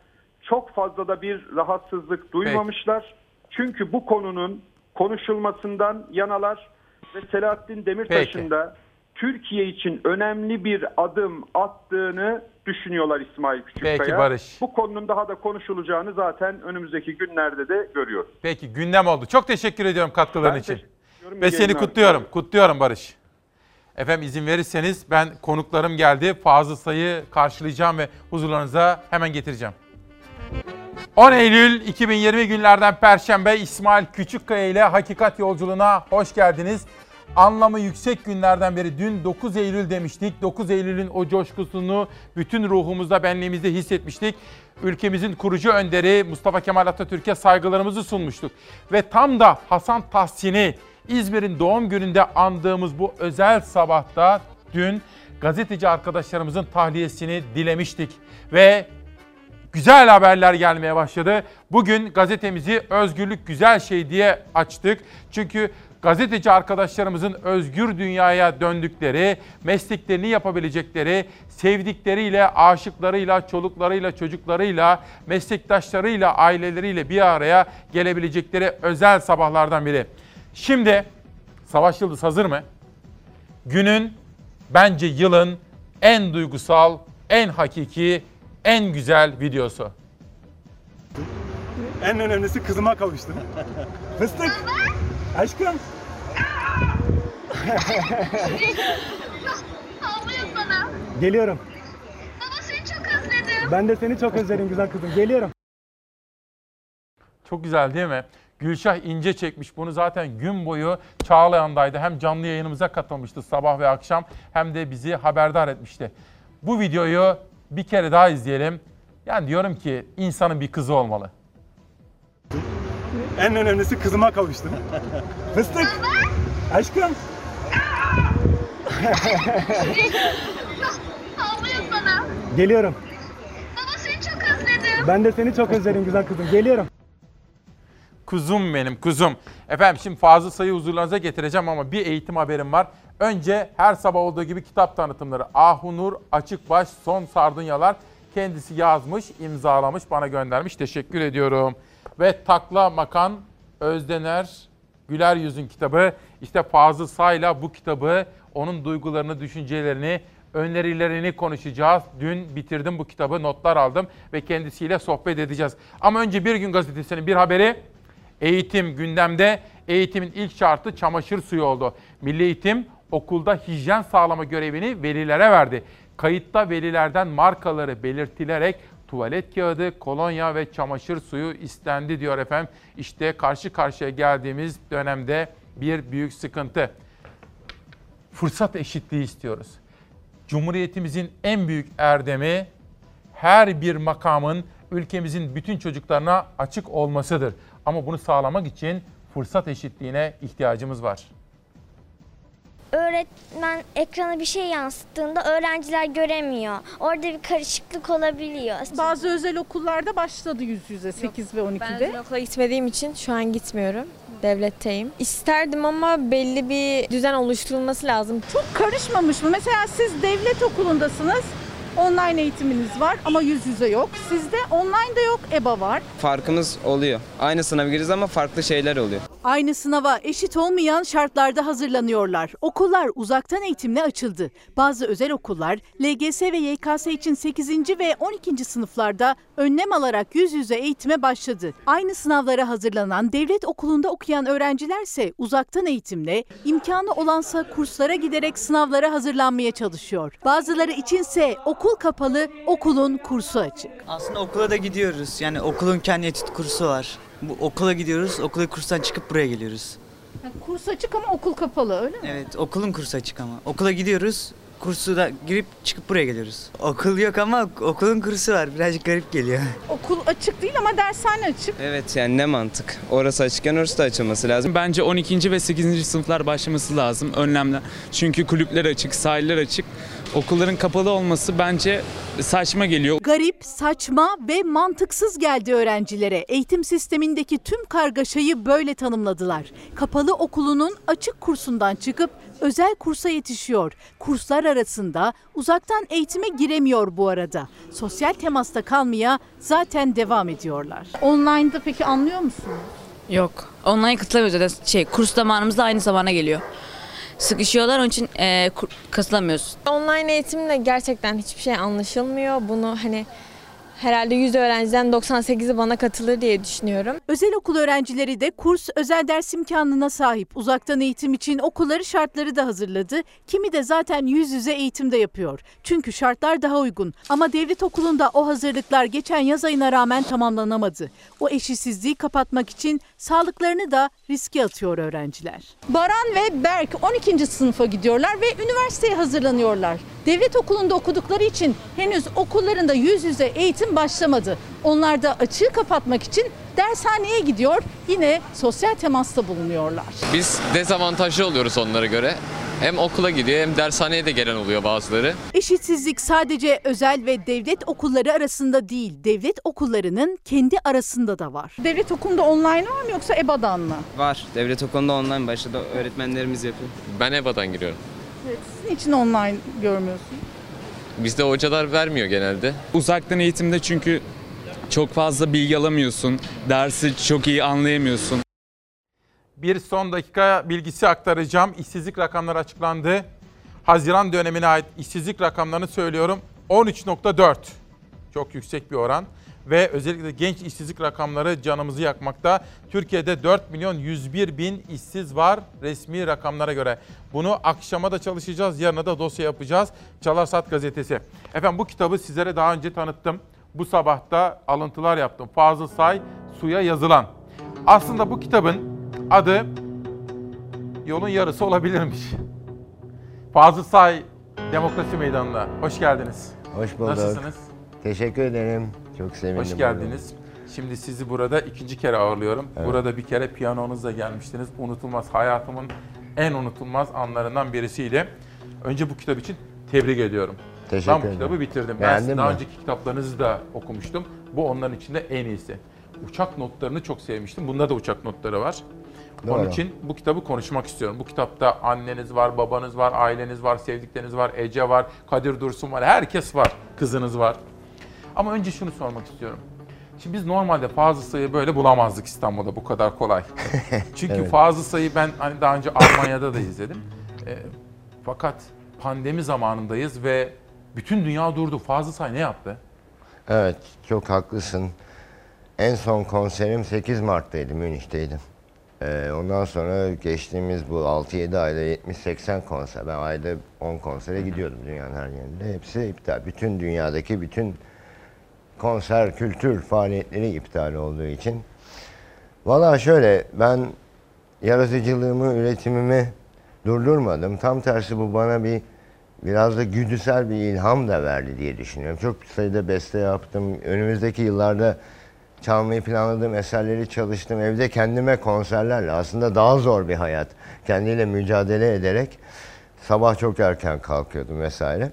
çok fazla da bir rahatsızlık duymamışlar. Çünkü bu konunun konuşulmasından yanalar ve Selahattin Demirtaş'ın Peki. da Türkiye için önemli bir adım attığını düşünüyorlar İsmail Küçükkaya. Peki Barış. Bu konunun daha da konuşulacağını zaten önümüzdeki günlerde de görüyoruz. Peki gündem oldu. Çok teşekkür ediyorum katkıların Ben için. Ve seni kutluyorum. Kutluyorum Barış. Efendim izin verirseniz ben konuklarım geldi. Fazıl sayı karşılayacağım ve huzurlarınıza hemen getireceğim. 10 Eylül 2020 günlerden Perşembe İsmail Küçükkaya ile Hakikat Yolculuğuna hoş geldiniz. Anlamı yüksek günlerden beri dün 9 Eylül demiştik. 9 Eylül'ün o coşkusunu bütün ruhumuzda, benliğimizde hissetmiştik. Ülkemizin kurucu önderi Mustafa Kemal Atatürk'e saygılarımızı sunmuştuk. Ve tam da Hasan Tahsin'i İzmir'in doğum gününde andığımız bu özel sabahta dün gazeteci arkadaşlarımızın tahliyesini dilemiştik. Ve güzel haberler gelmeye başladı. Bugün gazetemizi özgürlük güzel şey diye açtık. Çünkü gazeteci arkadaşlarımızın özgür dünyaya döndükleri, mesleklerini yapabilecekleri, sevdikleriyle, aşıklarıyla, çoluklarıyla, çocuklarıyla, meslektaşlarıyla, aileleriyle bir araya gelebilecekleri özel sabahlardan biri. Şimdi Savaş Yıldız hazır mı? Günün, bence yılın en duygusal, en hakiki, en güzel videosu. En önemlisi kızıma kavuştum. Fıstık. Aşkım. Geliyorum. Baba seni çok özledim. Ben de seni çok özledim güzel kızım. Geliyorum. Çok güzel değil mi? Gülşah ince çekmiş bunu zaten gün boyu Çağlayan'daydı. Hem canlı yayınımıza katılmıştı sabah ve akşam hem de bizi haberdar etmişti. Bu videoyu bir kere daha izleyelim. Yani diyorum ki insanın bir kızı olmalı. En önemlisi kızıma kavuştum. Fıstık. Aşkım. Ağlıyor sana. Geliyorum. Baba seni çok özledim. Ben de seni çok özledim güzel kızım. Geliyorum. Kuzum benim kuzum. Efendim şimdi fazla sayı huzurlarınıza getireceğim ama bir eğitim haberim var. Önce her sabah olduğu gibi kitap tanıtımları. Ahunur Açıkbaş Son Sardunyalar kendisi yazmış, imzalamış, bana göndermiş. Teşekkür ediyorum. Ve Takla Makan Özdener Güler Yüz'ün kitabı. İşte Fazıl Say'la bu kitabı, onun duygularını, düşüncelerini, önerilerini konuşacağız. Dün bitirdim bu kitabı, notlar aldım ve kendisiyle sohbet edeceğiz. Ama önce Bir Gün Gazetesi'nin bir haberi. Eğitim gündemde. Eğitimin ilk şartı çamaşır suyu oldu. Milli Eğitim okulda hijyen sağlama görevini velilere verdi. Kayıtta velilerden markaları belirtilerek tuvalet kağıdı, kolonya ve çamaşır suyu istendi diyor efendim. İşte karşı karşıya geldiğimiz dönemde bir büyük sıkıntı. Fırsat eşitliği istiyoruz. Cumhuriyetimizin en büyük erdemi her bir makamın ülkemizin bütün çocuklarına açık olmasıdır. Ama bunu sağlamak için fırsat eşitliğine ihtiyacımız var. öğretmen ekrana bir şey yansıttığında öğrenciler göremiyor. Orada bir karışıklık olabiliyor. Bazı özel okullarda başladı yüz yüze 8 ve 12'de. Ben özel okula gitmediğim için şu an gitmiyorum. Devletteyim. İsterdim ama belli bir düzen oluşturulması lazım. Çok karışmamış mı? Mesela siz devlet okulundasınız. Online eğitiminiz var ama yüz yüze yok. Sizde online de yok, EBA var. Farkımız oluyor. Aynı sınava gireriz ama farklı şeyler oluyor. Aynı sınava eşit olmayan şartlarda hazırlanıyorlar. Okullar uzaktan eğitimle açıldı. Bazı özel okullar LGS ve YKS için 8. ve 12. sınıflarda önlem alarak yüz yüze eğitime başladı. Aynı sınavlara hazırlanan devlet okulunda okuyan öğrencilerse uzaktan eğitimle imkanı olansa kurslara giderek sınavlara hazırlanmaya çalışıyor. Bazıları içinse okul kapalı, okulun kursu açık. Aslında okula da gidiyoruz. Yani okulun kendi etüt kursu var. Bu okula gidiyoruz, okula kurstan çıkıp buraya geliyoruz. kurs açık ama okul kapalı öyle mi? Evet, okulun kursu açık ama. Okula gidiyoruz, kursu da girip çıkıp buraya geliyoruz. Okul yok ama okulun kursu var. Birazcık garip geliyor. Okul açık değil ama dershane açık. Evet yani ne mantık? Orası açıkken orası da açılması lazım. Bence 12. ve 8. sınıflar başlaması lazım önlemler. Çünkü kulüpler açık, sahiller açık. Okulların kapalı olması bence saçma geliyor. Garip, saçma ve mantıksız geldi öğrencilere. Eğitim sistemindeki tüm kargaşayı böyle tanımladılar. Kapalı okulunun açık kursundan çıkıp özel kursa yetişiyor. Kurslar arasında uzaktan eğitime giremiyor bu arada. Sosyal temasta kalmaya zaten devam ediyorlar. Online'da peki anlıyor musunuz? Yok. Online katılamıyoruz zaten. Şey, kurs zamanımızda aynı zamana geliyor. Sıkışıyorlar onun için e, katılamıyoruz. Online eğitimde gerçekten hiçbir şey anlaşılmıyor. Bunu hani herhalde 100 öğrenciden 98'i bana katılır diye düşünüyorum. Özel okul öğrencileri de kurs özel ders imkanına sahip. Uzaktan eğitim için okulları şartları da hazırladı. Kimi de zaten yüz yüze eğitimde yapıyor. Çünkü şartlar daha uygun. Ama devlet okulunda o hazırlıklar geçen yaz ayına rağmen tamamlanamadı. O eşitsizliği kapatmak için sağlıklarını da riske atıyor öğrenciler. Baran ve Berk 12. sınıfa gidiyorlar ve üniversiteye hazırlanıyorlar. Devlet okulunda okudukları için henüz okullarında yüz yüze eğitim başlamadı. Onlar da açığı kapatmak için dershaneye gidiyor. Yine sosyal temasta bulunuyorlar. Biz dezavantajlı oluyoruz onlara göre. Hem okula gidiyor hem dershaneye de gelen oluyor bazıları. Eşitsizlik sadece özel ve devlet okulları arasında değil, devlet okullarının kendi arasında da var. Devlet okulunda online var mı yoksa EBA'dan mı? Var. Devlet okulunda online başladı. Öğretmenlerimiz yapıyor. Ben EBA'dan giriyorum. Evet, sizin için online görmüyorsun. Bizde hocalar vermiyor genelde. Uzaktan eğitimde çünkü çok fazla bilgi alamıyorsun. Dersi çok iyi anlayamıyorsun. Bir son dakika bilgisi aktaracağım. İşsizlik rakamları açıklandı. Haziran dönemine ait işsizlik rakamlarını söylüyorum. 13.4. Çok yüksek bir oran. Ve özellikle genç işsizlik rakamları canımızı yakmakta. Türkiye'de 4 milyon 101 bin işsiz var resmi rakamlara göre. Bunu akşama da çalışacağız, yarına da dosya yapacağız. Çalar Saat gazetesi. Efendim bu kitabı sizlere daha önce tanıttım. Bu sabahta alıntılar yaptım. Fazıl Say, Suya Yazılan. Aslında bu kitabın adı yolun yarısı olabilirmiş. Fazıl Say Demokrasi Meydanı'na hoş geldiniz. Hoş bulduk. Nasılsınız? Teşekkür ederim. Çok sevindim. Hoş geldiniz. Şimdi sizi burada ikinci kere ağırlıyorum. Evet. Burada bir kere piyanonuzla gelmiştiniz. Unutulmaz, hayatımın en unutulmaz anlarından birisiydi. Önce bu kitap için tebrik ediyorum. Teşekkür ben bu ederim. kitabı bitirdim. ben Beğendin daha mi? önceki kitaplarınızı da okumuştum. Bu onların içinde en iyisi. Uçak notlarını çok sevmiştim. Bunda da uçak notları var. Onun Doğru. için bu kitabı konuşmak istiyorum. Bu kitapta anneniz var, babanız var, aileniz var, sevdikleriniz var, Ece var, Kadir Dursun var, herkes var, kızınız var. Ama önce şunu sormak istiyorum. Şimdi biz normalde Fazıl Say'ı böyle bulamazdık İstanbul'da bu kadar kolay. Çünkü Evet. Fazıl Say'ı ben hani daha önce Almanya'da da izledim. E, fakat pandemi zamanındayız ve bütün dünya durdu. Fazıl Say ne yaptı? Evet, çok haklısın. En son konserim 8 Mart'taydı, Münih'teydim. Ee, ondan sonra geçtiğimiz bu 6-7 ayda 70-80 konser. Ben ayda 10 konsere gidiyordum dünyanın her yerinde. Hepsi iptal. Bütün dünyadaki bütün konser, kültür faaliyetleri iptal olduğu için. Valla şöyle, ben yaratıcılığımı, üretimimi durdurmadım. Tam tersi bu bana bir biraz da güdüsel bir ilham da verdi diye düşünüyorum. Çok sayıda beste yaptım. Önümüzdeki yıllarda çalmayı planladığım eserleri çalıştım. Evde kendime konserlerle aslında daha zor bir hayat. Kendiyle mücadele ederek sabah çok erken kalkıyordum vesaire.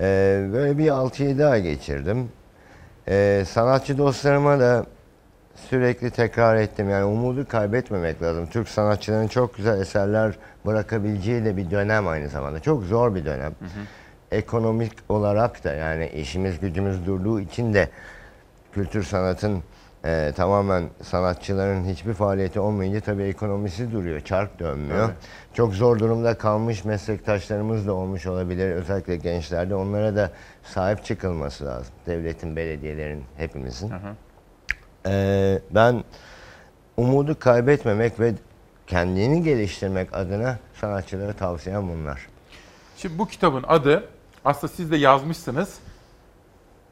Ee, böyle bir 6-7 ay geçirdim. Ee, sanatçı dostlarıma da sürekli tekrar ettim. Yani umudu kaybetmemek lazım. Türk sanatçılarının çok güzel eserler bırakabileceği de bir dönem aynı zamanda. Çok zor bir dönem. Ekonomik olarak da yani işimiz gücümüz durduğu için de kültür sanatın e, tamamen sanatçıların hiçbir faaliyeti olmayınca tabii ekonomisi duruyor. Çark dönmüyor. Evet. Çok zor durumda kalmış meslektaşlarımız da olmuş olabilir. Özellikle gençlerde. Onlara da sahip çıkılması lazım. Devletin, belediyelerin, hepimizin. Ee, ben umudu kaybetmemek ve kendini geliştirmek adına sanatçılara tavsiyem bunlar. Şimdi bu kitabın adı aslında siz de yazmışsınız.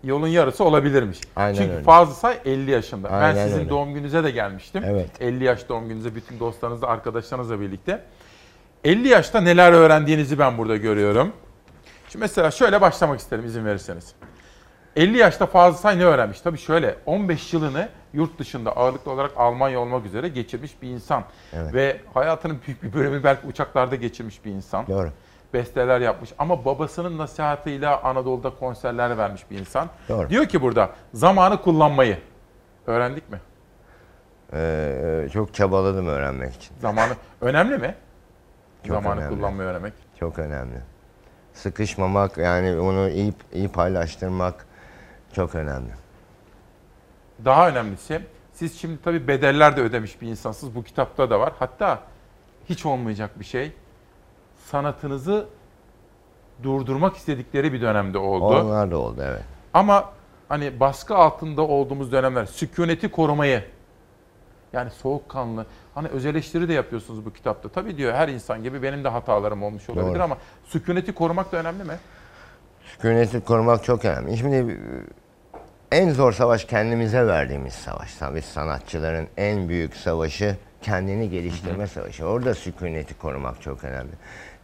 Yolun yarısı olabilirmiş. Aynen Çünkü öyle. Fazıl Say 50 yaşında. ben Aynen sizin öyle. doğum gününüze de gelmiştim. Evet. 50 yaş doğum gününüze bütün dostlarınızla, arkadaşlarınızla birlikte. 50 yaşta neler öğrendiğinizi ben burada görüyorum. Şimdi mesela şöyle başlamak isterim izin verirseniz. 50 yaşta Fazıl Say ne öğrenmiş? Tabii şöyle 15 yılını yurt dışında ağırlıklı olarak Almanya olmak üzere geçirmiş bir insan. Evet. Ve hayatının büyük bir bölümü belki uçaklarda geçirmiş bir insan. Doğru. Besteler yapmış ama babasının nasihatıyla Anadolu'da konserler vermiş bir insan. Doğru. Diyor ki burada zamanı kullanmayı öğrendik mi? Ee, çok çabaladım öğrenmek için. Zamanı önemli mi? Çok zamanı önemli. kullanmayı öğrenmek. Çok önemli. Sıkışmamak yani onu iyi, iyi paylaştırmak çok önemli. Daha önemlisi siz şimdi tabii bedeller de ödemiş bir insansınız. Bu kitapta da var. Hatta hiç olmayacak bir şey. Sanatınızı durdurmak istedikleri bir dönemde oldu. Onlar da oldu evet. Ama hani baskı altında olduğumuz dönemler sükuneti korumayı yani soğukkanlı hani öz eleştiri de yapıyorsunuz bu kitapta. Tabii diyor her insan gibi benim de hatalarım olmuş olabilir Doğru. ama sükuneti korumak da önemli mi? Sükuneti korumak çok önemli. Şimdi en zor savaş kendimize verdiğimiz savaş. Tabii sanatçıların en büyük savaşı kendini geliştirme savaşı. Orada sükuneti korumak çok önemli.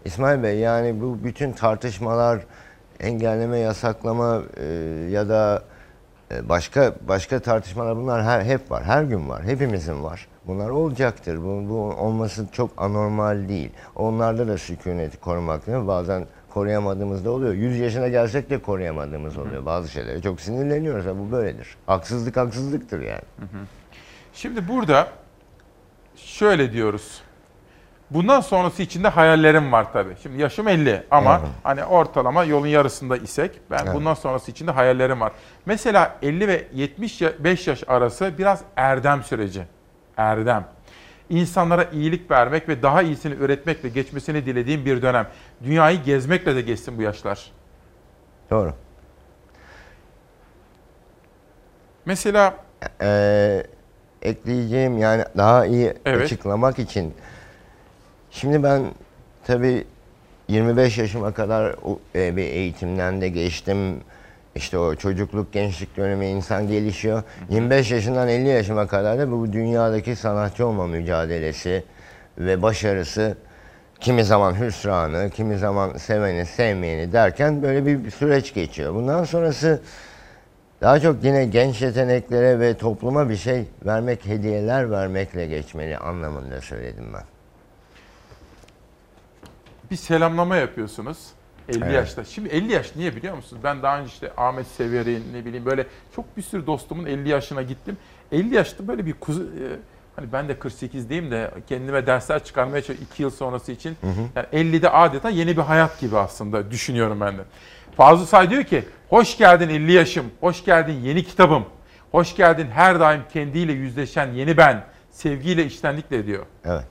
İsmail Bey yani bu bütün tartışmalar, engelleme, yasaklama e, ya da E, Başka başka tartışmalar bunlar her, hep var. Her gün var. Hepimizin var. Bunlar olacaktır. Bu, bu olması çok anormal değil. Onlarda da sükuneti korumak değil mi? Bazen koruyamadığımız da oluyor. 100 yaşına gelsek de koruyamadığımız oluyor bazı şeylere. Çok sinirleniyoruz. Ha, bu böyledir. Haksızlık haksızlıktır yani. Şimdi burada şöyle diyoruz. Bundan sonrası için de hayallerim var tabii. Şimdi yaşım 50 ama Evet. hani ortalama yolun yarısında isek ben Evet. bundan sonrası için de hayallerim var. Mesela 50 ve 75 yaş arası biraz erdem süreci. Erdem. İnsanlara iyilik vermek ve daha iyisini üretmekle geçmesini dilediğim bir dönem. Dünyayı gezmekle de geçsin bu yaşlar. Doğru. Mesela Ee, ekleyeceğim yani daha iyi Evet. açıklamak için. Şimdi ben tabii 25 yaşıma kadar e, bir eğitimden de geçtim. İşte o çocukluk, gençlik dönemi insan gelişiyor. 25 yaşından 50 yaşıma kadar da bu dünyadaki sanatçı olma mücadelesi ve başarısı kimi zaman hüsranı, kimi zaman seveni, sevmeyeni derken böyle bir süreç geçiyor. Bundan sonrası daha çok yine genç yeteneklere ve topluma bir şey vermek, hediyeler vermekle geçmeli anlamında söyledim ben. Bir selamlama yapıyorsunuz 50 Evet. yaşta. Şimdi 50 yaş niye biliyor musunuz? Ben daha önce işte Ahmet Sever'in ne bileyim böyle çok bir sürü dostumun 50 yaşına gittim. 50 yaşta böyle bir kuzu, e, hani ben de 48'deyim de kendime dersler çıkarmaya çalışıyorum 2 yıl sonrası için. Yani 50'de adeta yeni bir hayat gibi aslında düşünüyorum ben de. Fazıl Say diyor ki hoş geldin 50 yaşım, hoş geldin yeni kitabım, hoş geldin her daim kendiyle yüzleşen yeni ben, sevgiyle içtenlikle diyor. Evet.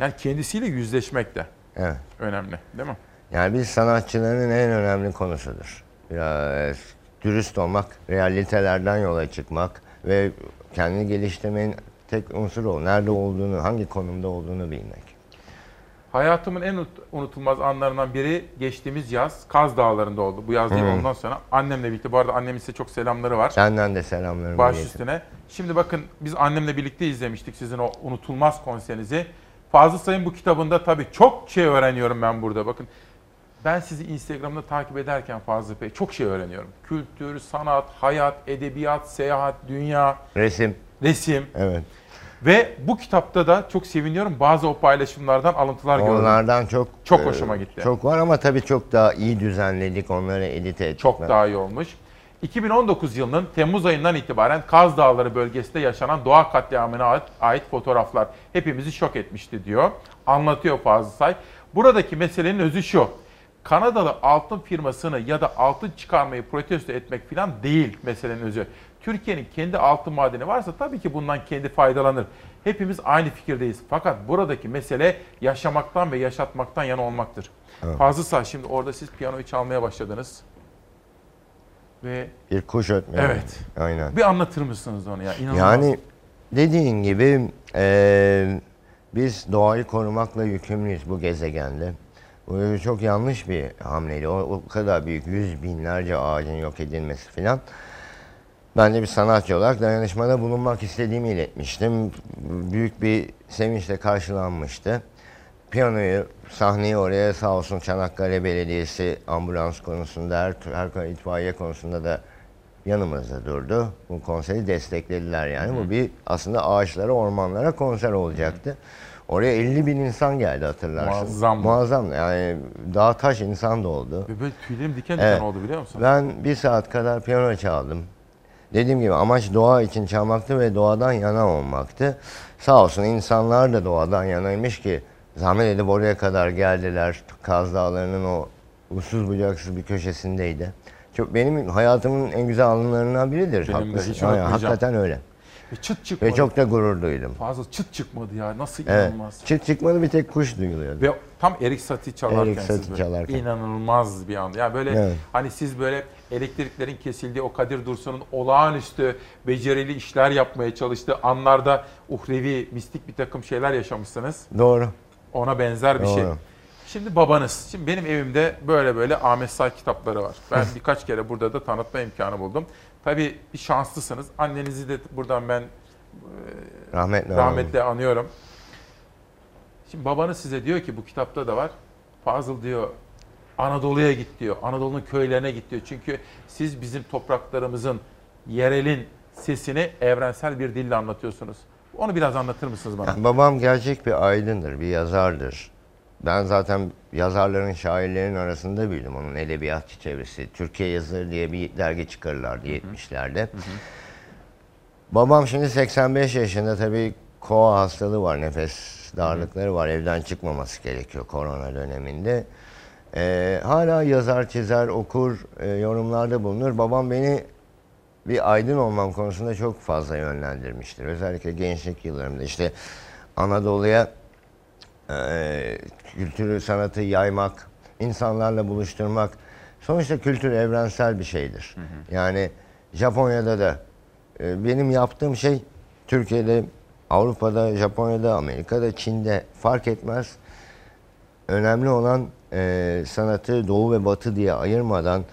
Yani kendisiyle yüzleşmek de Evet. önemli değil mi? Yani biz sanatçıların en önemli konusudur. Biraz dürüst olmak, realitelerden yola çıkmak ve kendini geliştirmenin tek unsuru o. Nerede olduğunu, hangi konumda olduğunu bilmek. Hayatımın en unut- unutulmaz anlarından biri geçtiğimiz yaz Kaz Dağları'nda oldu. Bu yaz değil ondan sonra annemle birlikte. Bu arada annemin size çok selamları var. Senden de selamlarımı Baş üstüne. Şimdi bakın biz annemle birlikte izlemiştik sizin o unutulmaz konserinizi. Fazıl Say'ın bu kitabında tabii çok şey öğreniyorum ben burada. Bakın ben sizi Instagram'da takip ederken Fazıl Bey çok şey öğreniyorum. Kültür, sanat, hayat, edebiyat, seyahat, dünya, Resim. resim. Evet. Ve bu kitapta da çok seviniyorum. Bazı o paylaşımlardan alıntılar gördüm. Onlardan çok Çok e, hoşuma gitti. Çok var ama tabii çok daha iyi düzenledik. Onları edite ettik. Çok daha iyi olmuş. 2019 yılının Temmuz ayından itibaren Kaz Dağları bölgesinde yaşanan doğa katliamına ait, ait fotoğraflar hepimizi şok etmişti diyor. Anlatıyor Fazıl Say. Buradaki meselenin özü şu. Kanadalı altın firmasını ya da altın çıkarmayı protesto etmek falan değil meselenin özü. Türkiye'nin kendi altın madeni varsa tabii ki bundan kendi faydalanır. Hepimiz aynı fikirdeyiz. Fakat buradaki mesele yaşamaktan ve yaşatmaktan yana olmaktır. Evet. Fazıl Say şimdi orada siz piyanoyu çalmaya başladınız. Ve Bir kuş ötmüyor. Evet. Aynen. bir anlatır mısınız onu ya? İnanılmaz. Yani dediğin gibi eee, biz doğayı korumakla yükümlüyüz bu gezegende. Bu çok yanlış bir hamleydi. O, o kadar büyük yüz binlerce ağacın yok edilmesi filan. Ben de bir sanatçı olarak dayanışmada bulunmak istediğimi iletmiştim. Büyük bir sevinçle karşılanmıştı. Piyanoyu, sahneyi oraya sağ olsun Çanakkale Belediyesi ambulans konusunda, her, her itfaiye konusunda da yanımızda durdu. Bu konseri desteklediler yani. Bu bir aslında ağaçlara, ormanlara konser olacaktı. Oraya 50 bin insan geldi hatırlarsın. Muazzam. Muazzam. Yani dağ taş insan da oldu. Ve böyle tüylerim diken diken Evet. oldu biliyor musun? Ben bir saat kadar piyano çaldım. Dediğim gibi amaç doğa için çalmaktı ve doğadan yana olmaktı. Sağ olsun insanlar da doğadan yanaymış ki zahmet edip oraya kadar geldiler. Kaz Dağları'nın o uçsuz bucaksız bir köşesindeydi. Çok benim hayatımın en güzel anılarından biridir. Benim de hiç unutmayacağım. hakikaten öyle. Ve çıt çıkmadı. Ve çok da gurur duydum. Fazla çıt çıkmadı ya. Nasıl Evet. inanılmaz. Çıt çıkmadı bir tek kuş duyuluyordu. Ve tam Erik Satie çalarken Erik Satie siz böyle çalarken. inanılmaz bir an. Yani böyle Evet. hani siz böyle elektriklerin kesildiği o Kadir Dursun'un olağanüstü becerili işler yapmaya çalıştığı anlarda uhrevi, mistik bir takım şeyler yaşamışsınız. Doğru. Ona benzer bir şey. Doğru. Şimdi babanız. Şimdi benim evimde böyle böyle Ahmet Say kitapları var. Ben birkaç kere burada da tanıtma imkanı buldum. Tabii bir şanslısınız. Annenizi de buradan ben Rahmetli. rahmetle anıyorum. Şimdi babanız size diyor ki bu kitapta da var. Fazıl diyor Anadolu'ya git diyor. Anadolu'nun köylerine git diyor. Çünkü siz bizim topraklarımızın yerelin sesini evrensel bir dille anlatıyorsunuz. Onu biraz anlatır mısınız bana? Yani babam gerçek bir aydındır, bir yazardır. Ben zaten yazarların, şairlerin arasında büyüdüm. Onun edebiyatçı çevresi. Türkiye Yazarı diye bir dergi çıkarırlardı 70'lerde. Babam şimdi 85 yaşında tabii koa hastalığı var, nefes darlıkları var. Evden çıkmaması gerekiyor korona döneminde. Ee, hala yazar, çizer, okur, e, yorumlarda bulunur. Babam beni bir aydın olmam konusunda çok fazla yönlendirmiştir. Özellikle gençlik yıllarımda işte Anadolu'ya e, kültürü, sanatı yaymak, insanlarla buluşturmak. Sonuçta kültür evrensel bir şeydir. Yani Japonya'da da e, benim yaptığım şey Türkiye'de, Avrupa'da, Japonya'da, Amerika'da, Çin'de fark etmez. Önemli olan e, sanatı doğu ve batı diye ayırmadan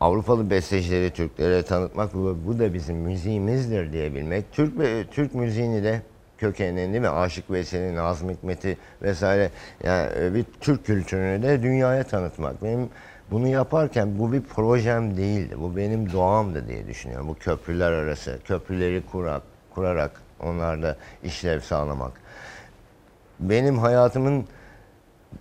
Avrupalı bestecileri Türklere tanıtmak bu, bu da bizim müziğimizdir diyebilmek. Türk Türk müziğini de kökenini değil mi? Aşık Veysel'i, Nazım Hikmet'i vesaire yani e, bir Türk kültürünü de dünyaya tanıtmak. Benim bunu yaparken bu bir projem değildi. Bu benim doğamdı diye düşünüyorum. Bu köprüler arası, köprüleri kurak, kurarak onlarda işlev sağlamak. Benim hayatımın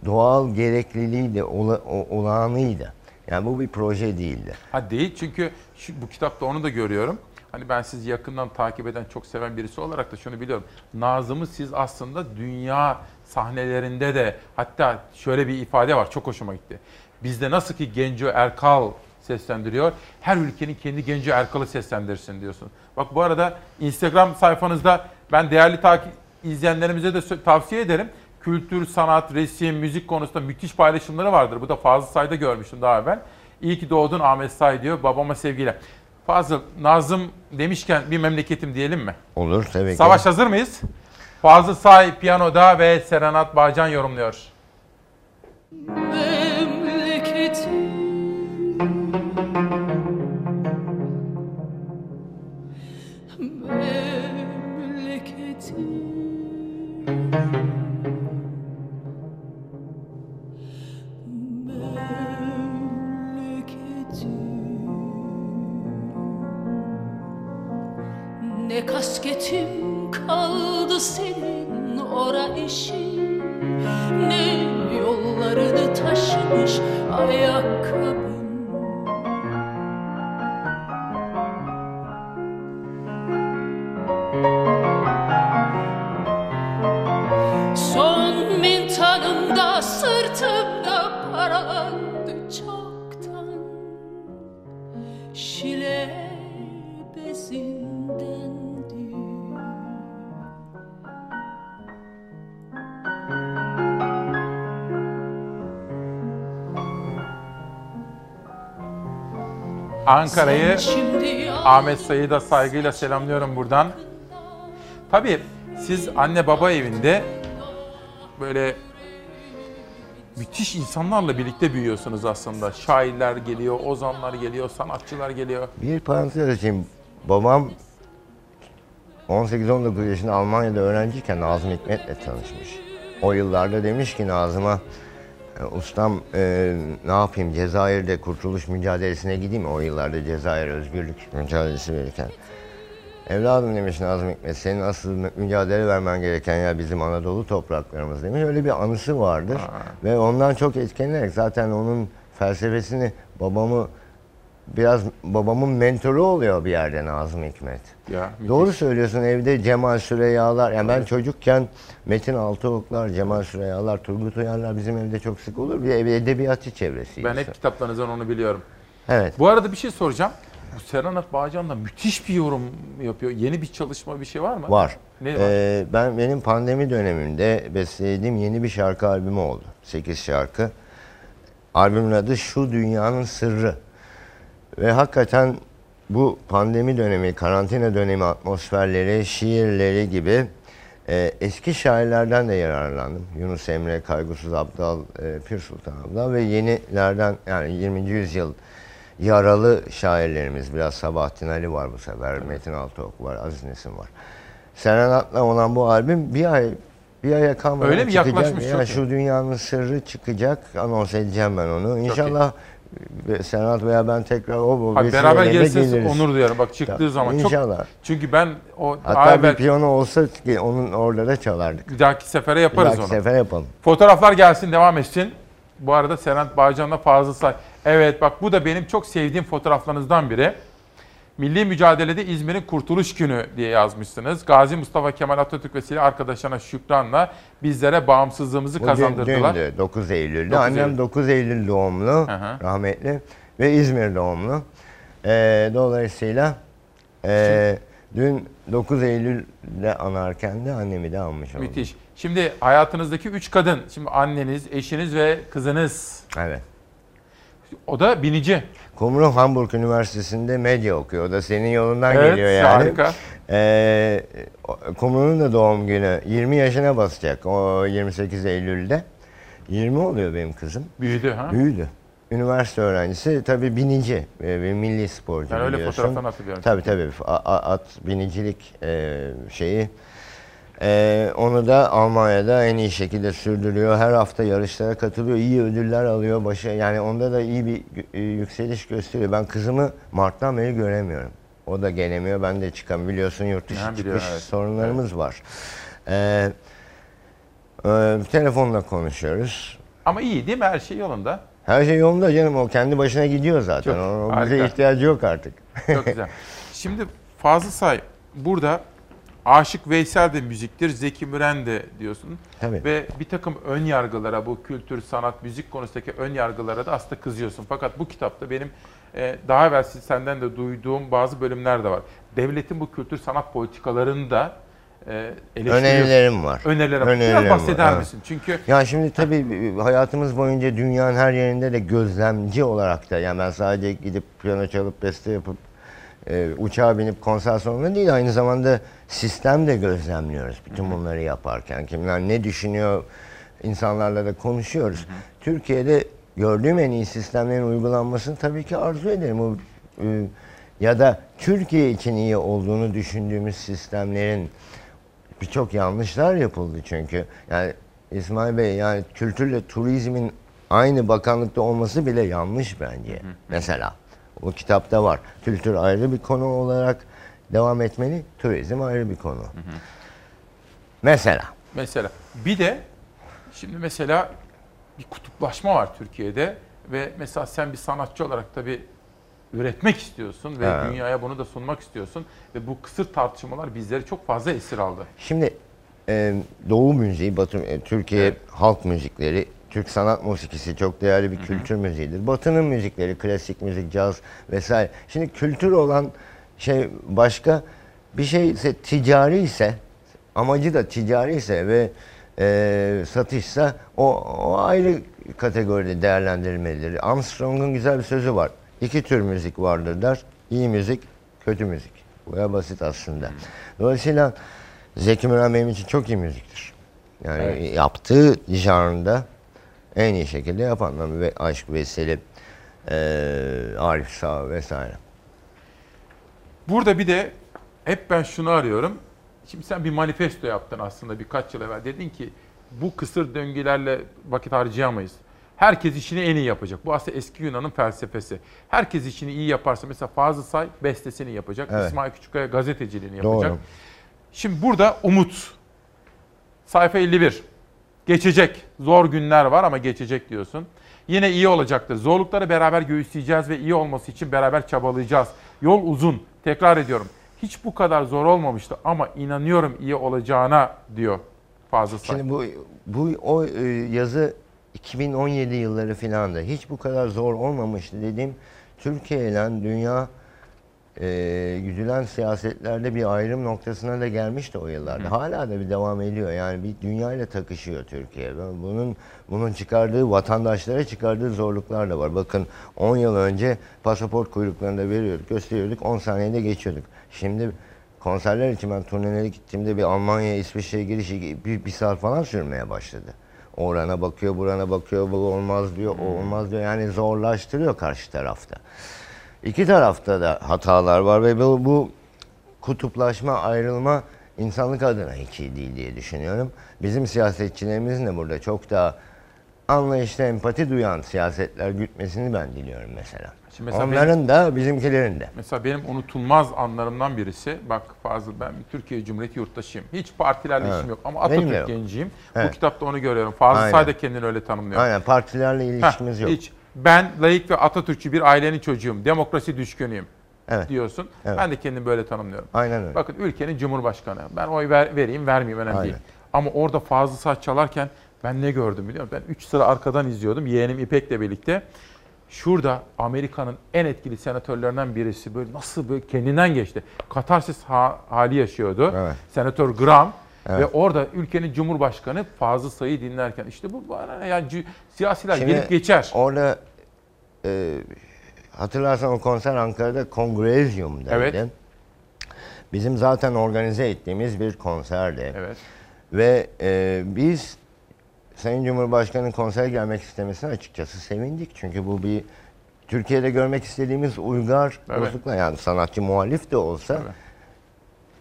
doğal gerekliliğiydi, ola, o- olağanıydı. Yani bu bir proje değildi. Ha değil çünkü şu, bu kitapta onu da görüyorum. Hani ben sizi yakından takip eden, çok seven birisi olarak da şunu biliyorum. Nazım'ı siz aslında dünya sahnelerinde de hatta şöyle bir ifade var çok hoşuma gitti. Bizde nasıl ki Genco Erkal seslendiriyor, her ülkenin kendi Genco Erkal'ı seslendirsin diyorsun. Bak bu arada Instagram sayfanızda ben değerli takip izleyenlerimize de tavsiye ederim. Kültür, sanat, resim, müzik konusunda müthiş paylaşımları vardır. Bu da Fazıl Say'da görmüştüm daha evvel. İyi ki doğdun Ahmet Say diyor. Babama sevgiyle. Fazıl, Nazım demişken bir memleketim diyelim mi? Olur tabii ki. Savaş hazır mıyız? Fazıl Say piyanoda ve Serenat Bağcan yorumluyor. Ne senin ora işin Ne yollarını taşımış ayakkabın Ankara'yı Ahmet Say'ı da saygıyla selamlıyorum buradan. Tabii siz anne baba evinde böyle müthiş insanlarla birlikte büyüyorsunuz aslında. Şairler geliyor, ozanlar geliyor, sanatçılar geliyor. Bir parantez açayım. Babam 18-19 yaşında Almanya'da öğrenciyken Nazım Hikmet'le tanışmış. O yıllarda demiş ki Nazım'a "E, ustam e, ne yapayım Cezayir'de kurtuluş mücadelesine gideyim? O yıllarda Cezayir özgürlük mücadelesi verirken. Evladım demiş Nazım Hikmet senin asıl mü- mücadele vermen gereken yer bizim Anadolu topraklarımız demiş. Öyle bir anısı vardır. Ve ondan çok etkilenerek zaten onun felsefesini babamı biraz babamın mentoru oluyor bir yerde Nazım Hikmet. Ya, Doğru söylüyorsun evde Cemal Süreyyalar. Yani ben çocukken Metin Altıoklar, Cemal Süreyyalar, Turgut Uyarlar bizim evde çok sık olur. Bir edebiyatçı çevresiyiz. Ben hep kitaplarınızdan onu biliyorum. Evet. Bu arada bir şey soracağım. Bu Serenat Bağcan da müthiş bir yorum yapıyor. Yeni bir çalışma bir şey var mı? Var. Ne var? Ee, ben benim pandemi döneminde bestelediğim yeni bir şarkı albümü oldu. 8 şarkı. Albümün adı Şu Dünyanın Sırrı. Ve hakikaten bu pandemi dönemi, karantina dönemi atmosferleri, şiirleri gibi e, eski şairlerden de yararlandım. Yunus Emre, Kaygısız Abdal, e, Pir Sultan Abdal ve yenilerden yani 20. yüzyıl yaralı şairlerimiz. Biraz Sabahattin Ali var bu sefer, Metin Altıok var, Aziz Nesin var. Serenat'la olan bu albüm bir ay bir aya kalmadan Öyle mi? çıkacak. Yaklaşmış Ya çok iyi. şu dünyanın sırrı çıkacak. Anons edeceğim ben onu. İnşallah Senat veya ben tekrar o Abi vesileyle beraber gelirseniz onur duyarım. Bak çıktığı zaman İnşallah. çok çünkü ben o Hatta daha bir piyano olsa ki onun orada da çalardık. bir dahaki sefere yaparız Bir dahaki onu. sefere yapalım. Fotoğraflar gelsin devam etsin. Bu arada Serhat Bağcan'la Fazıl Say. Evet bak bu da benim çok sevdiğim fotoğraflarınızdan biri. Milli mücadelede İzmir'in Kurtuluş Günü diye yazmışsınız. Gazi Mustafa Kemal Atatürk ve silah arkadaşlarına şükranla bizlere bağımsızlığımızı Bugün kazandırdılar. dündü, 9 Eylül'de. 9 Annem Eylül. 9 Eylül doğumlu, rahmetli ve İzmir doğumlu. Ee, dolayısıyla ee, dün 9 Eylül'de anarken de annemi de anmış oldum. Müthiş. Şimdi hayatınızdaki üç kadın, şimdi anneniz, eşiniz ve kızınız. Evet. O da binici. Kumru Hamburg Üniversitesi'nde medya okuyor. O da senin yolundan Evet, geliyor yani. harika. Ee, Kumru'nun da doğum günü 20 yaşına basacak o 28 Eylül'de. 20 oluyor benim kızım. Büyüdü ha? Büyüdü. Üniversite öğrencisi tabii binici ve bir milli sporcu Ben öyle biliyorsun. fotoğraflarını hatırlıyorum. Tabii tabii at binicilik e, şeyi. E, onu da Almanya'da en iyi şekilde sürdürüyor. Her hafta yarışlara katılıyor. iyi ödüller alıyor. Başa, yani onda da iyi bir e, yükseliş gösteriyor. Ben kızımı Mart'tan beri göremiyorum. O da gelemiyor. Ben de çıkamıyorum. Biliyorsun yurt dışı biliyorum, çıkış evet. sorunlarımız var. E, e, telefonla konuşuyoruz. Ama iyi değil mi? Her şey yolunda. Her şey yolunda canım. O kendi başına gidiyor zaten. Çok o, o bize ihtiyacı yok artık. Çok güzel. Şimdi Fazıl Say burada Aşık Veysel de müziktir, Zeki Müren de diyorsun. Tabii. Ve bir takım ön yargılara, bu kültür, sanat, müzik konusundaki ön yargılara da aslında kızıyorsun. Fakat bu kitapta benim e, daha evvel senden de duyduğum bazı bölümler de var. Devletin bu kültür sanat politikalarını da e. Önerilerim var. Önerilerim. Önerilerim Biraz bahseder var, evet. misin? Çünkü Ya şimdi tabii hayatımız boyunca dünyanın her yerinde de gözlemci olarak da yani ben sadece gidip piyano çalıp beste yapıp e, uçağa binip konser sonunda değil aynı zamanda sistem de gözlemliyoruz bütün bunları yaparken. Kimler ne düşünüyor insanlarla da konuşuyoruz. Türkiye'de gördüğüm en iyi sistemlerin uygulanmasını tabii ki arzu ederim. O, e, ya da Türkiye için iyi olduğunu düşündüğümüz sistemlerin birçok yanlışlar yapıldı çünkü. Yani İsmail Bey yani kültürle turizmin aynı bakanlıkta olması bile yanlış bence. Mesela o kitapta var. Kültür ayrı bir konu olarak devam etmeli, turizm ayrı bir konu. Mesela. Mesela bir de şimdi mesela bir kutuplaşma var Türkiye'de ve mesela sen bir sanatçı olarak tabii üretmek istiyorsun ve Evet. dünyaya bunu da sunmak istiyorsun ve bu kısır tartışmalar bizleri çok fazla esir aldı. Şimdi e, Doğu müziği, Batı, Türkiye halk müzikleri, Türk sanat musikisi çok değerli bir kültür müziğidir. Batı'nın müzikleri, klasik müzik, caz vesaire. Şimdi kültür olan şey başka bir şey ise ticari ise amacı da ticari ise ve e, satışsa o, o ayrı kategoride değerlendirilmelidir. Armstrong'un güzel bir sözü var. İki tür müzik vardır der. İyi müzik, kötü müzik. Bu kadar basit aslında. Dolayısıyla Zeki Müren benim için çok iyi müziktir. Yani Evet. yaptığı janrında en iyi şekilde yapan ve Aşk Veseli, e, Arif Sağ vesaire. Burada bir de hep ben şunu arıyorum. Şimdi sen bir manifesto yaptın aslında birkaç yıl evvel. Dedin ki bu kısır döngülerle vakit harcayamayız. Herkes işini en iyi yapacak. Bu aslında eski Yunan'ın felsefesi. Herkes işini iyi yaparsa mesela Fazıl Say bestesini yapacak. Evet. İsmail Küçükkaya gazeteciliğini yapacak. Doğru. Şimdi burada umut. Sayfa 51. Geçecek. Zor günler var ama geçecek diyorsun. Yine iyi olacaktır. Zorlukları beraber göğüsleyeceğiz ve iyi olması için beraber çabalayacağız. Yol uzun. Tekrar ediyorum. Hiç bu kadar zor olmamıştı ama inanıyorum iyi olacağına diyor Fazıl Say. Şimdi bu bu o e, yazı 2017 yılları filandı. Hiç bu kadar zor olmamıştı dediğim Türkiye ile dünya e, güdülen siyasetlerde bir ayrım noktasına da gelmişti o yıllarda. Hala da bir devam ediyor. Yani bir dünya ile takışıyor Türkiye. Bunun bunun çıkardığı vatandaşlara çıkardığı zorluklar da var. Bakın 10 yıl önce pasaport kuyruklarında veriyorduk, gösteriyorduk, 10 saniyede geçiyorduk. Şimdi konserler için ben turnelere gittiğimde bir Almanya, İsviçre'ye girişi bir, bir saat falan sürmeye başladı. Orana bakıyor, burana bakıyor, bu olmaz diyor, o olmaz diyor. Yani zorlaştırıyor karşı tarafta. İki tarafta da hatalar var ve bu, bu kutuplaşma, ayrılma insanlık adına iyi değil diye düşünüyorum. Bizim siyasetçilerimizin de burada çok daha anlayışta empati duyan siyasetler gütmesini ben diliyorum mesela. Şimdi mesela Onların da bizimkilerin de. Mesela benim unutulmaz anlarımdan birisi, bak Fazıl ben bir Türkiye Cumhuriyeti yurttaşıyım. Hiç partilerle Evet. işim yok ama Benim Atatürk yok. genciyim. Bu Evet. kitapta onu görüyorum. Fazıl. Say da kendini öyle tanımlıyor. Aynen partilerle ilişkimiz Heh, yok. Hiç. Ben layık ve Atatürkçü bir ailenin çocuğuyum. Demokrasi düşkünüyüm. Evet. diyorsun. Evet. Ben de kendimi böyle tanımlıyorum. Aynen öyle. Bakın ülkenin cumhurbaşkanı. Ben oy ver, vereyim vermeyeyim önemli Aynen. değil. Ama orada Fazıl Say çalarken ben ne gördüm biliyor musun? Ben 3 sıra arkadan izliyordum. Yeğenim İpek'le birlikte. Şurada Amerika'nın en etkili senatörlerinden birisi böyle nasıl böyle kendinden geçti. Katarsis ha- hali yaşıyordu. Senatör Graham. Evet. Ve orada ülkenin cumhurbaşkanı Fazıl Say'ı dinlerken işte bu bana yani siyasiler Şimdi gelip geçer. Orada e, hatırlarsan o konser Ankara'da Kongrezyum'daydı. Evet. Bizim zaten organize ettiğimiz bir konserdi. Evet. Ve e, biz Sayın Cumhurbaşkanı'nın konsere gelmek istemesine açıkçası sevindik. Çünkü bu bir Türkiye'de görmek istediğimiz uygar Evet. dostlukla yani sanatçı muhalif de olsa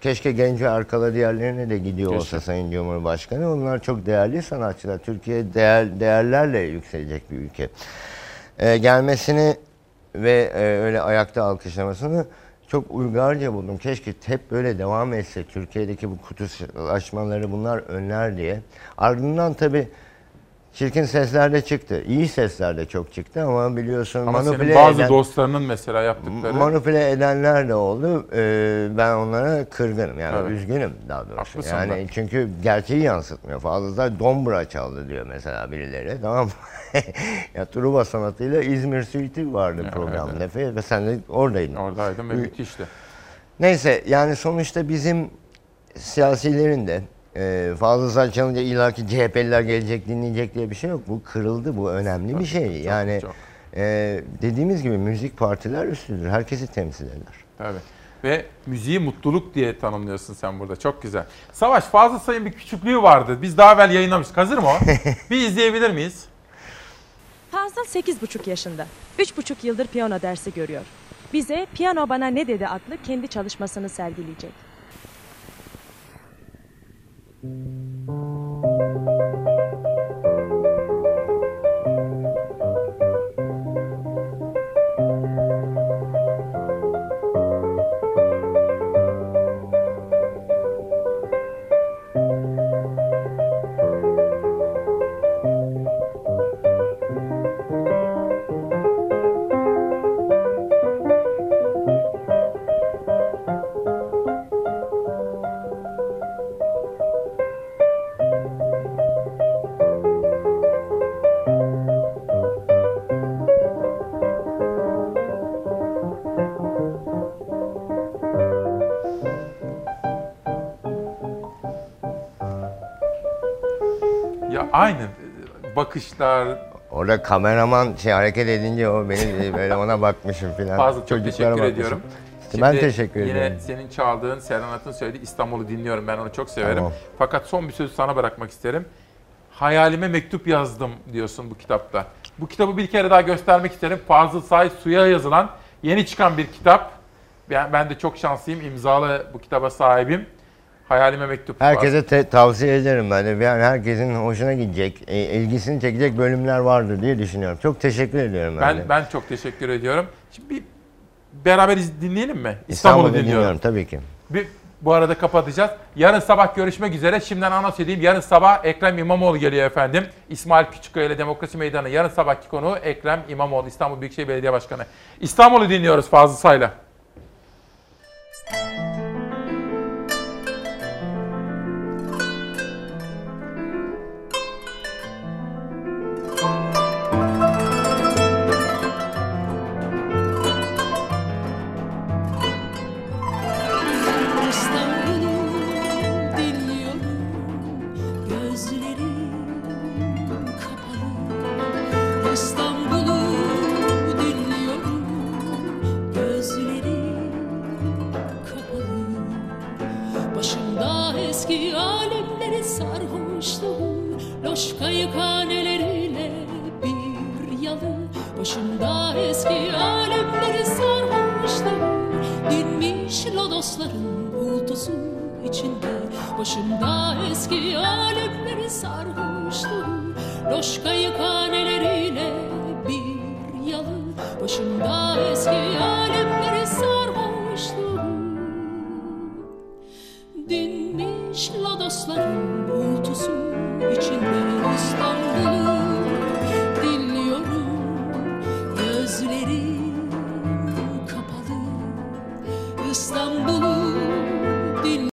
keşke Genco Erkal'a diğerlerine de gidiyor Keşke. olsa Sayın Cumhurbaşkanı. Onlar çok değerli sanatçılar. Türkiye değer, değerlerle yükselecek bir ülke. Ee, gelmesini ve e, öyle ayakta alkışlamasını çok uygarca buldum. Keşke hep böyle devam etse Türkiye'deki bu kutulaşmaları bunlar önler diye. Ardından tabii çirkin sesler de çıktı. İyi sesler de çok çıktı ama biliyorsun Ama manipüle bazı eden- dostlarının mesela yaptıkları. manipüle edenler de oldu. Ee, ben onlara kırgınım yani Evet. üzgünüm daha doğrusu. Haklısın yani ben. çünkü gerçeği yansıtmıyor. Fazla dombra çaldı diyor mesela birileri. Tamam mı? ya Truva sanatıyla İzmir Suite'i vardı Ya, programda ve ve sen de oradaydın. Oradaydım ve müthişti. Neyse yani sonuçta bizim siyasilerin de e, fazla saç çalınca illaki CHP'liler gelecek dinleyecek diye bir şey yok. Bu kırıldı bu önemli bir şey. yani e, dediğimiz gibi müzik partiler üstüdür. Herkesi temsil eder. Tabii. Ve müziği mutluluk diye tanımlıyorsun sen burada. Çok güzel. Savaş Fazıl Say'ın bir küçüklüğü vardı. Biz daha evvel yayınlamıştık. Hazır mı o? bir izleyebilir miyiz? Fazıl 8,5 yaşında. 3,5 yıldır piyano dersi görüyor. Bize Piyano Bana Ne Dedi adlı kendi çalışmasını sergileyecek. Ya bakışlar. Orada kameraman şey hareket edince o beni böyle ona bakmışım filan. Fazıl çok teşekkür bakmışım. ediyorum. İşte ben Şimdi teşekkür yine ediyorum. senin çaldığın Serenat'ın söylediği İstanbul'u dinliyorum. Ben onu çok severim. Tamam. Fakat son bir sözü sana bırakmak isterim. Hayalime mektup yazdım diyorsun bu kitapta. Bu kitabı bir kere daha göstermek isterim. Fazıl Say Suya yazılan yeni çıkan bir kitap. Ben, ben de çok şanslıyım. İmzalı bu kitaba sahibim. Hayalime mektup. Herkese te- tavsiye ederim ben de. Yani herkesin hoşuna gidecek, e, ilgisini çekecek bölümler vardır diye düşünüyorum. Çok teşekkür ediyorum ben, de. Ben ben çok teşekkür ediyorum. Şimdi bir beraber iz- dinleyelim mi? İstanbul'u İstanbul'u dinliyorum. dinliyorum tabii ki. Bir, bu arada kapatacağız. Yarın sabah görüşmek üzere. Şimdiden anons edeyim. Yarın sabah Ekrem İmamoğlu geliyor efendim. İsmail Küçükkaya ile Demokrasi Meydanı. Yarın sabahki konuğu Ekrem İmamoğlu, İstanbul Büyükşehir Belediye Başkanı. İstanbul'u dinliyoruz Fazıl Say'la.